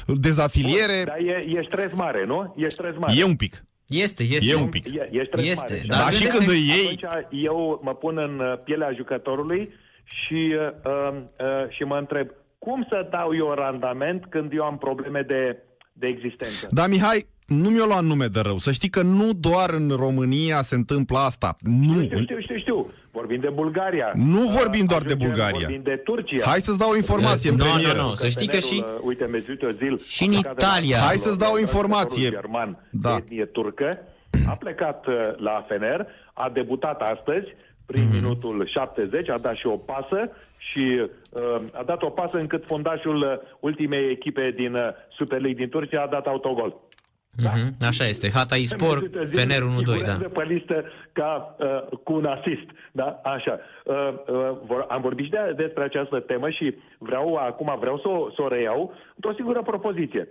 dezafiliere, Dar e, e stres mare, nu? E stres mare. e un pic. Este, este. E un pic. E, e stres Este, mare. dar Dar și vedeți când că îi iei, Atunci eu mă pun în uh, pielea jucătorului și, uh, uh, și mă întreb cum să dau eu randament când eu am probleme de, de existență. Da, Mihai, nu mi-o lua nume de rău. Să știi că nu doar în România se întâmplă asta. Nu. Știu, știu, știu, știu. Vorbim de Bulgaria. Nu vorbim Uh, doar de ajungem, Bulgaria. Vorbim de Turcia. Hai să-ți dau o informație în Nu, nu, premieră. nu. Să știi că și- Partenerul, uh, Uite, Mesut Özil Și a în plecat de la- Italia. Hai să-ți dau o informație. German, Da. da. etnie turcă, a plecat uh, la Fener, a debutat astăzi, prin Mhm. minutul 70, a dat și o pasă și uh, a dat o pasă încât fundașul uh, ultimei echipe din uh, Super League din Turcia a dat autogol. Mhm, Așa este. Hatay Spor, Mesut Özil Fener 1-2, da. figurează pe listă ca uh, cu un asist. Da? Așa. Uh, uh, vor, am vorbit și de, despre această temă și vreau acum vreau să o, să o reiau într-o singură propoziție.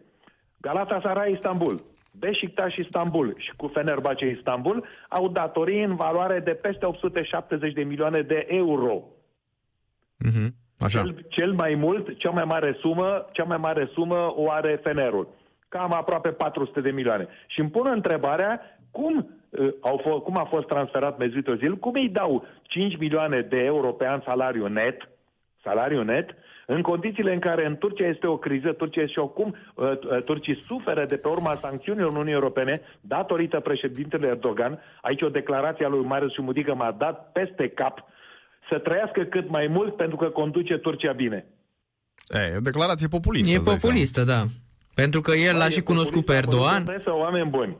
Galatasaray Istanbul, Beşiktaş Istanbul și cu Fenerbahce Istanbul au datorii în valoare de peste 870 de milioane de euro. Mhm. Așa. Cel, cel mai mult, cea mai mare sumă, cea mai mare sumă o are Fenerul. Cam aproape 400 de milioane. Și îmi pun întrebarea cum, uh, au f- cum a fost transferat Mesut Özil, cum îi dau 5 milioane de euro pe an salariu net, salariu net, în condițiile în care în Turcia este o criză, Turcia și acum uh, uh, turcii suferă de pe urma sancțiunilor Uniunii Europene datorită președintelui Erdogan. Aici o declarație a lui Marius Șumudică m-a dat peste cap să trăiască cât mai mult pentru că conduce Turcia bine. E, e o declarație populistă. E îți dai populistă, da. Pentru că el l-a și cunoscut pe Erdogan. Să oameni buni.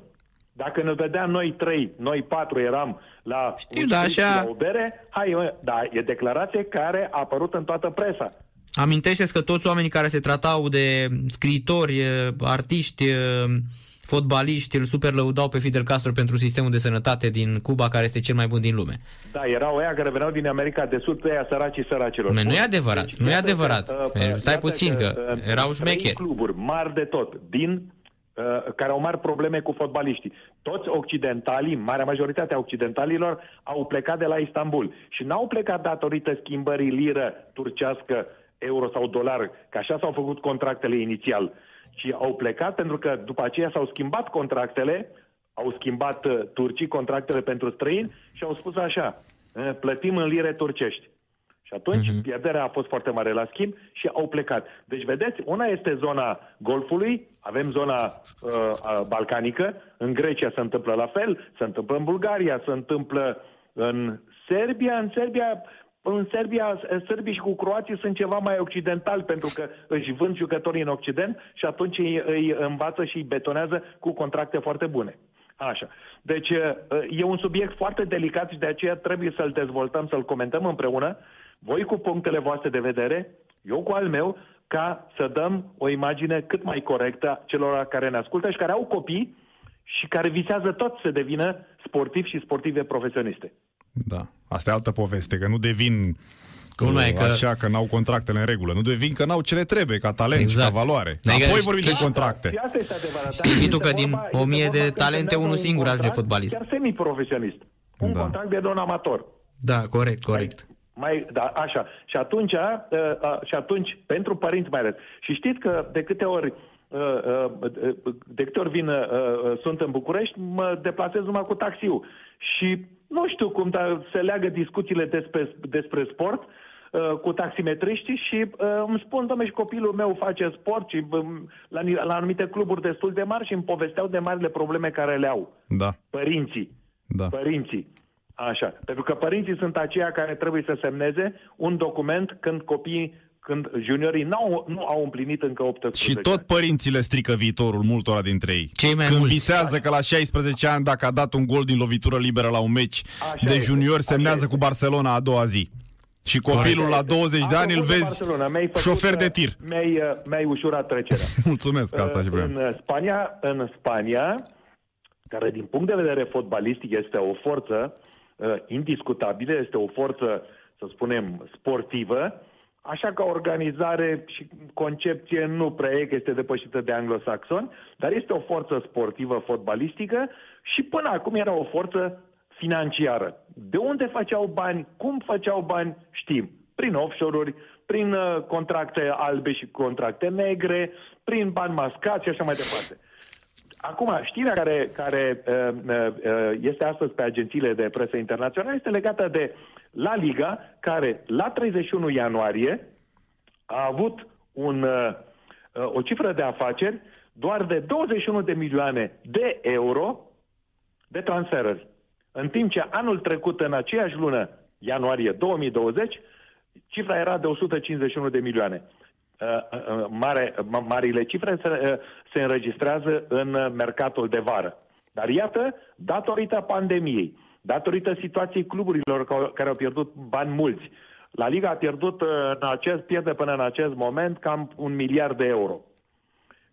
Dacă ne vedeam noi trei, noi patru eram la Știu, un da, strict, așa- la o bere, hai, mă, da, e declarație care a apărut în toată presa. Amintește că toți oamenii care se tratau de scriitori, eh, artiști, eh, fotbaliști, îl super lăudau pe Fidel Castro pentru sistemul de sănătate din Cuba, care este cel mai bun din lume. Da, erau ăia care veneau din America de Sud, pe ăia săracii săracilor. Nu, nu e Bun. adevărat, nu e iată adevărat. că, uh, Eh, stai iată puțin, că uh, erau trei șmecheri. cluburi mari de tot, din uh, care au mari probleme cu fotbaliștii. Toți occidentalii, marea majoritate a occidentalilor, au plecat de la Istanbul. Și n-au plecat datorită schimbării liră turcească, euro sau dolar, că așa s-au făcut contractele inițial. Și au plecat pentru că după aceea s-au schimbat contractele, au schimbat uh, turcii contractele pentru străini și au spus așa, "Eh, plătim în lire turcești. Și atunci uh-huh. pierderea a fost foarte mare la schimb și au plecat. Deci, vedeți, una este zona Golfului, avem zona uh, uh, balcanică, în Grecia se întâmplă la fel, se întâmplă în Bulgaria, se întâmplă în Serbia, în Serbia în Serbia, sârbii și cu croații sunt ceva mai occidentali pentru că își vând jucătorii în Occident și atunci îi, îi învață și îi betonează cu contracte foarte bune. Așa. Deci e un subiect foarte delicat și de aceea trebuie să-l dezvoltăm, să-l comentăm împreună. Voi cu punctele voastre de vedere, eu cu al meu, ca să dăm o imagine cât mai corectă celor care ne ascultă și care au copii și care visează tot să devină sportivi și sportive profesioniste. Da. Asta e altă poveste, că nu devin Culmea e că- așa că n-au contractele în regulă. Nu devin că n-au ce le trebuie, ca talent Exact. și ca valoare. Adică Apoi știi- vorbim de contracte. Și asta este adevărat. Știi tu că Este din vorba- 1000 este de vorba că talente, semnează unul un singur ajunge contract fotbalist. Chiar semi-profesionist. Un Da. contract de don amator. Da, corect, corect. Mai, da, așa. Și atunci, uh, uh, și atunci, pentru părinți mai ales. Și știți că de câte ori uh, uh, de câte ori vin, uh, uh, sunt în București, mă deplasez numai cu taxiul. Și nu știu cum, dar se leagă discuțiile despre, despre sport uh, cu taximetriștii și uh, îmi spun, domnule, și copilul meu face sport și um, la, ni- la anumite cluburi destul de mari și îmi povesteau de marile probleme care le au Da, părinții. da. Părinții. Așa. Pentru că părinții sunt aceia care trebuie să semneze un document când copiii, când juniorii n-au, nu au împlinit încă 18 Și tot părinții le strică viitorul multora dintre ei. Cei mai Când mulți. visează că la 16 ani, dacă a dat un gol din lovitură liberă la un meci Așa de este, junior, așa semnează este. cu Barcelona a doua zi. Și copilul la 20 de ani îl Apropo de vezi Barcelona, mi-ai făcut, șofer de uh, tir. Mi-ai, uh, mi-ai ușurat trecerea. Mulțumesc, asta și vreau. În uh, Spania, în Spania, care din punct de vedere fotbalistic este o forță uh, indiscutabilă, este o forță, să spunem, sportivă, așa ca organizare și concepție nu prea e, că este depășită de anglosaxoni, dar este o forță sportivă fotbalistică și până acum era o forță financiară. De unde făceau bani, cum făceau bani, știm. Prin offshore-uri, prin uh, contracte albe și contracte negre, prin bani mascați și așa mai departe. Acum, știrea care, care uh, uh, este astăzi pe agențiile de presă internaționale este legată de La Liga, care la 31 ianuarie a avut un, uh, uh, o cifră de afaceri doar de 21 de milioane de euro de transferări. În timp ce anul trecut, în aceeași lună, ianuarie 2020, cifra era de 151 de milioane. Uh, uh, Mare, ma- marile cifre se, uh, se înregistrează în uh, mercatul de vară. Dar iată, datorită pandemiei, datorită situației cluburilor ca- care au pierdut bani mulți, La Liga a pierdut uh, în acest, pierde până în acest moment cam un miliard de euro.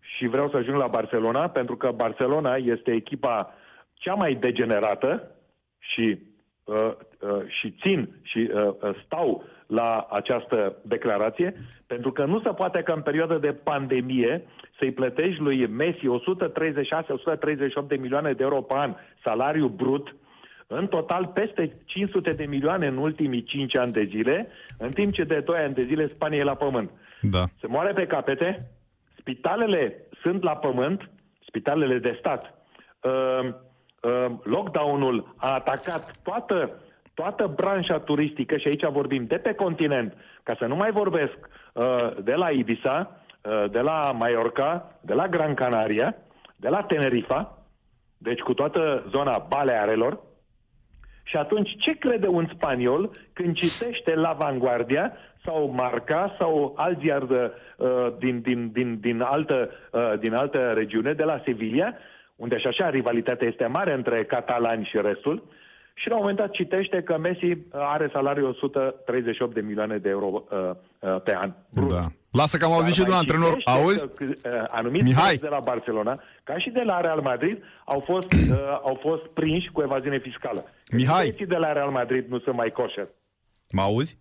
Și vreau să ajung la Barcelona, pentru că Barcelona este echipa cea mai degenerată și, uh, uh, și țin și uh, uh, stau la această declarație, pentru că nu se poate ca în perioada de pandemie să-i plătești lui Messi 136-138 de milioane de euro pe an salariu brut, în total peste 500 de milioane în ultimii 5 ani de zile, în timp ce de 2 ani de zile Spania e la pământ. Da. Se moare pe capete, spitalele sunt la pământ, spitalele de stat. Uh, uh, lockdown-ul a atacat toată, toată branșa turistică și aici vorbim de pe continent, ca să nu mai vorbesc uh, de la Ibiza, uh, de la Mallorca, de la Gran Canaria, de la Tenerifa, deci cu toată zona Balearelor, și atunci, ce crede un spaniol când citește La Vanguardia sau Marca sau alt ziar de, uh, din, din, din, din, altă, uh, din altă regiune, de la Sevilla, unde și așa rivalitatea este mare între catalani și restul, și la un moment dat citește că Messi uh, are salariu 138 de milioane de euro uh, uh, pe an. Brut. Da. Lasă că am auzit Dar și de un mai antrenor. citește Auzi? că, uh, Anumiți Mihai. Mihai. de la Barcelona, ca și de la Real Madrid, au fost, uh, au fost prinși cu evaziune fiscală. Mihai. Băieții de la Real Madrid nu sunt mai coșer. Mă auzi?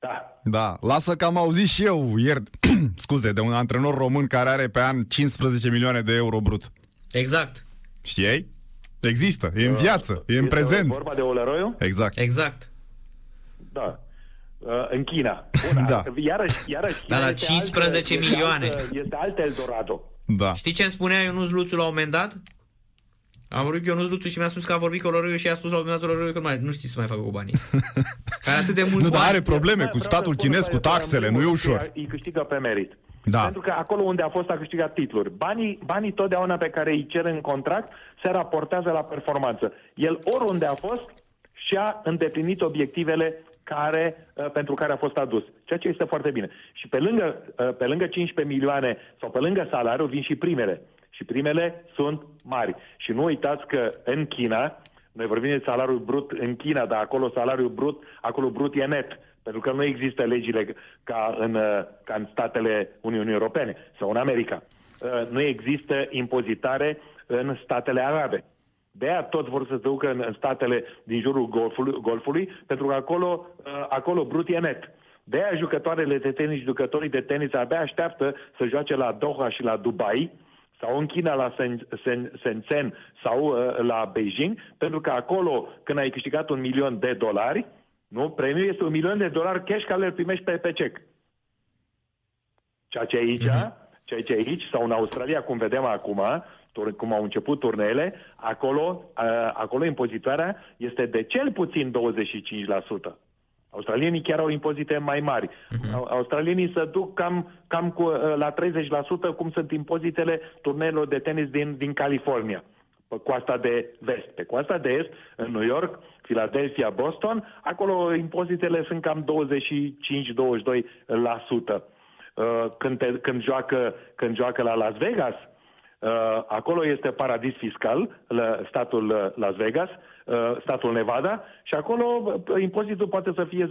Da. Da, lasă că am auzit și eu ieri, scuze, de un antrenor român care are pe an 15 milioane de euro brut. Exact. Știai? Există, e în viață, e în Este prezent. vorba de Oleroiu? Exact. Exact. Da. Uh, în China. Bun, Da. Iarăși, iarăși China Dar la este 15 altă, milioane. Este, altă, este alt Eldorado. Da. Știi ce îmi spunea Ionuț Luțu la un moment dat? Am vorbit cu Ionuț Luțu și mi-a spus că a vorbit cu Olorăiu și a spus la un moment dat Olorăiu că nu, mai, nu știi să mai facă cu banii. Care atât de mulți Nu, dar bani. are probleme Vreau cu să statul spun chinez, că, cu taxele, în nu e primul rând, ușor. Îi câștigă pe merit. Da. Pentru că acolo unde a fost a câștigat titluri. Banii, banii totdeauna pe care îi cer în contract se raportează la performanță. El oriunde a fost și-a îndeplinit obiectivele care, uh, pentru care a fost adus. Ceea ce este foarte bine. Și pe lângă, uh, pe lângă 15 milioane sau pe lângă salariu vin și primele. Și primele sunt mari. Și nu uitați că în China, noi vorbim de salariul brut în China, dar acolo salariul brut, acolo brut e net. Pentru că nu există legile ca în, uh, ca în statele Uniunii Europene sau în America. Uh, nu există impozitare în statele arabe. De aia tot vor să se ducă în, în statele din jurul golfului, golfului pentru că acolo, uh, acolo brut e net. De aia jucătoarele de tenis și jucătorii de tenis abia așteaptă să joace la Doha și la Dubai, sau în China la Shenzhen sau uh, la Beijing, pentru că acolo, când ai câștigat un milion de dolari, nu, premiul este un milion de dolari cash care le primești pe, pe cec. Ceea ce aici, uh-huh. ceea ce aici, sau în Australia, cum vedem acum, cum au început turneele, acolo, uh, acolo impozitarea este de cel puțin 25%. Australienii chiar au impozite mai mari. Uh-huh. Australienii se duc cam, cam cu, uh, la 30% cum sunt impozitele turneelor de tenis din, din California, pe coasta de vest. Pe coasta de est, în New York, Philadelphia, Boston, acolo impozitele sunt cam 25-22%. Uh, când, te, când, joacă, când joacă la Las Vegas, Uh, acolo este paradis fiscal, statul Las Vegas, uh, statul Nevada, și acolo uh, impozitul poate să fie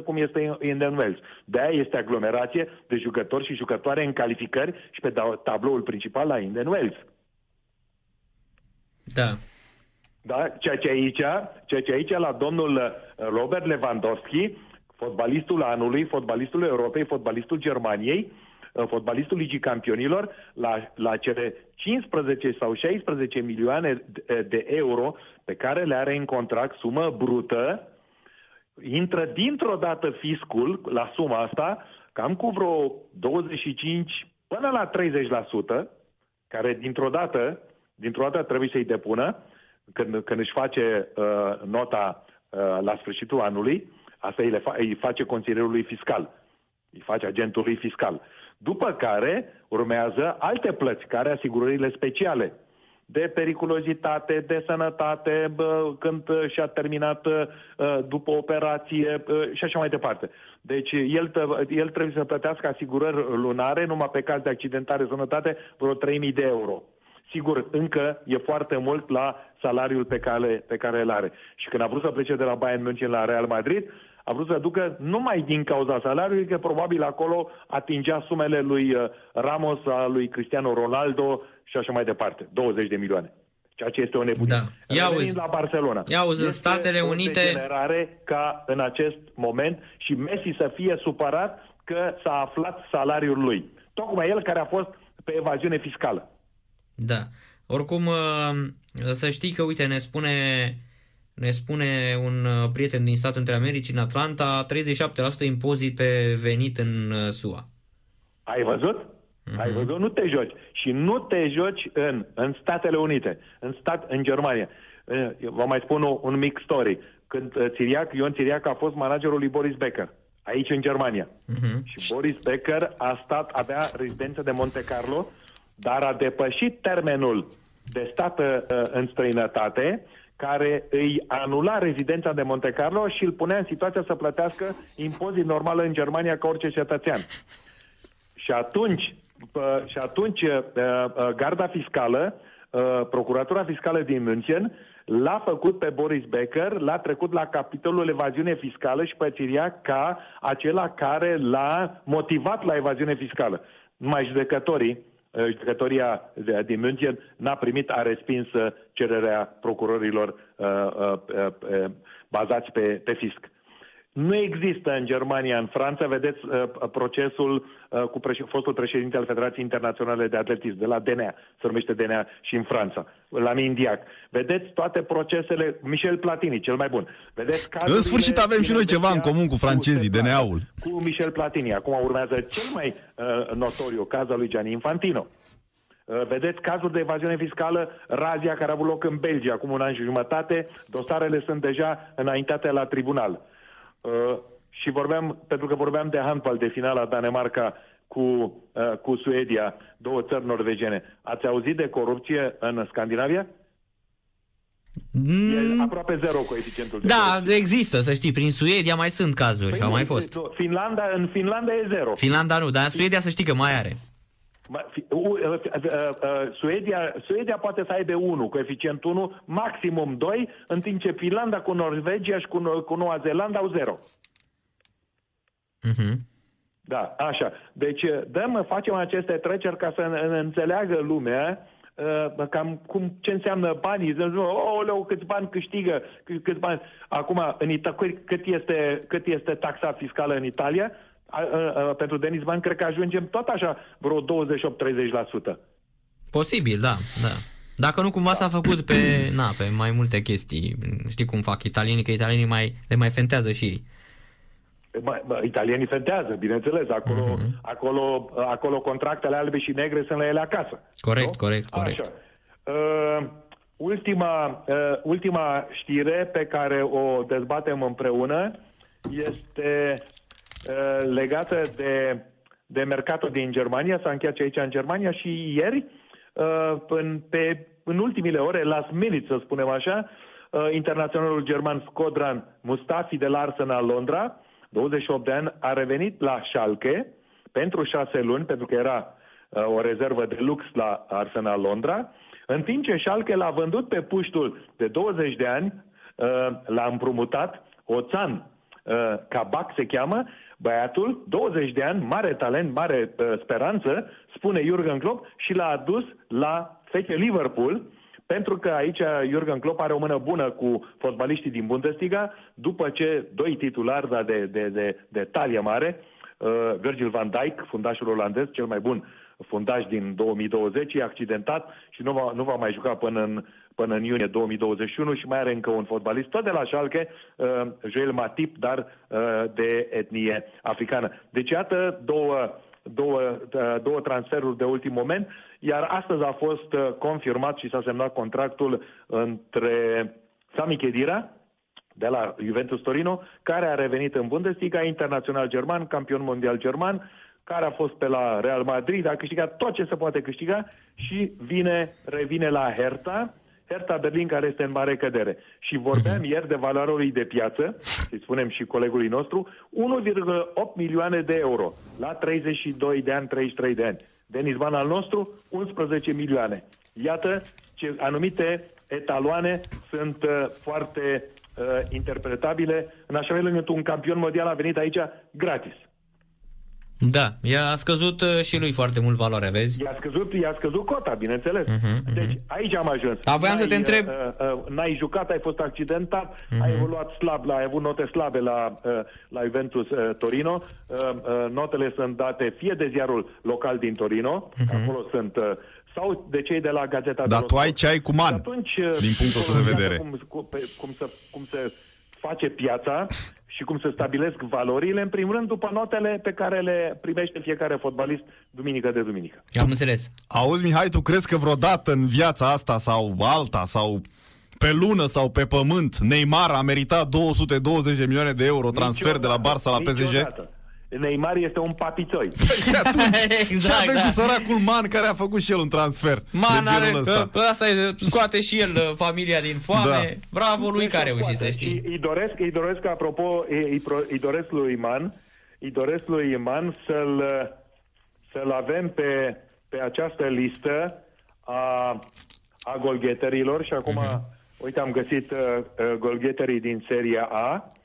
10-11%, cum este în Indian Wells. De aia este aglomerație de jucători și jucătoare în calificări și pe tabloul principal la Indian Wells. Da. Da? Ceea ce aici, ceea ce aici la domnul Robert Lewandowski, fotbalistul anului, fotbalistul Europei, fotbalistul Germaniei, fotbalistul Ligii Campionilor la, la cele 15 sau 16 milioane de euro pe care le are în contract, sumă brută, intră dintr-o dată fiscul la suma asta, cam cu vreo 25 până la 30%, care dintr-o dată, dintr-o dată trebuie să-i depună, când, când își face uh, nota uh, la sfârșitul anului, asta îi, le fa- îi face consilierului fiscal, îi face agentului fiscal. După care urmează alte plăți, care asigurările speciale de periculozitate, de sănătate, bă, când și-a terminat uh, după operație uh, și așa mai departe. Deci el, el trebuie să plătească asigurări lunare, numai pe caz de accidentare sănătate, vreo 3.000 de euro. Sigur, încă e foarte mult la salariul pe care, pe care îl are. Și când a vrut să plece de la Bayern München la Real Madrid, a vrut să ducă numai din cauza salariului, că probabil acolo atingea sumele lui uh, Ramos, a lui Cristiano Ronaldo și așa mai departe. 20 de milioane. Ceea ce este o nebunie. Da. Ia uzi, la Barcelona. Ia uzi, în Statele Unite... generare ca în acest moment și Messi să fie supărat că s-a aflat salariul lui. Tocmai el care a fost pe evaziune fiscală. Da. Oricum, uh, să știi că, uite, ne spune ne spune un uh, prieten din Statele Unite Americii, în Atlanta, 37% impozit pe venit în uh, SUA. Ai văzut? Uh-huh. Ai văzut? Nu te joci. Și nu te joci în, în Statele Unite, în, stat, în Germania. Uh, vă mai spun un, un mic story. Când Țiriac, Ion Țiriac a fost managerul lui Boris Becker, aici în Germania. Uh-huh. Și Boris Becker a stat, avea rezidență de Monte Carlo, dar a depășit termenul de stat uh, în străinătate care îi anula rezidența de Monte Carlo și îl punea în situația să plătească impozit normal în Germania ca orice cetățean. Și atunci, și atunci garda fiscală, procuratura fiscală din München, l-a făcut pe Boris Becker, l-a trecut la capitolul evaziune fiscală și pățiria ca acela care l-a motivat la evaziune fiscală. Numai judecătorii Uh, judecătoria din München n-a primit, a respins uh, cererea procurorilor uh, bazați pe, pe fisc. Nu există în Germania, în Franța, vedeți uh, procesul uh, cu preș- fostul președinte al Federației Internaționale de Atletism, de la DNA, se numește DNA și în Franța, la Mindiac. Vedeți toate procesele, Michel Platini, cel mai bun. Vedeți În sfârșit avem și noi ceva în comun cu francezii, cu DNA-ul. Cu Michel Platini. Acum urmează cel mai uh, notoriu caz al lui Gianni Infantino. Uh, vedeți cazul de evaziune fiscală, razia care a avut loc în Belgia acum un an și jumătate, dosarele sunt deja înaintate la tribunal. Uh, și vorbeam, pentru că vorbeam de handbal de finala Danemarca cu, uh, cu Suedia, două țări norvegene. Ați auzit de corupție în Scandinavia? Mm. E aproape zero coeficientul de Da, corupție. există, să știi. Prin Suedia mai sunt cazuri, păi au mai fost. Finlanda, în Finlanda e zero. Finlanda nu, dar în Suedia să știi că mai are. Suedia, Suedia poate să aibă 1, coeficient 1, maximum 2, în timp ce Finlanda cu Norvegia și cu, cu Noua Zeelandă au 0. Uh-huh. Da, așa. Deci dăm, facem aceste treceri ca să înțeleagă lumea uh, cam cum, ce înseamnă banii. Oh, câți bani câștigă, câți bani. Acum, în Ita- cât, este, cât este taxa fiscală în Italia? A, a, a, pentru Denis Ban, cred că ajungem tot așa vreo 28-30%. Posibil, da, da. Dacă nu cumva s-a făcut pe, na, pe mai multe chestii, știi cum fac italienii, că italienii mai, le mai fentează și ei. Bă, bă, italienii fentează, bineînțeles. Acolo, uh-huh. acolo, acolo contractele albe și negre sunt la ele acasă. Corect, nu? corect, corect. Așa. Uh, ultima, uh, ultima știre pe care o dezbatem împreună este uh, legată de, de mercatul din Germania. S-a încheiat aici în Germania și ieri, uh, în, pe, în ultimile ore, last minute, să spunem așa, uh, internaționalul german Skodran Mustafi de la Arsenal Londra 28 de ani, a revenit la Schalke pentru șase luni, pentru că era uh, o rezervă de lux la Arsenal Londra, în timp ce Schalke l-a vândut pe puștul de 20 de ani, uh, l-a împrumutat, Oțan uh, Cabac se cheamă, băiatul, 20 de ani, mare talent, mare uh, speranță, spune Jurgen Klopp, și l-a adus la feche Liverpool, pentru că aici Jurgen Klopp are o mână bună cu fotbaliștii din Bundesliga, după ce doi titulari da, de, de, de, de talie mare, uh, Virgil van Dijk, fundașul olandez, cel mai bun fundaș din 2020, e accidentat și nu va, nu va mai juca până în, până în iunie 2021 și mai are încă un fotbalist, tot de la Schalke, uh, Joel Matip, dar uh, de etnie africană. Deci, iată două două, uh, două transferuri de ultim moment, iar astăzi a fost uh, confirmat și s-a semnat contractul între Sami Khedira, de la Juventus Torino, care a revenit în Bundesliga, internațional german, campion mondial german, care a fost pe la Real Madrid, a câștigat tot ce se poate câștiga și vine, revine la Hertha, Hertha Berlin care este în mare cădere. Și vorbeam uh-huh. ieri de valoarea lui de piață, să spunem și colegului nostru, 1,8 milioane de euro la 32 de ani, 33 de ani. Denis Van al nostru, 11 milioane. Iată ce anumite etaloane sunt uh, foarte uh, interpretabile, în așa fel încât un campion mondial a venit aici gratis. Da, i-a scăzut uh, și lui foarte mult valoarea, vezi? I-a scăzut, i-a scăzut cota, bineînțeles. Uh-huh, uh-huh. Deci aici am ajuns. Da, voiam să te întreb... Uh, uh, n-ai jucat, ai fost accidentat, uh-huh. ai evoluat slab, la, ai avut note slabe la, uh, la Juventus uh, Torino. Uh, uh, notele sunt date fie de ziarul local din Torino, uh-huh. acolo sunt... Uh, sau de cei de la Gazeta Dar tu ai ce ai cu man, atunci, uh, din punctul ăsta de vedere. Cum, cum, cum, să, cum să face piața și cum se stabilesc valorile, în primul rând, după notele pe care le primește fiecare fotbalist duminică de duminică. Am înțeles. Auzi, Mihai, tu crezi că vreodată în viața asta sau alta sau pe lună sau pe pământ Neymar a meritat 220 de milioane de euro transfer de la Barça la PSG? Niciodată. Neymar este un papițoi. Păi și atunci, exact, și avem da. cu săracul Man care a făcut și el un transfer Man de are, ăsta. Asta e, scoate și el uh, familia din foame. Da. Bravo lui care a reușit să știi. Îi, doresc, îi doresc, apropo, îi, îi doresc lui Man, îi doresc lui Iman să-l, să-l avem pe, pe această listă a, a golgheterilor și acum, uh-huh. uite, am găsit uh, uh golgheterii din seria A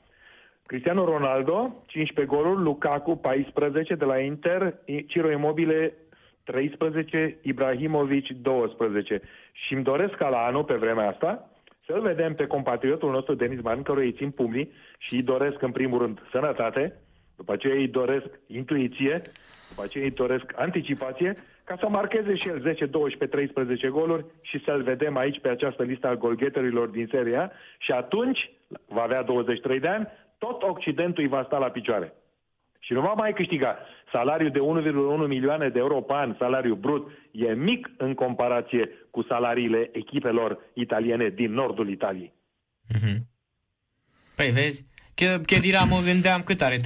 Cristiano Ronaldo, 15 goluri, Lukaku, 14 de la Inter, Ciro Immobile, 13, Ibrahimovic, 12. Și îmi doresc ca la anul, pe vremea asta, să-l vedem pe compatriotul nostru Denis Man, căruia îi țin pumnii și îi doresc în primul rând sănătate, după aceea îi doresc intuiție, după aceea îi doresc anticipație, ca să marcheze și el 10, 12, 13 goluri și să-l vedem aici pe această listă a golgheterilor din seria și atunci va avea 23 de ani, tot Occidentul îi va sta la picioare. Și nu va mai câștiga. Salariul de 1,1 milioane de euro pe an, salariu brut, e mic în comparație cu salariile echipelor italiene din nordul Italiei. Mm-hmm. Păi vezi, Chedira mă gândeam cât are, 33-34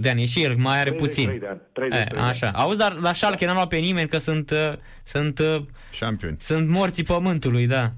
de ani, și el mai are 33 puțin. De ani, 33 e, așa. Auzi, dar la Schalke n-am luat pe nimeni că sunt, uh, sunt, Champion. sunt morții pământului, da.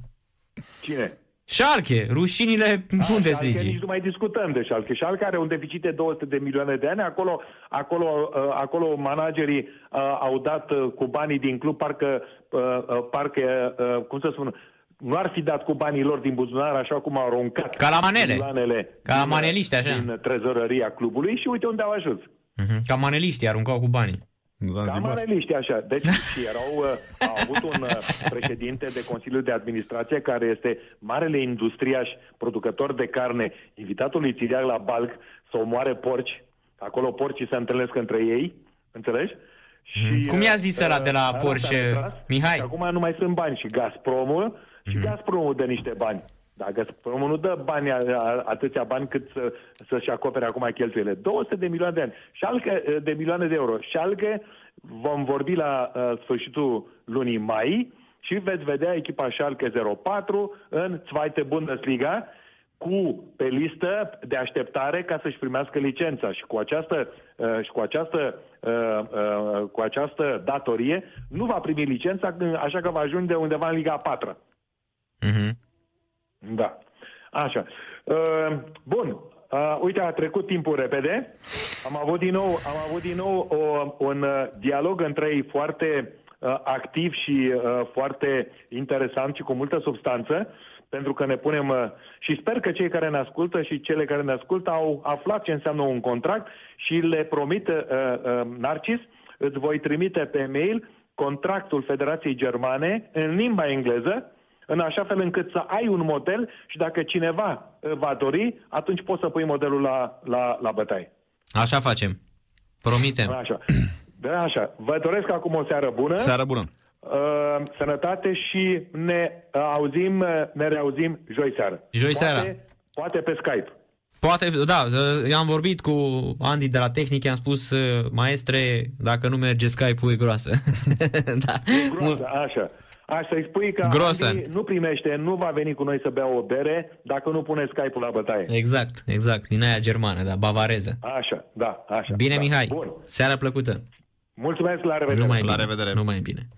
Cine? Schalke, rușinile Bundesliga. nici nu mai discutăm de Schalke. Schalke are un deficit de 200 de milioane de ani. Acolo, acolo, uh, acolo managerii uh, au dat uh, cu banii din club parcă, uh, uh parcă uh, cum să spun, nu ar fi dat cu banii lor din buzunar așa cum au aruncat Ca la manele. milioanele Ca la din- maneliști, așa. din trezorăria clubului și uite unde au ajuns. Mhm. Ca maneliștii aruncau cu banii. În Ca Zanzibar. maneliști, așa. Deci și erau, uh, au avut un uh, președinte de Consiliu de Administrație care este marele industriaș, producător de carne, invitatul lui Țiriac la Balc să omoare porci. Acolo porcii se întâlnesc între ei, înțelegi? Și, Cum i-a uh, zis ăla de la uh, Porsche, ăla s-a retras Mihai? Și acum nu mai sunt bani și Gazpromul, și Gazpromul dă niște bani. Dar Gazpromul nu dă bani, a- a- atâția bani cât să, să-și acopere acum cheltuielile. 200 de milioane de ani. Schalke, de milioane de euro. Schalke vom vorbi la uh, sfârșitul lunii mai și veți vedea echipa Schalke 04 în Zweite Bundesliga cu pe listă de așteptare ca să-și primească licența și cu această, uh, și cu această, uh, uh, cu această datorie nu va primi licența, așa că va ajunge undeva în Liga a patra. Mhm. Da. Așa. Uh, bun. Uh, uite, a trecut timpul repede. Am avut din nou, am avut din nou o, un uh, dialog între ei foarte uh, activ și uh, foarte interesant și cu multă substanță, pentru că ne punem uh, și sper că cei care ne ascultă și cele care ne ascultă au aflat ce înseamnă un contract și le promit, uh, uh, Narcis, îți voi trimite pe mail contractul Federației Germane în limba engleză, în așa fel încât să ai un model și dacă cineva uh, va dori, atunci poți să pui modelul la, la, la bătaie. Așa facem. Promitem. Așa. Da, așa. Vă doresc acum o seară bună, Seară bună. uh, sănătate și ne uh, auzim, uh, ne reauzim joi seară. Joi poate, seara. Poate pe Skype. Poate, da, eu am vorbit cu Andy de la Tehnic, i-am spus, uh, maestre, dacă nu merge Skype-ul e groasă. da. Groasă, așa. Așa, să-i spui că Grosă. Andy nu primește, nu va veni cu noi să bea o bere dacă nu pune Skype-ul la bătaie. Exact, exact, din aia germană, da, bavareză. Așa, da, așa. Bine, da. Mihai, Bun. seara plăcută. Mulțumesc, la revedere. Nu mai La bine. revedere. Nu mai bine.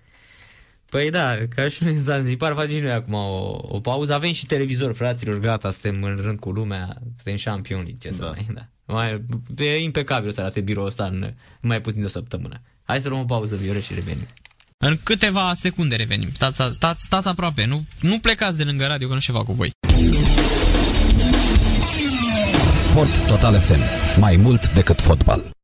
Păi da, ca și noi în Zanzibar facem și noi acum o, o pauză. Avem și televizor, fraților, gata, suntem în rând cu lumea, suntem champion League, ce să Da. mai, da. Mai, e impecabil să arate biroul ăsta în mai puțin de o săptămână. Hai să luăm o pauză, Viore, și revenim. În câteva secunde revenim. Stați, stați, stați aproape, nu, nu plecați de lângă radio, că nu ceva cu voi. Sport Total FM. Mai mult decât fotbal.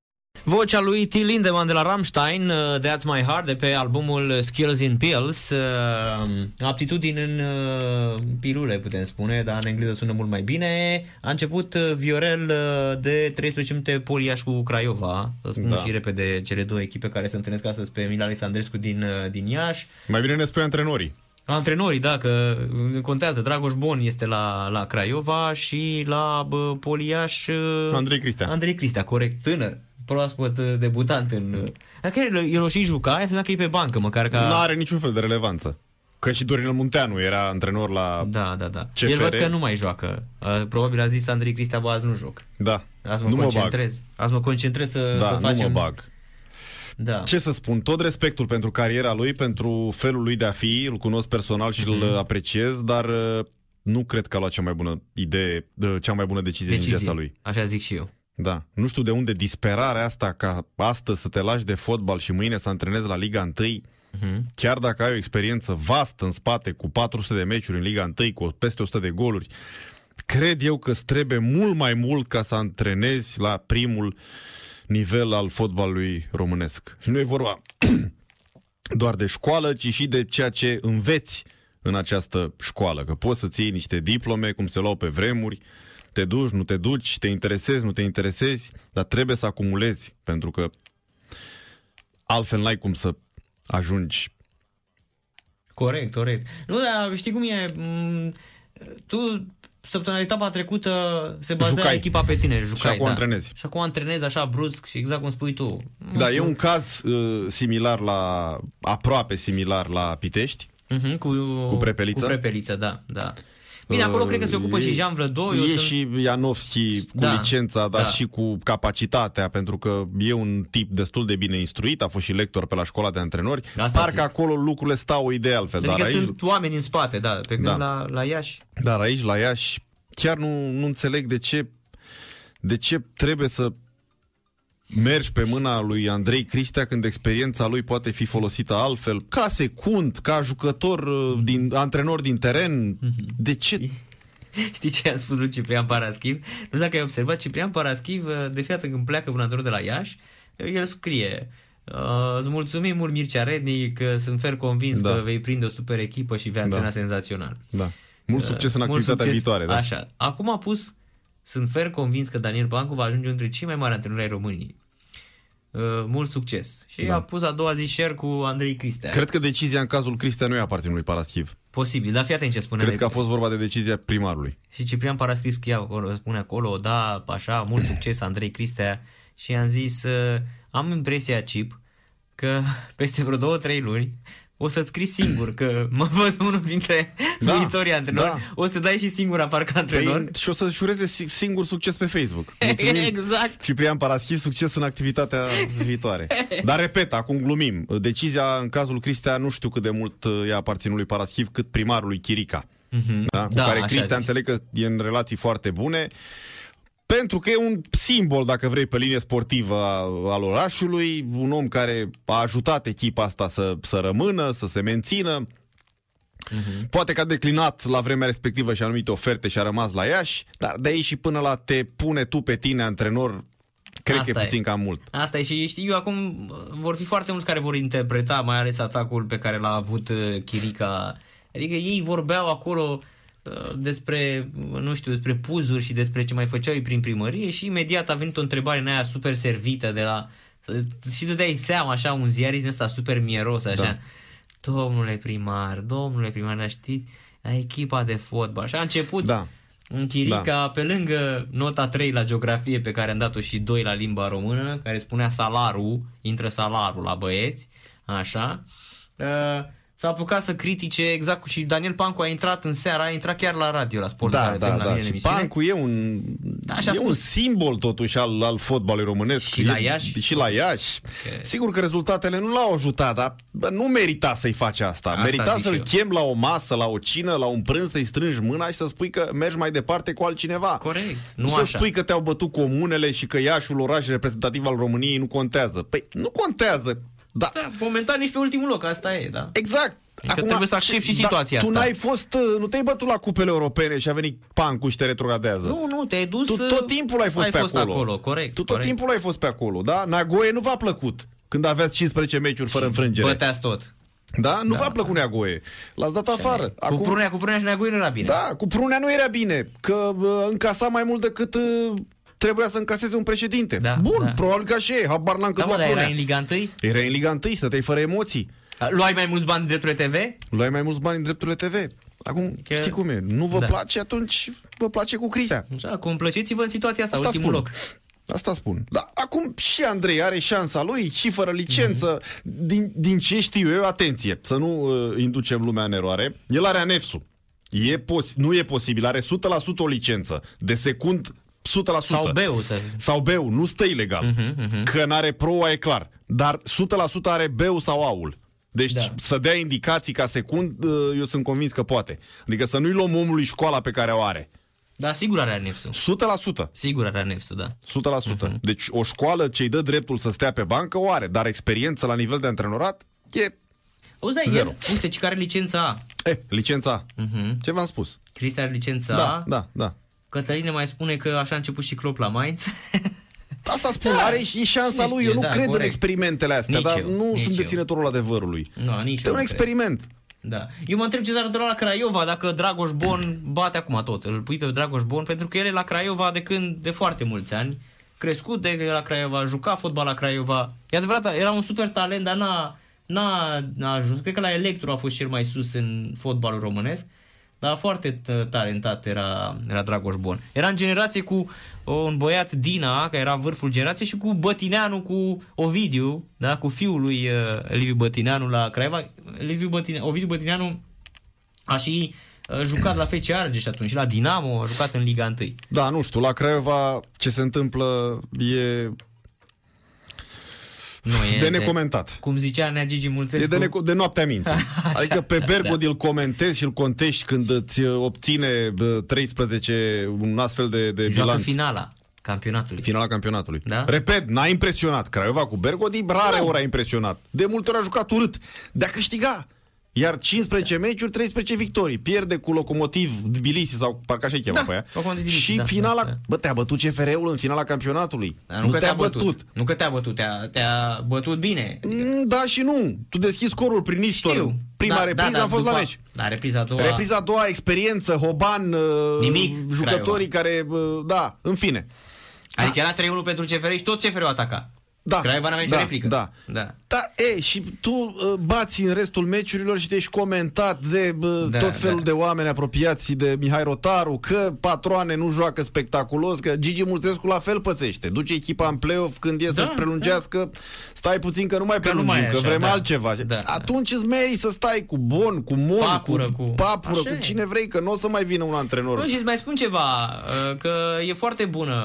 Vocea lui Till Lindemann de la Rammstein, uh, That's My Heart, de pe albumul Skills in Pills, uh, aptitudini în uh, pilule, putem spune, dar în engleză sună mult mai bine. A început uh, Viorel uh, de 13 minute Poliaș cu Craiova, să spun Da. și repede cele două echipe care se întâlnesc astăzi pe Emil Alexandrescu din, uh, din Iași. Mai bine ne spui antrenorii. Antrenorii, da, că contează. Dragoș Bon este la, la Craiova și la bă, Poliaș... uh, Andrei Cristea. Andrei Cristea, corect, tânăr, proaspăt uh, debutant în... uh, Dacă el, el o și juca, aia înseamnă că e pe bancă, măcar ca... Nu are niciun fel de relevanță. Că și Dorinel Munteanu era antrenor la... Da, da, da. CFR. El văd că nu mai joacă. Uh, Probabil a zis Andrei Cristea, bă, azi nu joc. Da. Azi mă nu mă bag. concentrez. Azi mă concentrez să, Da, să nu facem... mă bag. Da. Ce să spun, tot respectul pentru cariera lui, pentru felul lui de a fi, îl cunosc personal și Mhm. îl apreciez, dar uh, nu cred că a luat cea mai bună idee, uh, cea mai bună decizie, din Decizii. viața lui. Așa zic și eu. Da. Nu știu de unde disperarea asta ca astăzi să te lași de fotbal și mâine să antrenezi la Liga 1, Mhm. chiar dacă ai o experiență vastă în spate cu 400 de meciuri în Liga 1, cu peste 100 de goluri, cred eu că îți trebuie mult mai mult ca să antrenezi la primul nivel al fotbalului românesc. Și nu e vorba doar de școală, ci și de ceea ce înveți în această școală. Că poți să-ți iei niște diplome, cum se luau pe vremuri, te duci, nu te duci, te interesezi, nu te interesezi, dar trebuie să acumulezi, pentru că altfel n-ai cum să ajungi. Corect, corect. Nu, dar știi cum e? Mm, Tu, săptămâna etapa trecută, se baza Jucai. echipa pe tine. Jucai, Și acum da. antrenezi. Și acum antrenezi așa brusc și exact cum spui tu. Nu Da, știu. e un caz uh, similar la, aproape similar la Pitești, Mhm, cu, Cu prepeliță? Cu prepeliță, da, da. Bine, acolo Uh, cred că se ocupă e- și Jean Vlădoi. eu E sunt- și Ianovski cu Da, licența, dar da. și cu capacitatea, pentru că e un tip destul de bine instruit, a fost și lector pe la școala de antrenori. Asta Parcă zic. acolo lucrurile stau o idee altfel, Adică dar aici, sunt oameni în spate, da, pe când Da. la, la Iași. dar aici la Iași chiar nu, nu înțeleg de ce, de ce trebuie să mergi pe mâna lui Andrei Cristea când experiența lui poate fi folosită altfel, ca secund, ca jucător, uh, din, antrenor din teren. De ce? Știi ce a spus lui Ciprian Paraschiv? Nu știu dacă ai observat, Ciprian Paraschiv, de fiată când pleacă vânătorul de la Iași, el scrie Uh, îți mulțumim mult Mircea Redni că sunt fer convins Da. că vei prinde o super echipă și vei antrena Da. senzațional. Da. Mult succes în Uh, activitatea mult succes. viitoare. Da. Așa. Acum a pus, sunt fer convins că Daniel Bancu va ajunge între cei mai mari antrenori ai României. Uh, mult succes. Și Da. a pus a doua zi share cu Andrei Cristea. Cred că decizia în cazul Cristea nu i aparține lui Paraschiv. Posibil, dar fii atent ce spune. Cred că a fost vorba de decizia primarului. Și Ciprian Paraschiv scrie acolo, spune acolo, da, așa, mult succes Andrei Cristea și i-am zis, uh, am impresia, Cip, că peste vreo două, trei luni o să-ți scrii singur că mă văd unul dintre Da, viitorii antrenori, da. o să te dai și singur afară ca antrenor. Păi, și o să-și ureze si- singur succes pe Facebook. Mulțumim. exact. Ciprian Paraschiv, succes în activitatea viitoare. Dar repet, acum glumim. Decizia în cazul Cristea nu știu cât de mult uh, i-a aparținut lui Paraschiv, cât primarului Chirica. Da? Cu Da, care așa Cristea zici. înțeleg că e în relații foarte bune. Pentru că e un simbol, dacă vrei, pe linie sportivă a, al orașului, un om care a ajutat echipa asta să, să rămână, să se mențină. Mhm. Poate că a declinat la vremea respectivă și anumite oferte și a rămas la Iași, dar de aici și până la te pune tu pe tine antrenor, cred Asta că e e. puțin cam mult. Asta e și știi, eu acum uh, vor fi foarte mulți care vor interpreta mai ales atacul pe care l-a avut uh, Chirica. Adică ei vorbeau acolo uh, despre, uh, nu știu, despre puzuri și despre ce mai făceau ei prin primărie și imediat a venit o întrebare în aia super servită de la și dădeai seama așa un ziarist din ăsta super mieros așa. Da. Domnule primar, domnule primar, dar știți, la echipa de fotbal. Și a început Da. în Chirica, da. pe lângă nota 3 la geografie pe care am dat-o și 2 la limba română, care spunea salarul, intră salarul la băieți, așa, uh, s-a apucat să critique exact cu și Daniel Pancu a intrat în seara, a intrat chiar la radio, la Sport Da, Total da, FM, la da. mine în Și emisiune. Pancu e un, Da, și a e un spus. simbol totuși al, al fotbalului românesc. Și la E- Iași? Și la Iași. Că- Sigur că rezultatele nu l-au ajutat, dar bă, nu merita să-i faci asta. Asta merita zic să-l eu. chem la o masă, la o cină, la un prânz, să-i strângi mâna și să spui că mergi mai departe cu altcineva. Corect, nu Nu să așa. spui că te-au bătut comunele și că Iașul, oraș reprezentativ al României, nu contează. Păi nu contează. Da, Da, momentan nici pe ultimul loc, asta e, da. Exact. Adică trebuie să accepti și situația tu asta. n-ai fost, uh, nu te-ai bătut la cupele europene și a venit Pancu și te retrogradează. Nu, nu, te-ai dus... Tu uh, tot timpul ai fost ai pe fost acolo. acolo, corect. Tu tot corect. timpul ai fost pe acolo, da? Nagoe nu v-a plăcut când aveați 15 meciuri fără înfrângere. Băteați tot. Da? Nu v-a plăcut Neagoe. L-ați dat afară. Cu prunea, cu prunea și neagoi nu era bine. Da, cu Prunea nu era bine, că uh, încasa mai mult decât uh, trebuia să încaseze un președinte. Da, Bun, da. probabil că așa e, habar n-am cât Da, mă, lua dar era Prunea. în Liga 1? Era în Liga 1, stăteai fără emoții. Luai mai mulți bani de drepturile TV? Luai mai mulți bani în drepturile TV. Acum, Că- știi cum e, nu vă Da. place, atunci vă place cu Cristea. Așa, complăciți-vă în situația asta, Asta ultimul spun. loc. Asta spun. Dar acum și Andrei are șansa lui și fără licență. Din, din ce știu eu, atenție, să nu uh, inducem lumea în eroare, el are anefsul. E pos- nu e posibil, are 100% o licență. De secund 100%. Sau beu să... Sau beu, nu stă ilegal. Că n-are proa, e clar. Dar 100% are beu sau aul. Deci Da. să dea indicații ca secund, uh, eu sunt convins că poate. Adică să nu-i luăm omului școala pe care o are. Da, sigur are anefsul. 100%. Sigur are anefsul, da. 100%. Uh-huh. Deci o școală ce-i dă dreptul să stea pe bancă o are, dar experiență la nivel de antrenorat e... Auzi, da, Zero. el, uite, ce care are licența A. Eh, licența. Mhm. Ce v-am spus? Cristian are licența Da, A. da, da. Cătăline mai spune că așa a început și Klopp la Mainz. Asta spun, Da. are și șansa Nici lui. eu, Eu nu da, cred în corect. experimentele astea, Nici dar eu, nu nici sunt eu. deținătorul adevărului. nu, nici Este eu un nu cred. experiment. Da. Eu mă întreb ce s-ar întâmpla la Craiova dacă Dragoș Bon bate acum tot. Îl pui pe Dragoș Bon pentru că el e la Craiova de când, de foarte mulți ani. Crescut de la Craiova, juca fotbal la Craiova. E adevărat, era un super talent, dar n-a, n-a, n-a ajuns. Cred că la Electro a fost cel mai sus în fotbalul românesc. Dar foarte t- talentat era, era Dragoș Bon. Era în generație cu o, un băiat Dina, care era vârful generației, și cu Bătineanu, cu Ovidiu, da? cu fiul lui uh, Liviu Bătineanu la Craiova. Liviu Bătineanu, Ovidiu Bătineanu a și uh, jucat la FC Argeș atunci, și la Dinamo, a jucat în Liga 1. Da, nu știu, la Craiova ce se întâmplă e Nu, e de necomentat. Cum zicea Nea Gigi Mulțescu. E de, neco- de noaptea minții. Adică pe Bergod da. îl comentezi și îl contești când îți obține bă, 13 un astfel de, de Joacă bilanț. finala. campionatului. Finala campionatului. Da? Repet, n-a impresionat. Craiova cu Bergodi, rare ori a impresionat. De multe ori a jucat urât. De a câștiga. Iar 15 Da. meciuri, 13 victorii. Pierde cu Locomotiv Tbilisi sau parcă așa-i cheamă Da, pe aia. Locomotiv Tbilisi, Și da, finala, da, da. bă, te-a bătut CFR-ul în finala campionatului. Dar nu, că te-a bătut. Nu că te-a bătut, te-a, te-a bătut bine. Mm, Da și nu. Tu deschizi scorul prin Nistor. Știu. Prima Da, repriză da, da, a fost după- la meci. Da, repriza a doua. Repriza a doua, experiență, Hoban, uh, Nimic, jucătorii care, uh, da, în fine. Adică era 3-1 pentru CFR și tot CFR-ul ataca. Da. Craiova n-avea nicio da, replică. Da. Da. Da, e, și tu uh, bați în restul meciurilor și te ești comentat de uh, Da, tot felul da. de oameni apropiați de Mihai Rotaru, că patroane nu joacă spectaculos, că Gigi Mulțescu la fel pățește. Duce echipa în play-off când e Da, să-și prelungească, stai puțin că nu mai Că nu prelungim, mai e că așa, vrem da. altceva. Da, Atunci îți meri să stai cu Bon, cu Mon, Papură, cu, cu- Papură, Așa cu e. cine vrei, că nu o să mai vină un antrenor. Nu, și îți mai spun ceva, uh, că e foarte bună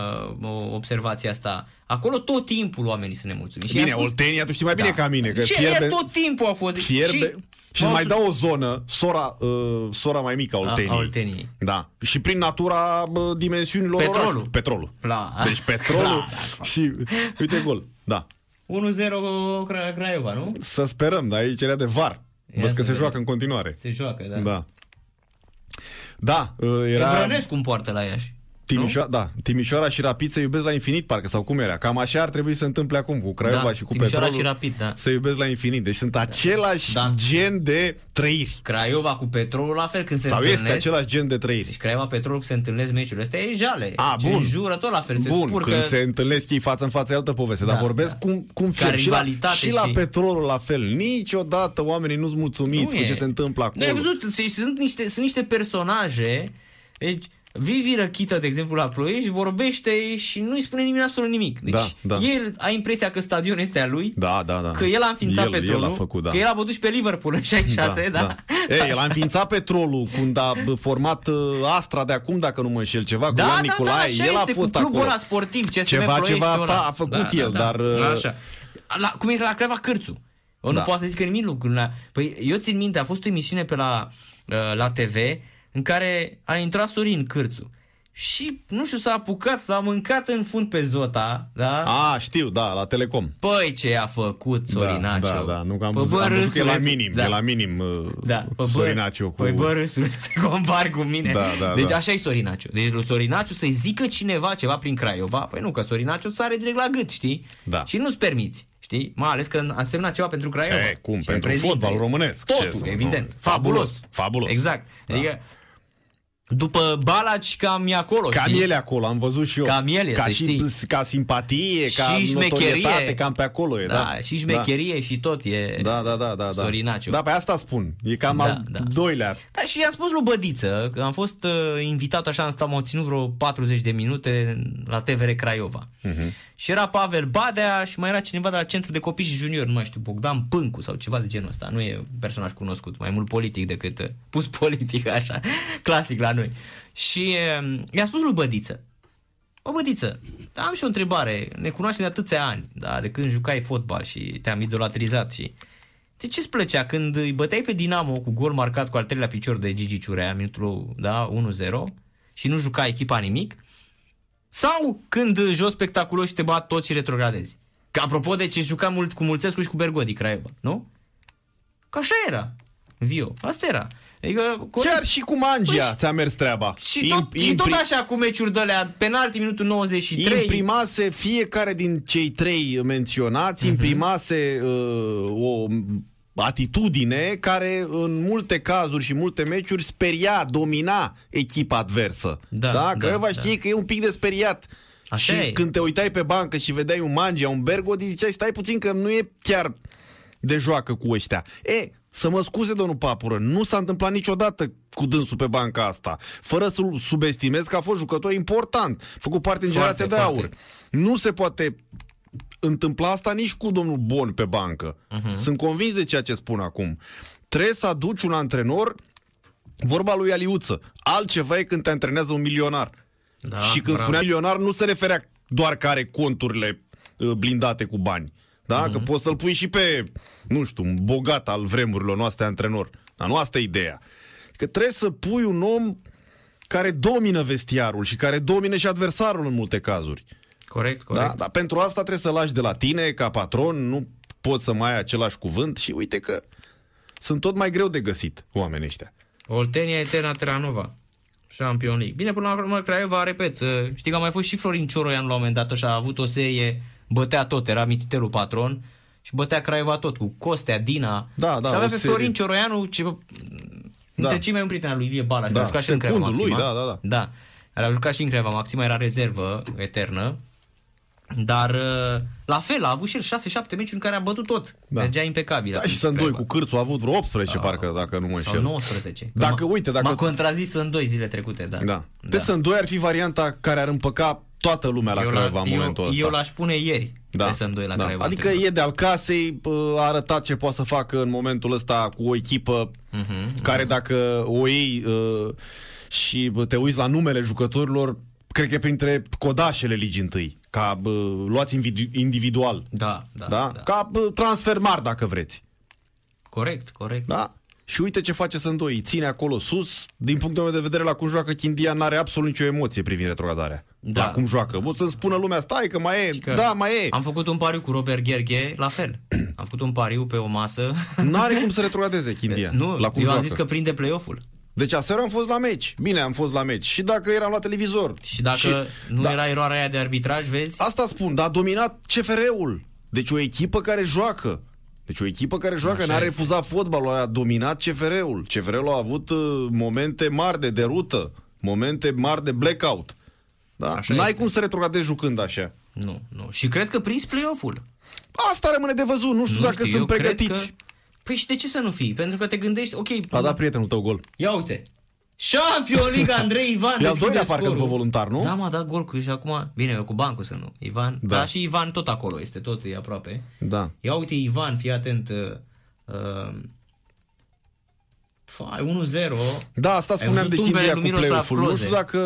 uh, observația asta. Acolo tot timpul oamenii sunt nemulțumiți. Și Bine, i-am spus- Oltenia, tu știi mai bine Da. Ca mine, că și fierbe... ea tot timpul a fost. Fierbe și, și îți mai m-au dau o zonă, sora, uh, sora mai mică a Olteniei. a Olteniei. Da. Și prin natura bă, dimensiunilor Petrolul. orașului. Petrolul. La- Deci petrolul Clar, și uite gol. Da. 1-0 Cra- Craiova, nu? Să sperăm, dar aici era de var. Ia Văd că să se vedem. joacă în continuare. Se joacă, da. Da. Da, uh, Era... era Brănescu în poartă la Iași. Timișoara, da, Timișoara și Rapid se iubesc la infinit, parcă, sau cum era. Cam așa ar trebui să se întâmple acum cu Craiova Da, și cu Timișoara Petrolul. și Rapid, da. Se iubesc la infinit. Deci sunt același Da. gen de trăiri. Craiova cu Petrolul la fel când se Sau întâlnesc. este același gen de trăiri. Deci Craiova Petrolul când se întâlnesc meciurile astea e jale. A, Și bun. jură tot la fel, se Bun, spurcă. când se întâlnesc ei față în față e altă poveste, Da, dar vorbesc da. cum, cum Ca fie. Și la, rivalitate și la și- petrolul la fel. Niciodată oamenii nu-s mulțumiți Nu cu e. ce se întâmplă acolo. Nu ai văzut, și sunt niște, sunt niște personaje, deci Vivi Răchită, de exemplu, la Ploiești, vorbește și nu-i spune nimeni absolut nimic. Deci Da, da. el a impresia că stadionul este a lui, Da, da, da. că el a înființat el, petrolul, El a făcut, da. că el a bătut și pe Liverpool în 66, da? da. Ei, el a înființat petrolul când a bă, format uh, Astra de acum, dacă nu mă înșel, ceva cu Da, Ioan da, Nicolae. da, așa el a este, fost cu clubul acolo. ăla sportiv, CSM Ceva, Ploiești ceva ăla. a, a făcut el, dar... uh, Așa. La, cum e la Craiova Cârțu. O, nu Da. poate să zică nimic lucrurile. Păi eu țin minte, a fost o emisiune pe la, uh, la TV în care a intrat Sorin Cârțu. Și, nu știu, s-a apucat, s-a mâncat în fund pe Zota, da? A, știu, da, la Telecom. Păi ce a făcut Sorinaciu? Da, da, da, nu că am, Pă, văzut, bă, am văzut că e la râsule, minim, da. e la minim uh, Da, pă, bă, Sorinaciu cu... Păi bă, râsule, te compari cu mine. Da, da, deci da. așa e Sorinaciu. Deci lui Sorinaciu să-i zică cineva ceva prin Craiova, păi nu, că Sorinaciu sare direct la gât, știi? Da. Și nu-ți permiți, știi? Mai ales că a semnat ceva pentru Craiova. E, cum, Și pentru reprezintă. fotbal românesc, ce Totul, să- evident. nu. Fabulos. Fabulos, fabulos. Exact. Da. Adică, după Balaci cam e acolo, Cam știi? ele acolo, am văzut și eu. Cam ele, ca să și, știi. Ca simpatie, ca Și șmecherie. notorietate, cam pe acolo e, da. Da, și șmecherie și tot e Da, da, da, da, da. Sorinaciu. Da, pe asta spun. E cam Da, al da. doilea. Da, și i-am spus lui Bădiță că am fost uh, invitat așa, am stat, m-au ținut vreo 40 de minute la TVR Craiova. Uh-huh. Și era Pavel Badea și mai era cineva de la Centru de Copii și Junior, nu mai știu, Bogdan Pâncu sau ceva de genul ăsta. Nu e un personaj cunoscut, mai mult politic decât uh, pus politic așa, clasic la noi. Și uh, i-a spus lui Bădiță, o bădiță, am și o întrebare. Ne cunoaștem de atâția ani, da, de când jucai fotbal și te-am idolatrizat și... De ce îți plăcea când îi băteai pe Dinamo cu gol marcat cu al treilea picior de Gigi Ciurea, minutul da, 1-0 și nu juca echipa nimic? Sau când joci spectaculos și te bat toți și retrogradezi? Că apropo de ce juca mult cu Mulțescu și cu Bergodi Craiova, nu? Că așa era. Vio. Asta era. Adică, corect. Chiar și cu Mangia Păi și- ți-a mers treaba. Și tot, Im- și tot impri- așa cu meciuri de alea, penalti minutul 93. Imprimase fiecare din cei trei menționați, Mhm. imprimase uh, o atitudine care în multe cazuri și multe meciuri speria, domina echipa adversă. Da, da? da, Craiova da. știe că e un pic de speriat. Așa și e. când te uitai pe bancă și vedeai un Mangia, un Bergodi, ziceai, stai puțin că nu e chiar de joacă cu ăștia. E, să mă scuze, domnul Papură, nu s-a întâmplat niciodată cu dânsul pe banca asta, fără să-l subestimez că a fost jucător important, făcut parte din Foarte, generația de foarte. aur. Nu se poate întâmpla asta nici cu domnul Bon pe bancă. Mhm. Uh-huh. Sunt convins de ceea ce spun acum. Trebuie să aduci un antrenor, vorba lui Aliuță, altceva e când te antrenează un milionar. Da, și când bravo. spunea milionar, nu se referea doar că are conturile uh, blindate cu bani. Da? Mhm. Că poți să-l pui și pe, nu știu, un bogat al vremurilor noastre antrenor. Dar nu asta e ideea. Că trebuie să pui un om care domină vestiarul și care domină și adversarul în multe cazuri. Corect, corect. Da? Dar pentru asta trebuie să lași de la tine ca patron, nu poți să mai ai același cuvânt și uite că sunt tot mai greu de găsit oamenii ăștia. Oltenia Eterna Tranova. Champion League. Bine, până la urmă, Craiova, repet, uh, știi că a mai fost și Florin Cioroian la un moment dat și a avut o serie, bătea tot, era mititelul patron și bătea Craiova tot, cu Costea, Dina. Da, da, și avea o pe serie. Florin Cioroianu, ce, între cei mai un prieten al lui Ilie Bala, Da, a jucat și în Craiova secundul lui, Maxima. da, da, da. Da, el a jucat și în Craiova Maxima, era rezervă eternă. Dar uh, la fel, a avut și el 6-7 meciuri în care a bătut tot. Da. Mergea impecabil. Da, atunci și sunt doi Craiova. cu cârțul, a avut vreo 18 Da. parcă, dacă nu mă Sau înșel. 19. Dacă, M-a- uite, dacă- M-a contrazis în doi zile trecute, da. Da. da. Deci sunt doi ar fi varianta care ar împăca toată lumea la eu, Craiova în eu, momentul ăsta. eu l-aș pune ieri da. pe sunt doi la da. Craiova. Adică e de al casei, pă, a arătat ce poate să facă în momentul ăsta cu o echipă Mhm, care dacă o iei uh, și bă, te uiți la numele jucătorilor, cred că e printre codașele ligii întâi, ca bă, luați individu- individual. Da, da, Da? da. Ca bă, transfer mari, dacă vreți. Corect, corect. Da? Și uite ce face Sândoi, îi ține acolo sus. Din punctul meu de vedere, la cum joacă Chindia, n-are absolut nicio emoție privind retrogradarea. Da. La cum joacă. O să-mi spună lumea, stai că mai e, Că da, mai e. Am făcut un pariu cu Robert Gherghe, la fel. Am făcut un pariu pe o masă. N-are cum să retrogradeze Chindia. nu, la cum eu am joacă. zis că prinde play-off-ul. Deci aseară am fost la meci. Bine, am fost la meci. Și dacă eram la televizor. Și dacă nu da, era eroarea aia de arbitraj, vezi? Asta spun, dar a dominat CFR-ul. Deci o echipă care joacă. Deci o echipă care joacă, Așa n-a este. refuzat fotbalul, a dominat CFR-ul. CFR-ul a avut uh, momente mari de derută, momente mari de blackout. Da? Așa N-ai este. cum să retrogradezi jucând așa. Nu, nu. Și cred că prins play-off-ul. Asta rămâne de văzut, nu știu Nu dacă știu, sunt eu cred pregătiți. Că... Păi și de ce să nu fii? Pentru că te gândești, ok, A dat prietenul tău gol. ia uite. Champion League Andrei Ivan E al deschide doilea parcă scorul. după voluntar, nu? Da, m-a dat gol cu și acum, bine, eu cu bancul să nu. Ivan, Da. da. și Ivan tot acolo este, tot e aproape. Da. Ia uite Ivan, fii atent. Uh, uh, fai, 1-0. Da, asta Ai spuneam de văzut Chindia umbele cu lui Miroslav play-off-ul. Nu Klose. știu dacă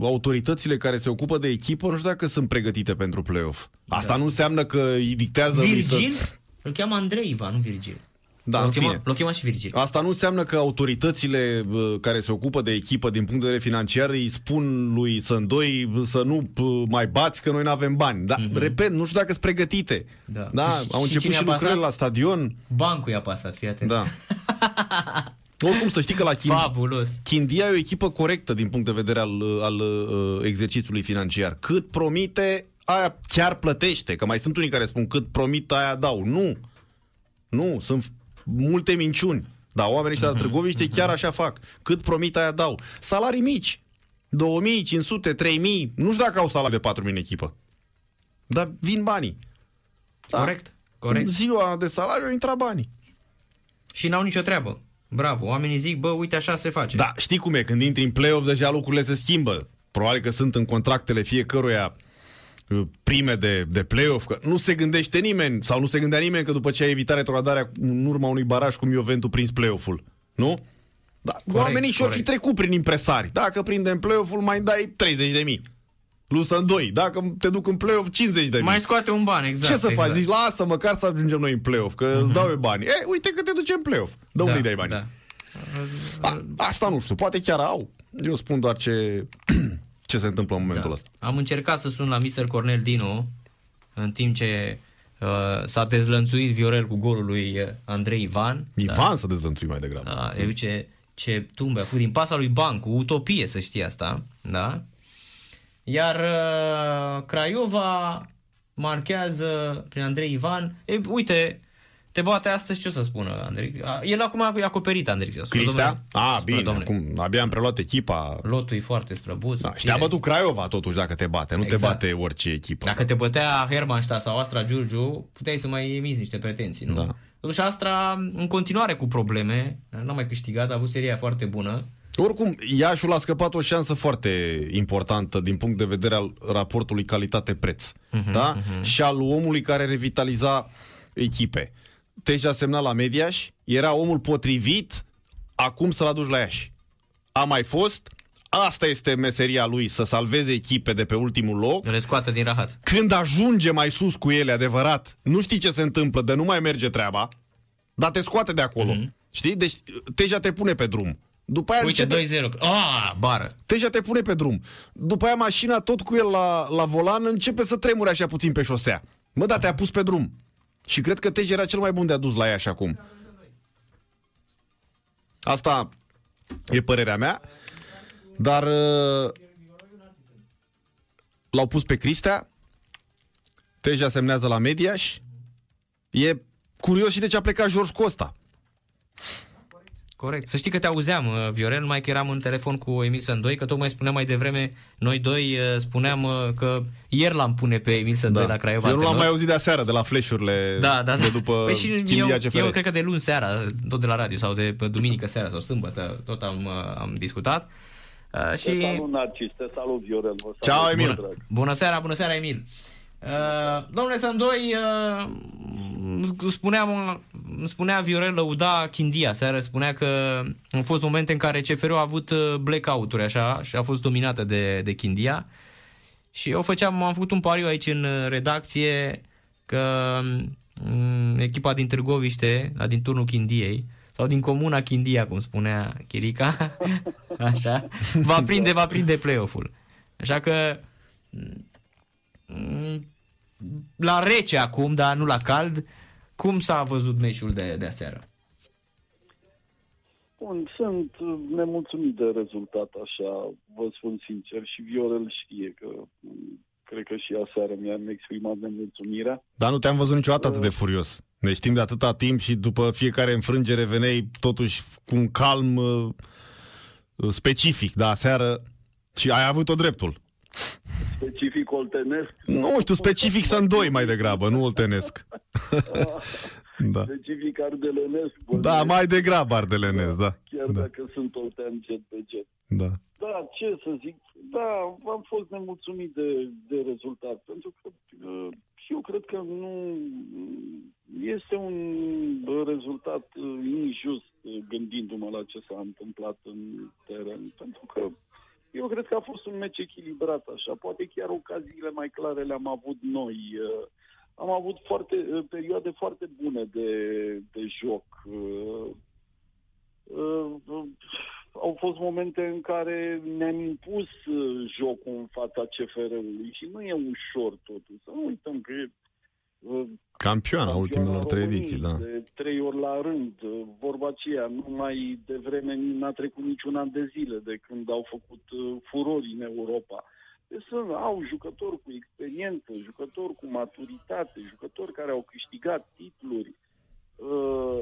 autoritățile care se ocupă de echipă, nu știu dacă sunt pregătite pentru play-off. Asta nu înseamnă că îi dictează lui Virgil? Să... Îl cheamă Andrei Ivan, nu Virgil. Da, l-o în chema, fine. l-o chema și Virgil. Asta nu înseamnă că autoritățile bă, care se ocupă de echipă din punct de vedere financiar îi spun lui Sândoi să nu bă, mai bați că noi nu avem bani. Dar, repet, nu știu dacă sunt pregătite. Da. da Și- au și început cine și a lucrările pasat? la stadion. Bancul i-a pasat, fii atent. Da. Oricum să știi că la Chindia, Fabulos. Chindia e o echipă corectă din punct de vedere al, al uh, exercițiului financiar. Cât promite, aia chiar plătește. Că mai sunt unii care spun cât promit, aia dau. Nu. Nu, sunt f- multe minciuni. Dar oamenii ăștia de la Târgoviște chiar așa fac. Cât promit, aia dau. Salarii mici. 2500, 3000. Nu știu dacă au salarii de 4000 în echipă. Dar vin banii. Da. Corect, corect. În ziua de salariu au intrat banii. Și n-au nicio treabă. Bravo, oamenii zic, bă, uite așa se face. Da, știi cum e, când intri în play-off deja lucrurile se schimbă. Probabil că sunt în contractele fiecăruia uh, prime de, de play-off, că nu se gândește nimeni, sau nu se gândea nimeni că după ce ai evitat retrogradarea în urma unui baraj cum Juventus prins play-off-ul. Nu? Da, Corect, oamenii și-or fi corect. trecut prin impresari. Dacă prindem play-off-ul, mai dai 30 de mii. Lusă în 2. Dacă te duc în play-off, 50 de mii. Mai scoate un ban, exact. Ce să exact. faci? Zici, lasă măcar să ajungem noi în play-off, că uh-huh. îți dau eu bani. E, uite că te duce în play-off. Dă da, unde dai bani? Da. A, asta nu știu, poate chiar au. Eu spun doar ce, ce se întâmplă în momentul Da. ăsta. Am încercat să sun la Mr. Cornel Dino în timp ce uh, s-a dezlănțuit Viorel cu golul lui uh, Andrei Ivan. Ivan să dezlănțui mai degrabă. Da, eu ce, ce tumbe a făcut din pasa lui Bancu, utopie să știi asta, da? Iar uh, Craiova marchează prin Andrei Ivan. E, uite, te bate astăzi, ce o să spună Andrei? A, El acum a acoperit Andrei. Spune, Cristea? domnule, A, spune, bine, domnule, acum abia am preluat echipa. Lotul e foarte străbuț. Da, și subțire. te-a bătut Craiova totuși dacă te bate, nu Exact. te bate orice echipă. Dacă te bătea Hermannstadt sau Astra Giurgiu, puteai să mai emiți niște pretenții, nu? Da. Totuși Astra în continuare cu probleme, n-a mai câștigat, a avut seria foarte bună. Oricum, Iașul a scăpat o șansă foarte importantă din punct de vedere al raportului calitate-preț. Mhm, da? Și al omului care revitaliza echipe. Teja semna la Mediaș, era omul potrivit acum să-l aduci la Iași. A mai fost, asta este meseria lui, să salveze echipe de pe ultimul loc. Le scoată din rahat. Când ajunge mai sus cu ele, adevărat, nu știi ce se întâmplă, de nu mai merge treaba, dar te scoate de acolo. Mhm. Știi? Deci Teja te pune pe drum. După aia Uite, începe... 2-0. Ah, bară. Deja te pune pe drum. După aia mașina, tot cu el la, la volan, începe să tremure așa puțin pe șosea. Mă, da, te-a pus pe drum. Și cred că Tej era cel mai bun de adus la ea și acum. Asta e părerea mea. Dar uh, l-au pus pe Cristea. Teja semnează la Mediaș. E curios și de ce a plecat George Costa. Corect. Să știi că te auzeam, uh, Viorel, mai că eram în telefon cu Emil Sândoi, că tocmai spuneam mai devreme, noi doi uh, spuneam uh, că ieri l-am pune pe Emil Sândoi la Craiova. Eu nu l-am Tenor. mai auzit de aseară, de la flash-urile Da, da, da. de după Păi și Chindia eu, CFR. eu cred că de luni seara, tot de la radio, sau de pe duminică seara sau sâmbătă, tot am, uh, am discutat. Uh, Te și... salut, Narcis, te salut, Viorel. Vă salut, Ceau, Emil. drag. Bună seara, bună seara, Emil. Uh, domnule Sandoi, uh, spuneam, spunea Viorel Lăuda Chindia seară, spunea că au fost momente în care CFR a avut uh, blackout-uri așa și a fost dominată de, de Chindia și eu făceam, am făcut un pariu aici în uh, redacție că um, echipa din Târgoviște, la din turnul Chindiei, sau din comuna Chindia, cum spunea Chirica, așa, va prinde, va prinde play-off-ul. Așa că Mm, la rece acum, dar nu la cald, cum s-a văzut meciul de, de aseară? Bun, sunt uh, nemulțumit de rezultat, așa, vă spun sincer, și Viorel știe că m, cred că și aseară mi-am exprimat nemulțumirea. Dar nu te-am văzut niciodată atât de furios. Ne știm de atâta timp și după fiecare înfrângere veneai totuși cu un calm uh, specific, da, seară și ai avut-o dreptul. Specific oltenesc, Nu știu, specific sunt doi mai degrabă, nu oltenesc. da. specific ardelenesc. bănuiesc, da, mai degrabă ardelenesc, da. Chiar Da, dacă sunt oltean jet pe jet. da. Da, ce să zic, da, am fost nemulțumit de, de rezultat, pentru că uh, și eu cred că nu este un rezultat uh, injust uh, gândindu-mă la ce s-a întâmplat în teren, pentru că eu cred că a fost un meci echilibrat așa, poate chiar ocaziile mai clare le-am avut noi. uh, Am avut foarte, uh, perioade foarte bune de, de joc. uh, uh, au fost momente în care ne-am impus uh, jocul în fața CFR-ului și nu e ușor totul. Să nu uităm că e uh, Campioana campioana ultimelor trei României ediții, da. De trei ori la rând. Uh, Vorba aceea, nu mai devreme n-a trecut niciun an de zile de când au făcut uh, furori în Europa. Deci sunt, au jucători cu experiență, jucători cu maturitate, jucători care au câștigat titluri. Uh,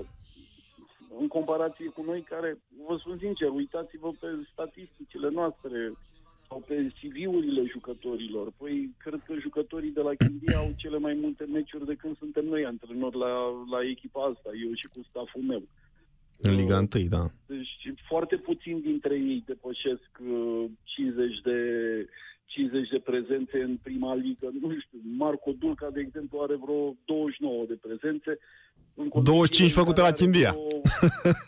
în comparație cu noi care, vă spun sincer, uitați-vă pe statisticile noastre sau pe CV-urile jucătorilor. Păi, cred că jucătorii de la Chindia au cele mai multe meciuri de când suntem noi antrenori la, la echipa asta, eu și cu staful meu. În Liga 1, da. Deci foarte puțin dintre ei depășesc uh, 50 de 50 de prezențe în prima ligă. Nu știu, Marco Dulca, de exemplu, are vreo 29 de prezențe. În 25 făcute la Chindia.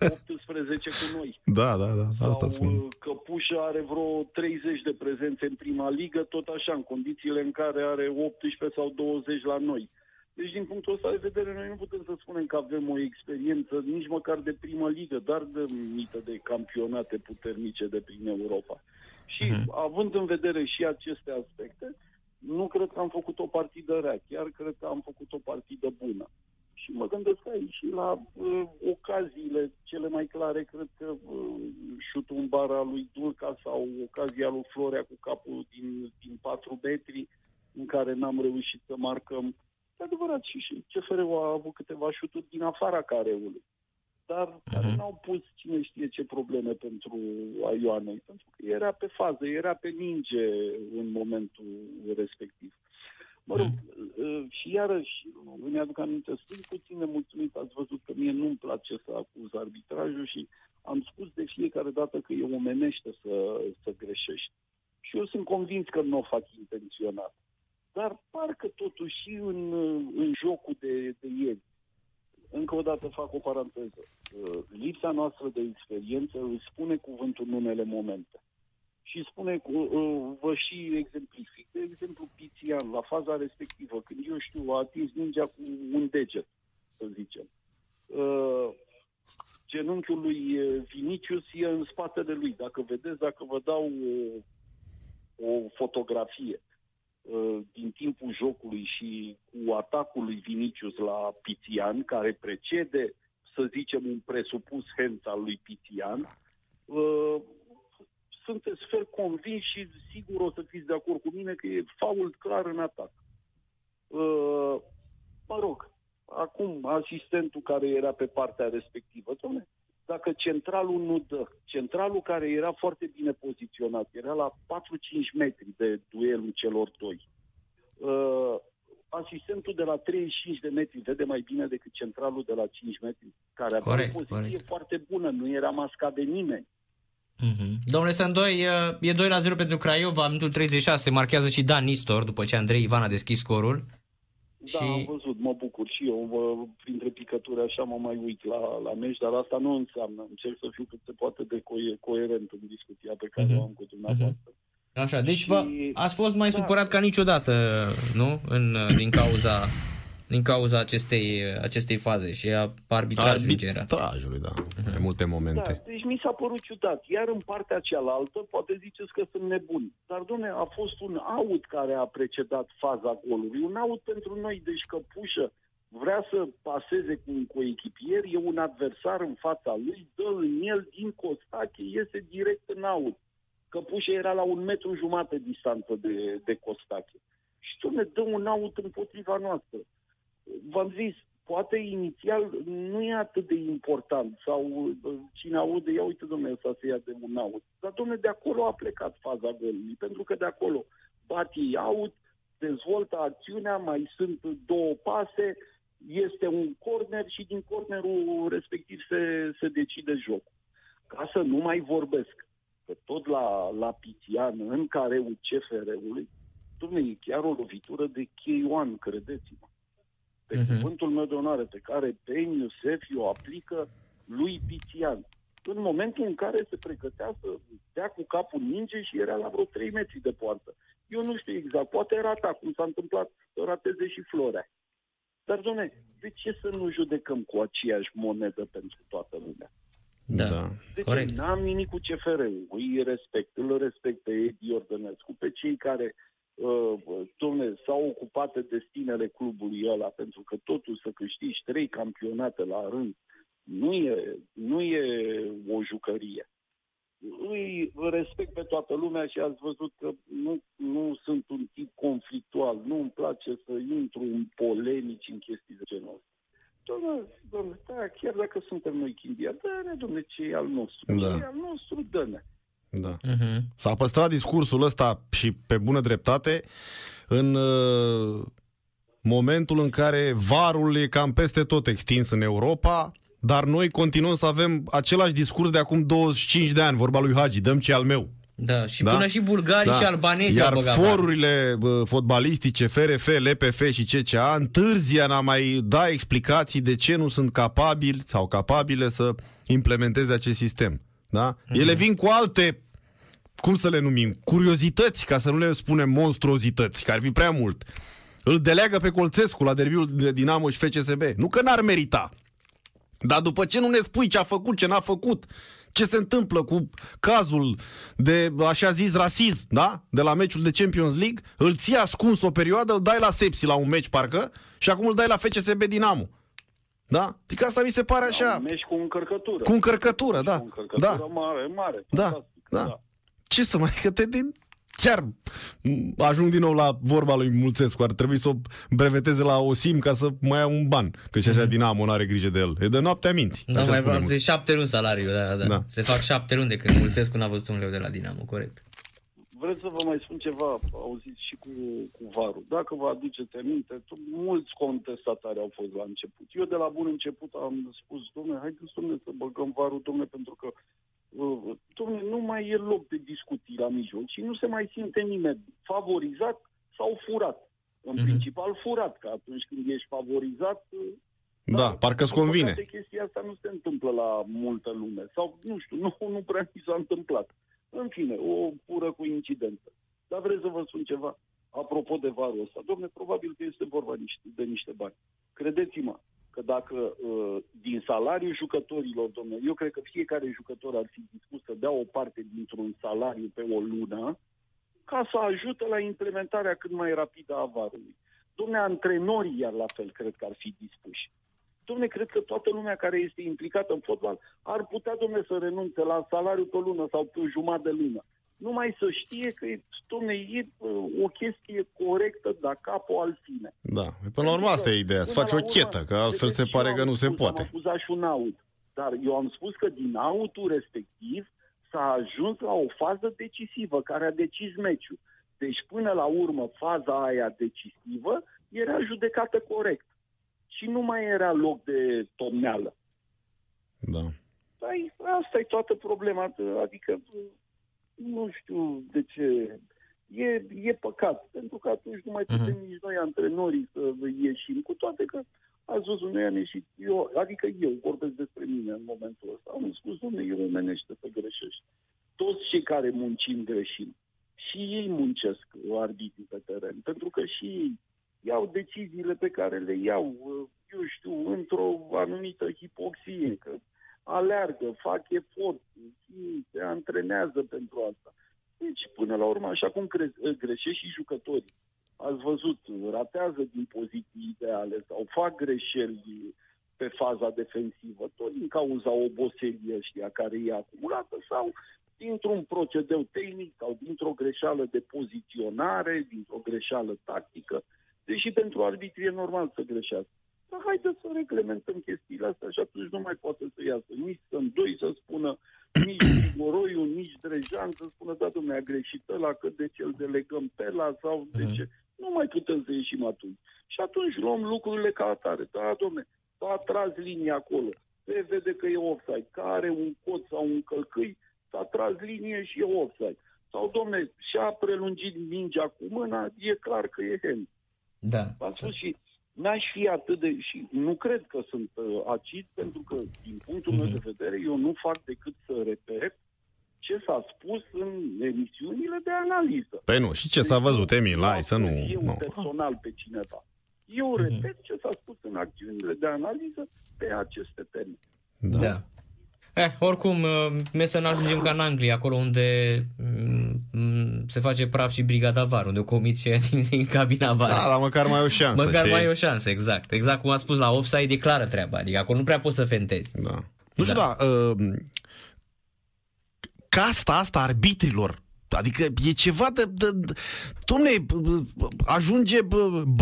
18 cu noi. Da, da, da, asta Sau, spun. uh, Căpușă are vreo 30 de prezențe în prima ligă, tot așa, în condițiile în care are 18 sau 20 la noi. Deci, din punctul ăsta de vedere, noi nu putem să spunem că avem o experiență nici măcar de primă ligă, dar de mită de campionate puternice de prin Europa. Și având în vedere și aceste aspecte, nu cred că am făcut o partidă rea, chiar cred că am făcut o partidă bună. Și mă gândesc aici și la uh, ocaziile cele mai clare, cred că uh, șutul în bara lui Dulca sau ocazia lui Florea cu capul din, din 4 metri, în care n-am reușit să marcăm. E adevărat, și, și CFR-ul a avut câteva șuturi din afara careului, dar care n-au pus cine știe ce probleme pentru Aioanei, pentru că era pe fază, era pe minge în momentul respectiv. Mă rog, uh, și iarăși îmi aduc aminte, sunt puțin nemulțumit, ați văzut că mie nu-mi place să acuz arbitrajul și am spus de fiecare dată că e omenește să, să greșești. Și eu sunt convins că nu o fac intenționat. Dar parcă totuși și în, în jocul de, de ieri, încă o dată fac o paranteză, uh, lipsa noastră de experiență îți spune cuvântul în unele momente și spune, cu, uh, vă și exemplific. De exemplu, Pițian, la faza respectivă, când eu știu, a atins mingea cu un deget, să zicem. Uh, genunchiul lui eh, Vinicius e în spatele lui. Dacă vedeți, dacă vă dau o, o fotografie uh, din timpul jocului și cu atacul lui Vinicius la Pițian, care precede, să zicem, un presupus hands al lui Pițian, uh, sunteți fel convins și sigur o să fiți de acord cu mine că e fault clar în atac. Uh, mă rog, acum asistentul care era pe partea respectivă, domne, dacă centralul nu dă, centralul care era foarte bine poziționat, era la 4-5 metri de duelul celor doi, uh, asistentul de la 35 de metri vede mai bine decât centralul de la 5 metri, care avea Corect, o poziție corect. foarte bună, nu era mascat de nimeni. Mhm. Domnule Sandoi, e 2 la 0 pentru Craiova, minutul 36, marchează și Dan Nistor după ce Andrei Ivan a deschis scorul. Da, Și- am văzut, mă bucur și eu, vă, printre picături așa mă mai uit la, la meci, dar asta nu înseamnă, încerc să fiu cât se poate de co- coerent în discuția pe care Mhm. o am cu dumneavoastră. Așa, deci Și- vă, ați fost mai da. supărat ca niciodată, nu? În, din cauza din cauza acestei, acestei faze și a arbitrajului în general. Arbitrajului, da. Mai multe Da, momente. deci mi s-a părut ciudat. Iar în partea cealaltă, poate ziceți că sunt nebuni. Dar, domne, a fost un out care a precedat faza golului. Un out pentru noi, deci Căpușă vrea să paseze cu un coechipier, e un adversar în fața lui, dă în el din Costache, iese direct în out. Căpușă era la un metru jumate distanță de, de Costache. Și, domne, dă un out împotriva noastră v-am zis, poate inițial nu e atât de important sau bă, cine aude, ia uite domnule, ăsta se ia de un aut. Dar domnule, de acolo a plecat faza golului, pentru că de acolo bat ei aut, dezvoltă acțiunea, mai sunt două pase, este un corner și din cornerul respectiv se, se decide jocul. Ca să nu mai vorbesc, că tot la, la Pițian, în careul CFR-ului, domnule, e chiar o lovitură de cheioan, credeți-mă pe Mhm. cuvântul meu de onoare, pe care Ben Iosef o aplică lui Pițian. În momentul în care se pregătea să dea cu capul minge și era la vreo 3 metri de poartă. Eu nu știu exact, poate rata, cum s-a întâmplat să rateze și Florea. Dar, domne, de ce să nu judecăm cu aceeași monedă pentru toată lumea? Da. da. Deci Corect. n-am nimic cu CFR-ul, îi respect, îl respect pe Edi Ordănescu, pe cei care uh, domne, s-au ocupat de destinele clubului ăla, pentru că totul să câștigi trei campionate la rând nu e, nu e o jucărie. Îi respect pe toată lumea și ați văzut că nu, nu sunt un tip conflictual, nu îmi place să intru în polemici, în chestii de genul ăsta. Domnule, domnule, da, chiar dacă suntem noi chindia, dă-ne, domnule, ce e al nostru. Da. Ce e al nostru, dă-ne. Da. Mhm. S-a păstrat discursul ăsta și pe bună dreptate în uh, momentul în care varul e cam peste tot extins în Europa, dar noi continuăm să avem același discurs de acum 25 de ani, vorba lui Hagi, dăm ce e al meu. Da, și Da? până și bulgarii și albanezii Iar au băgat var. forurile bă, fotbalistice, FRF, LPF și CCA întârzia în a mai da explicații de ce nu sunt capabili sau capabile să implementeze acest sistem. Da? Mhm. Ele vin cu alte, cum să le numim, curiozități, ca să nu le spunem monstruozități, care ar fi prea mult. Îl deleagă pe Colțescu la derbiul de Dinamo și FCSB. Nu că n-ar merita, dar după ce nu ne spui ce a făcut, ce n-a făcut, ce se întâmplă cu cazul de, așa zis, rasism, da? De la meciul de Champions League, îl ții ascuns o perioadă, îl dai la Sepsi la un meci, parcă, și acum îl dai la FCSB Dinamo. Da? Adică asta mi se pare așa, Un meci cu încărcătură. cu încărcătură, da. Cu încărcătură Da, mare, mare. Da, fantastic, da. ce să mai, că te, te chiar m, ajung din nou la vorba lui Mulțescu, ar trebui să o breveteze la OSIM ca să mai ia un ban, că și așa Dinamo nu are grijă de el. E de noaptea minți. Da, așa mai spune vreau de șapte luni salariu, da, da, Da. Se fac șapte luni de când Mulțescu n-a văzut un leu de la Dinamo, corect. Vreți să vă mai spun ceva, auziți și cu, cu varul. Dacă vă aduceți aminte, tu- mulți contestatari au fost la început. Eu de la bun început am spus, domnule, haideți domnule, să băgăm varul, domnule, pentru că uh, domnule, nu mai e loc de discuții la mijloc și nu se mai simte nimeni favorizat sau furat. În Mhm. principal furat, că atunci când ești favorizat, uh, Da, parcă îți din convine. păcate, chestia asta nu se întâmplă la multă lume. Sau, nu știu, nu, nu prea mi s-a întâmplat. În fine, o pură coincidență. Dar vreți să vă spun ceva? Apropo de varul ăsta, domne, probabil că este vorba niște, de niște bani. Credeți-mă că dacă uh, din salariul jucătorilor, domnule, eu cred că fiecare jucător ar fi dispus să dea o parte dintr-un salariu pe o lună ca să ajute la implementarea cât mai rapidă a varului. Domnule, antrenorii iar la fel cred că ar fi dispuși. Domne, cred că toată lumea care este implicată în fotbal ar putea, domne, să renunțe la salariu pe lună sau pe o jumătate de lună. Numai să știe că, domne, e uh, o chestie corectă, dar capul al fine. Da, până la urmă asta e ideea, să faci o chetă, că altfel se pare că nu se poate. Am acuzat și un aut, dar eu am spus că din autul respectiv s-a ajuns la o fază decisivă care a decis meciul. Deci până la urmă faza aia decisivă era judecată corect și nu mai era loc de tomneală. Da. Păi, asta e toată problema. Adică, nu știu de ce. E, e păcat, pentru că atunci nu mai mhm. putem uh-huh. nici noi antrenorii să ieșim, cu toate că ați văzut, noi am ieșit, eu, adică eu vorbesc despre mine în momentul ăsta, am spus, domnule, eu omenește să greșești. Toți cei care muncim greșim. Și ei muncesc arbitrii pe teren, pentru că și ei iau deciziile pe care le iau, uh, eu știu, într-o anumită hipoxie, că aleargă, fac efort, se antrenează pentru asta. Deci, până la urmă, așa cum cre- uh, greșești și jucătorii, ați văzut, ratează din poziții ideale sau fac greșeli pe faza defensivă, tot din cauza oboselii ăștia care e acumulată sau dintr-un procedeu tehnic sau dintr-o greșeală de poziționare, dintr-o greșeală tactică. Deși pentru arbitri e normal să greșească. Dar haideți să reglementăm chestiile astea și atunci nu mai poate să iasă nici să doi să spună, nici Grigoroiu, nici Drejan să spună, da, domnule, a greșit ăla, că de ce îl delegăm pe la sau de mhm. ce. Nu mai putem să ieșim atunci. Și atunci luăm lucrurile ca atare. Da, domnule, s-a tras linia acolo. Se vede că e offside. Care un cod sau un călcâi, s-a tras linie și e offside. Sau, domne, și-a prelungit mingea cu mâna, e clar că e hand. Da. Am spus și n-aș fi atât de... și nu cred că sunt uh, acid, pentru că, din punctul mm-hmm. meu de vedere, eu nu fac decât să repet ce s-a spus în emisiunile de analiză. Păi nu, și ce s-a văzut, Emil, hai să nu... Eu nu. personal pe cineva. Eu mm-hmm. repet ce s-a spus în acțiunile de analiză pe aceste teme. Da. da. Eh, oricum, uh, să ne ajungem ca în Anglia, acolo unde mm, se face praf și brigada var, unde o comisie din, din cabina var. Da, dar măcar mai e o șansă, Măcar știi? mai e o șansă, exact. Exact cum a spus la offside, e clară treaba. Adică acolo nu prea poți să fentezi. Da. Nu știu, da, da uh, casta asta arbitrilor Adică e ceva de... de, de domne, ajunge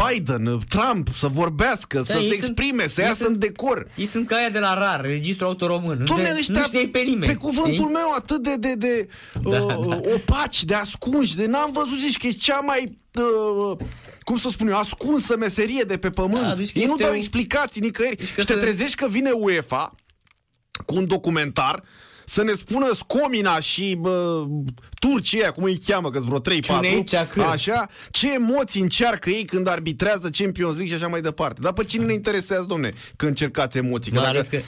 Biden, Trump să vorbească, da, să se exprime, sunt, să iasă sunt, în decor. Ei sunt ca aia de la RAR, Registrul Auto Român. Domne, nu, nu știi pe nimeni. Pe cuvântul știi? meu atât de, de, de da, uh, da. opaci, de ascunși, de n-am văzut, zici că e cea mai... Uh, cum să spun eu, ascunsă meserie de pe pământ. Da, deci Ei nu dau un... explicații nicăieri. Deci și te să... trezești că vine UEFA cu un documentar să ne spună Scomina și bă, Turcia, cum îi cheamă, că vreo 3-4, așa, ce emoții încearcă ei când arbitrează Champions League și așa mai departe. Dar pe cine ne interesează, domne, că încercați emoții? Că dacă... că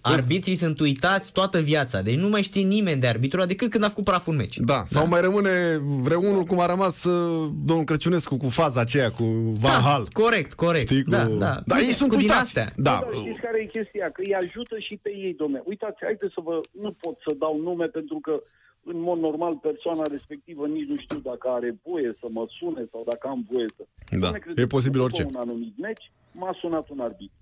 Arbitrii sunt uitați toată viața, deci nu mai știe nimeni de arbitru decât când a făcut praful meci. Da, da, sau mai rămâne vreunul cum a rămas uh, domnul Crăciunescu cu faza aceea cu Van da, Hal. corect, corect. Știi, cu... Da, da. da ei sunt cu uitați. Astea. Da. da. Știți care e chestia? Că îi ajută și pe ei, domne. Uitați, haideți să vă... Nu pot să dau nume pentru că în mod normal persoana respectivă nici nu știu dacă are voie să mă sune sau dacă am voie să... Da, e posibil orice. un anumit meci, m-a sunat un arbitru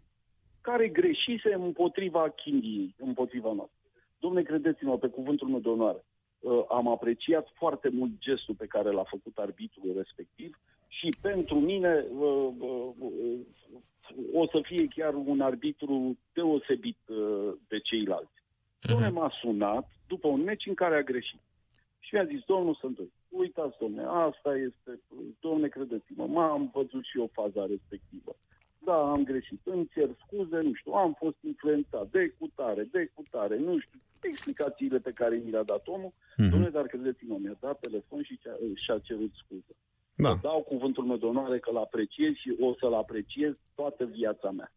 care greșise împotriva Chindiei, împotriva noastră. Domne, credeți-mă, pe cuvântul meu de onoare, uh, am apreciat foarte mult gestul pe care l-a făcut arbitrul respectiv și pentru mine uh, uh, o să fie chiar un arbitru deosebit de ceilalți. Uh-huh. Domne, m-a sunat după un meci în care a greșit. Și mi-a zis, domnul Sântoi, uitați, domne, asta este, domne, credeți-mă, m-am văzut și eu faza respectivă da, am greșit, îmi cer scuze, nu știu, am fost influențat de cutare, de cutare, nu știu, explicațiile pe care mi le-a dat omul, mm-hmm. domnule, dar credeți-mă, mi-a dat telefon și și-a cerut scuze. Da. Să dau cuvântul meu de onoare că l-apreciez și o să-l apreciez toată viața mea.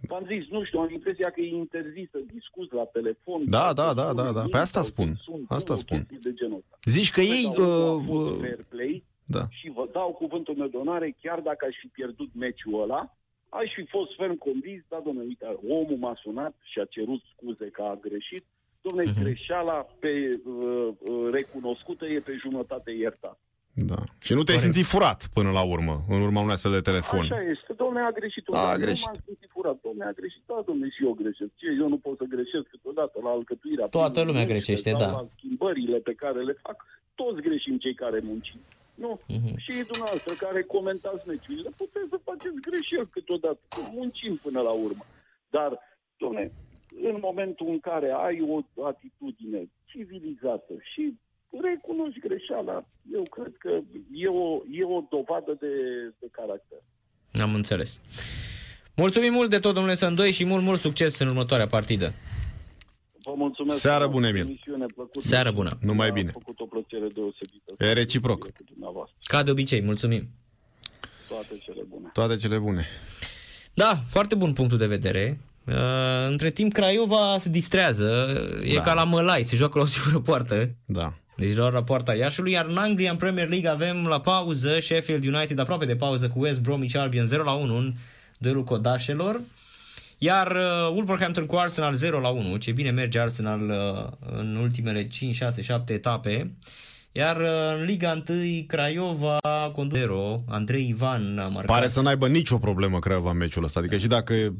V-am zis, nu știu, am impresia că e interzis să discuți la telefon. Da, da, da, da, da. Pe asta spun. Asta spun. De genul ăsta. Zici că ei... Uh, uh, play da. și vă dau cuvântul meu de onoare, chiar dacă aș fi pierdut meciul ăla, Aș fi fost ferm convins, da, domnule, uite, omul m-a sunat și a cerut scuze că a greșit. Domnule, uh-huh. greșeala pe, uh, uh, recunoscută e pe jumătate iertată. Da. Și nu te-ai Corect. simțit furat până la urmă, în urma unui astfel de telefon. Așa este. Domnule, a greșit. A, a Nu greșit. m-am simțit furat. Domnule, a greșit. Da, domnule, și eu greșesc. Ce, eu nu pot să greșesc câteodată la alcătuirea... Toată primului lumea mese greșește, sau da. La schimbările pe care le fac, toți greșim cei care muncim. Nu? Mhm. Și dumneavoastră care comentați meciurile, puteți să faceți greșeli câteodată, că muncim până la urmă. Dar, domnule, în momentul în care ai o atitudine civilizată și recunoști greșeala, eu cred că e o, e o dovadă de, de caracter. Am înțeles. Mulțumim mult de tot, domnule Sândoi, și mult, mult succes în următoarea partidă. Vă mulțumesc. Seară frumos, bună, Emil. emisiune plăcută. Seară bună. Numai bine. A făcut o plăcere deosebită. E reciproc. Cu dumneavoastră. Ca de obicei, mulțumim. Toate cele bune. Toate cele bune. Da, foarte bun punctul de vedere. Uh, între timp, Craiova se distrează. E Da. ca la Mălai, se joacă la o singură poartă. Da. Deci doar la poarta Iașului, iar în Anglia, în Premier League, avem la pauză Sheffield United aproape de pauză cu West Bromwich Albion 0 la 1 în duelul codașelor. Iar uh, Wolverhampton cu Arsenal 0 la 1. Ce bine merge Arsenal uh, în ultimele 5, 6, 7 etape. Iar uh, în Liga 1, Craiova conduce 0. Andrei Ivan a marcat. Pare să n-aibă nicio problemă Craiova în meciul ăsta. Adică și dacă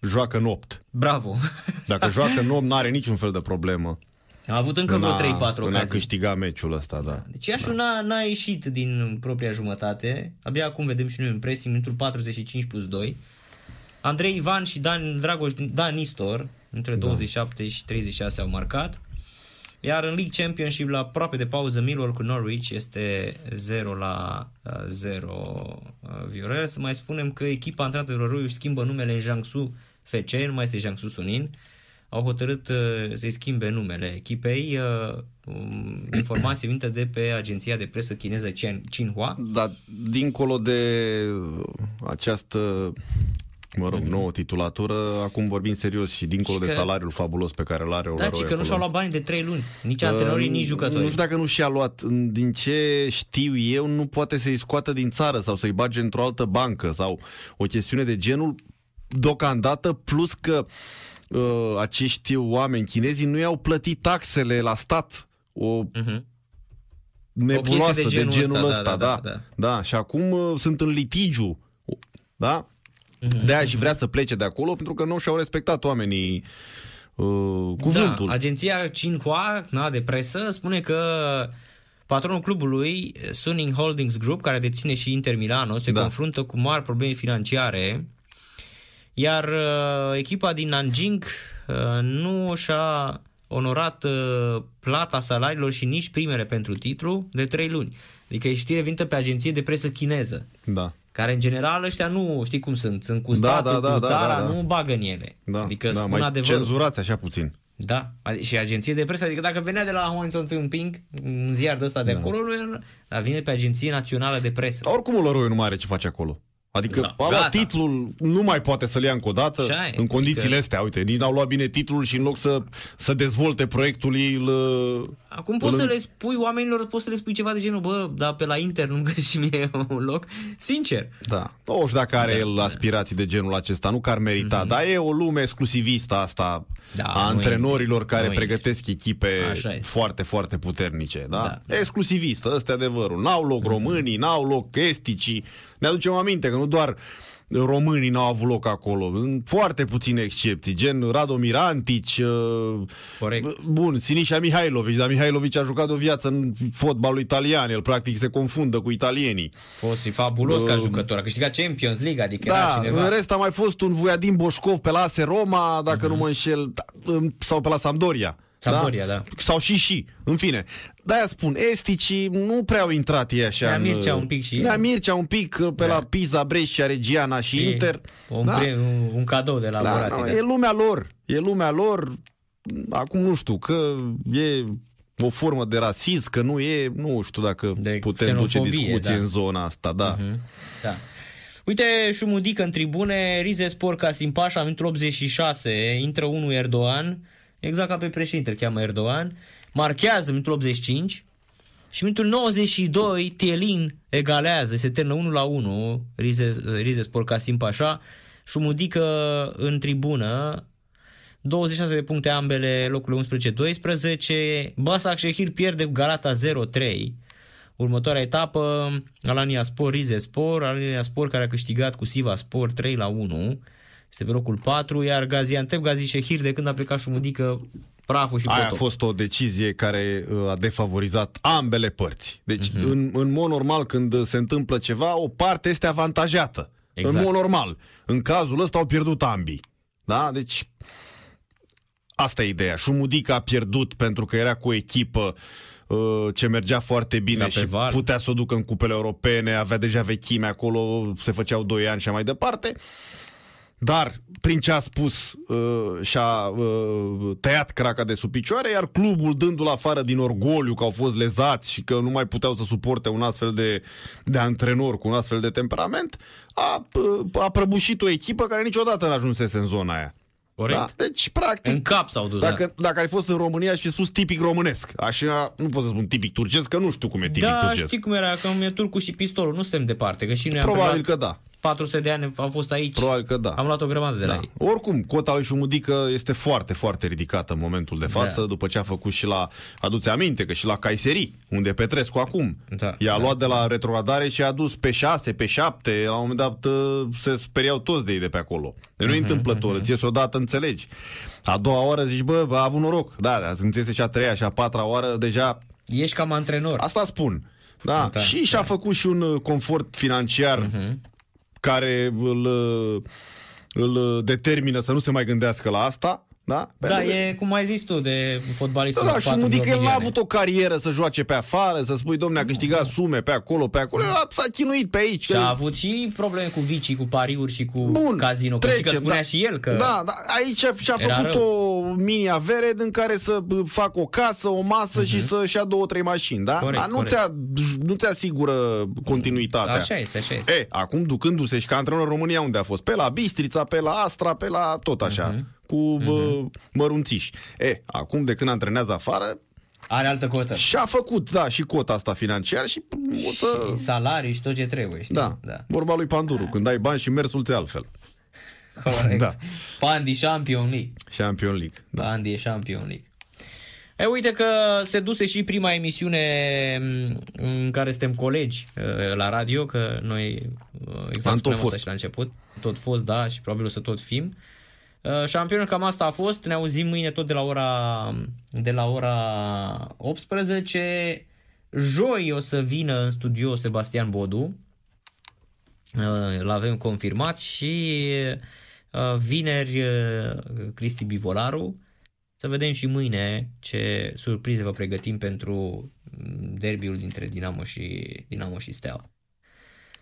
joacă în 8. Bravo! Dacă joacă în 8, n-are niciun fel de problemă. A avut încă în vreo a- 3-4 În a ocazii. câștiga meciul ăsta, da. Deci Iașul n-a, n-a ieșit din propria jumătate. Abia acum vedem și noi în pressing, minutul 45 plus 2. Andrei Ivan și Dan Dragoș, Dan Nistor, între 27 și 36 au marcat. Iar în League Championship, la aproape de pauză, Millwall cu Norwich este 0 la uh, 0 uh, Viorel. Să mai spunem că echipa antrenatorilor își schimbă numele în Jiangsu FC, nu mai este Jiangsu Sunin. Au hotărât uh, să-i schimbe numele echipei. Uh, um, informații venite de pe agenția de presă chineză Chin- Xinhua. Dar dincolo de această mă rog, nouă titulatură, acum vorbim serios și dincolo Și de că- salariul fabulos pe care îl are Da, Olaroi ci că nu și-au luat bani de 3 luni. Nici Uh, antrenorii, nici jucătorii. Nu știu dacă nu și-a luat. Din ce știu eu, nu poate să-i scoată din țară sau să-i bage într-o altă bancă sau o chestiune de genul deocamdată, plus că uh, acești oameni chinezi nu i-au plătit taxele la stat. O Mhm. nebuloasă de de genul genul ăsta, ăsta, da, da, da, da, da, da. da. Și acum uh, sunt în litigiu, da? De-aia și vrea să plece de acolo pentru că nu și-au respectat oamenii uh, cuvântul. Da, agenția Xinhua, na, de presă, spune că patronul clubului, Suning Holdings Group, care deține și Inter Milano, se Da. confruntă cu mari probleme financiare, iar uh, echipa din Nanjing uh, nu și-a onorat uh, plata salariilor și nici primele pentru titlu de 3 luni. Adică e știre venită pe agenție de presă chineză, Da. Care în general ăștia nu știi cum sunt, sunt cu Da, statul, da, da, cu da, țara, da, da. nu bagă în ele. Da, adică da, spun mai adevărul. cenzurați așa puțin. Da, adi- și agenție de presă, adică dacă venea de la Hohenzollern Zinping, un ziar de ăsta de Da. acolo, nu- dar vine pe agenție națională de presă. Dar oricum Oloroiu nu mai are ce face acolo. Adică Da, a luat gata. titlul, nu mai poate să-l ia încă o dată Așa e, în condițiile adică- astea. Uite, nici n-au luat bine titlul și în loc să, să dezvolte proiectul, îl... Acum poți îl- să le spui oamenilor, poți să le spui ceva de genul, bă, dar pe la Inter nu-mi găsi și mie un loc. Sincer. Da. Nu știu dacă are Da, el da. aspirații de genul acesta, nu că ar merita, dar e o lume exclusivistă asta Da, a nu antrenorilor e- care nu e. pregătesc echipe Așa este. foarte, foarte puternice. Da? Da, da. Exclusivistă, ăsta e adevărul. N-au loc românii, n-au loc esticii. Ne aducem aminte că nu doar românii n-au avut loc acolo. În foarte puține excepții, gen Radomir Antici, uh, Corect. Bun, Sinișa Mihailovici, dar Mihailovici a jucat o viață în fotbalul italian, el practic se confundă cu italienii. Fost fabulos ca Uh, jucător, a câștigat Champions League, adică era Da, cineva. în rest a mai fost un Vuiadin Boșcov pe la AS Roma, dacă nu mă înșel, da, sau pe la Sampdoria. Sampdoria, da. Sau și și, în fine. De-aia spun, esticii nu prea au intrat ei așa. Nea în- Mircea un pic și ei. Nea Mircea un pic pe Da. la Pisa, Brescia, Regiana și, Și Inter. Un, da. pre, un, un cadou de la Da, Morati. no, da. E lumea lor, e lumea lor. Acum nu știu, că e o formă de rasism, că nu e, nu știu dacă De putem duce xenofobie, discuție da. în zona asta, da. Mhm. Da. Uite, Șumudică în tribune, Rize Sport Casim Pașa, minutul 86, intră unul Erdogan, exact ca pe președinte, îl cheamă Erdogan, marchează minutul 85 și minutul 92, Tielin egalează, se termină 1 la 1, Rize, Rize Sport Casim Pașa, Șumudică în tribună, 26 de puncte ambele, locurile 11-12. Basak Shehir pierde cu Galata 0-3. Următoarea etapă, Alania Spor, Rize Spor, Alania Spor care a câștigat cu Siva Spor 3 la 1, este pe locul 4, iar Gaziantep, Gazi Shehir de când a plecat Șumudică, praful și Aia potop. a fost o decizie care uh, a defavorizat ambele părți. Deci, uh-huh. în, în mod normal, când se întâmplă ceva, o parte este avantajată. Exact. În mod normal. În cazul ăsta au pierdut ambii. Da? Deci, asta e ideea. Șumudica a pierdut pentru că era cu o echipă uh, ce mergea foarte bine Era pe și val. putea să o ducă în cupele europene, avea deja vechime acolo, se făceau 2 ani și așa mai departe. Dar, prin ce a spus, uh, și-a uh, tăiat craca de sub picioare, iar clubul, dându-l afară din orgoliu că au fost lezați și că nu mai puteau să suporte un astfel de, de antrenor cu un astfel de temperament, a, uh, a prăbușit o echipă care niciodată n-ajunsese în zona aia. Corect. Da? Deci, practic, În cap s-au dus, dacă, da. dacă ai fost în România și fi spus tipic românesc, așa, nu pot să spun tipic turcesc, că nu știu cum e tipic Da, turcesc. știi cum era, că e turcul și pistolul, nu suntem departe, că și noi am Probabil plecat că da. 400 de ani am fost aici, Probabil că da. am luat o grămadă de la Da. ei. Oricum, cota lui Șumudică este foarte, foarte ridicată în momentul de față, Da. după ce a făcut și la, aduți aminte, că și la Caiseri, unde e Petrescu acum. Da, I-a da. luat de la retrogradare și a dus pe 6, pe 7, la un moment dat uh, se speriau toți de ei de pe acolo. Deci nu Mhm, e întâmplător, îți iese odată, înțelegi. A doua oară zici, bă, bă, a avut noroc. Da, da, când ți iese și a treia și a patra oară, deja Ești cam antrenor. Asta spun. Da, Da, și și-a făcut și un uh, confort financiar care îl, uh, îl uh, determină să nu se mai gândească la asta. Da? Da, Pentru că- e cum ai zis tu de fotbalistul Da, da, cu și patru Mudică el n-a milioane. avut o carieră să joace pe afară, să spui, domne, a câștigat sume pe acolo, pe acolo. El a- s-a chinuit pe aici. Și a avut și probleme cu vicii, cu pariuri și cu Bun, casino. Că, știi că trecem, spunea da. și el că... Da, da, aici a- și-a Era făcut rău. o mini-avere din care să bă, facă o casă, o masă și să-și ia două, trei mașini, da? Mhm. Corect, Dar nu, corect. ți-a, nu ți asigură continuitatea. Așa este, așa este. E, acum ducându-se și ca antrenor în România unde a fost? Pe la Bistrița, pe la Astra, pe la tot așa, Mhm. Cu bă, mărunțiși. E, acum de când antrenează afară, Are altă cotă. și-a făcut, da, și cota asta financiar și o să... Și salariu și tot ce trebuie, știi? Da, da. vorba lui Panduru, când ai bani și mersul ți altfel. Corect. Da. Pandi Champion League. Champion League. Da. Pandi e Champion League. E, uite că se duse și prima emisiune m, în care suntem colegi uh, la radio, că noi uh, Am exact tot spuneam fost. asta și la început. Tot fost, da, și probabil o să tot fim. Uh, Șampionul cam asta a fost. Ne auzim mâine tot de la ora de la ora 18. Joi o să vină în studio Sebastian Bodu. Uh, Îl avem confirmat și uh, vineri uh, Cristi Bivolaru. Să vedem și mâine ce surprize vă pregătim pentru mm, derbiul dintre Dinamo și, Dinamo și Steaua.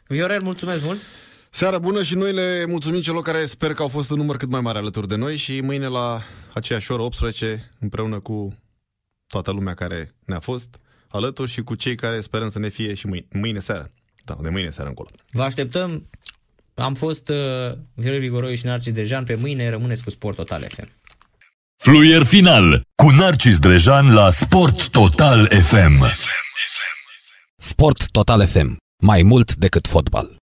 Viorel, mulțumesc mult! Seara bună și noi le mulțumim celor care sper că au fost în număr cât mai mare alături de noi și mâine la aceeași oră 18 împreună cu toată lumea care ne-a fost alături și cu cei care sperăm să ne fie și mâine, mâine seara. Da, de mâine seara încolo. Vă așteptăm! Am fost uh, Viorel Vigoroi și Narcis Dejan. Pe mâine rămâneți cu Sport Total FM. Fluier final cu Narcis Drejan la Sport Total FM. Sport Total FM. Mai mult decât fotbal.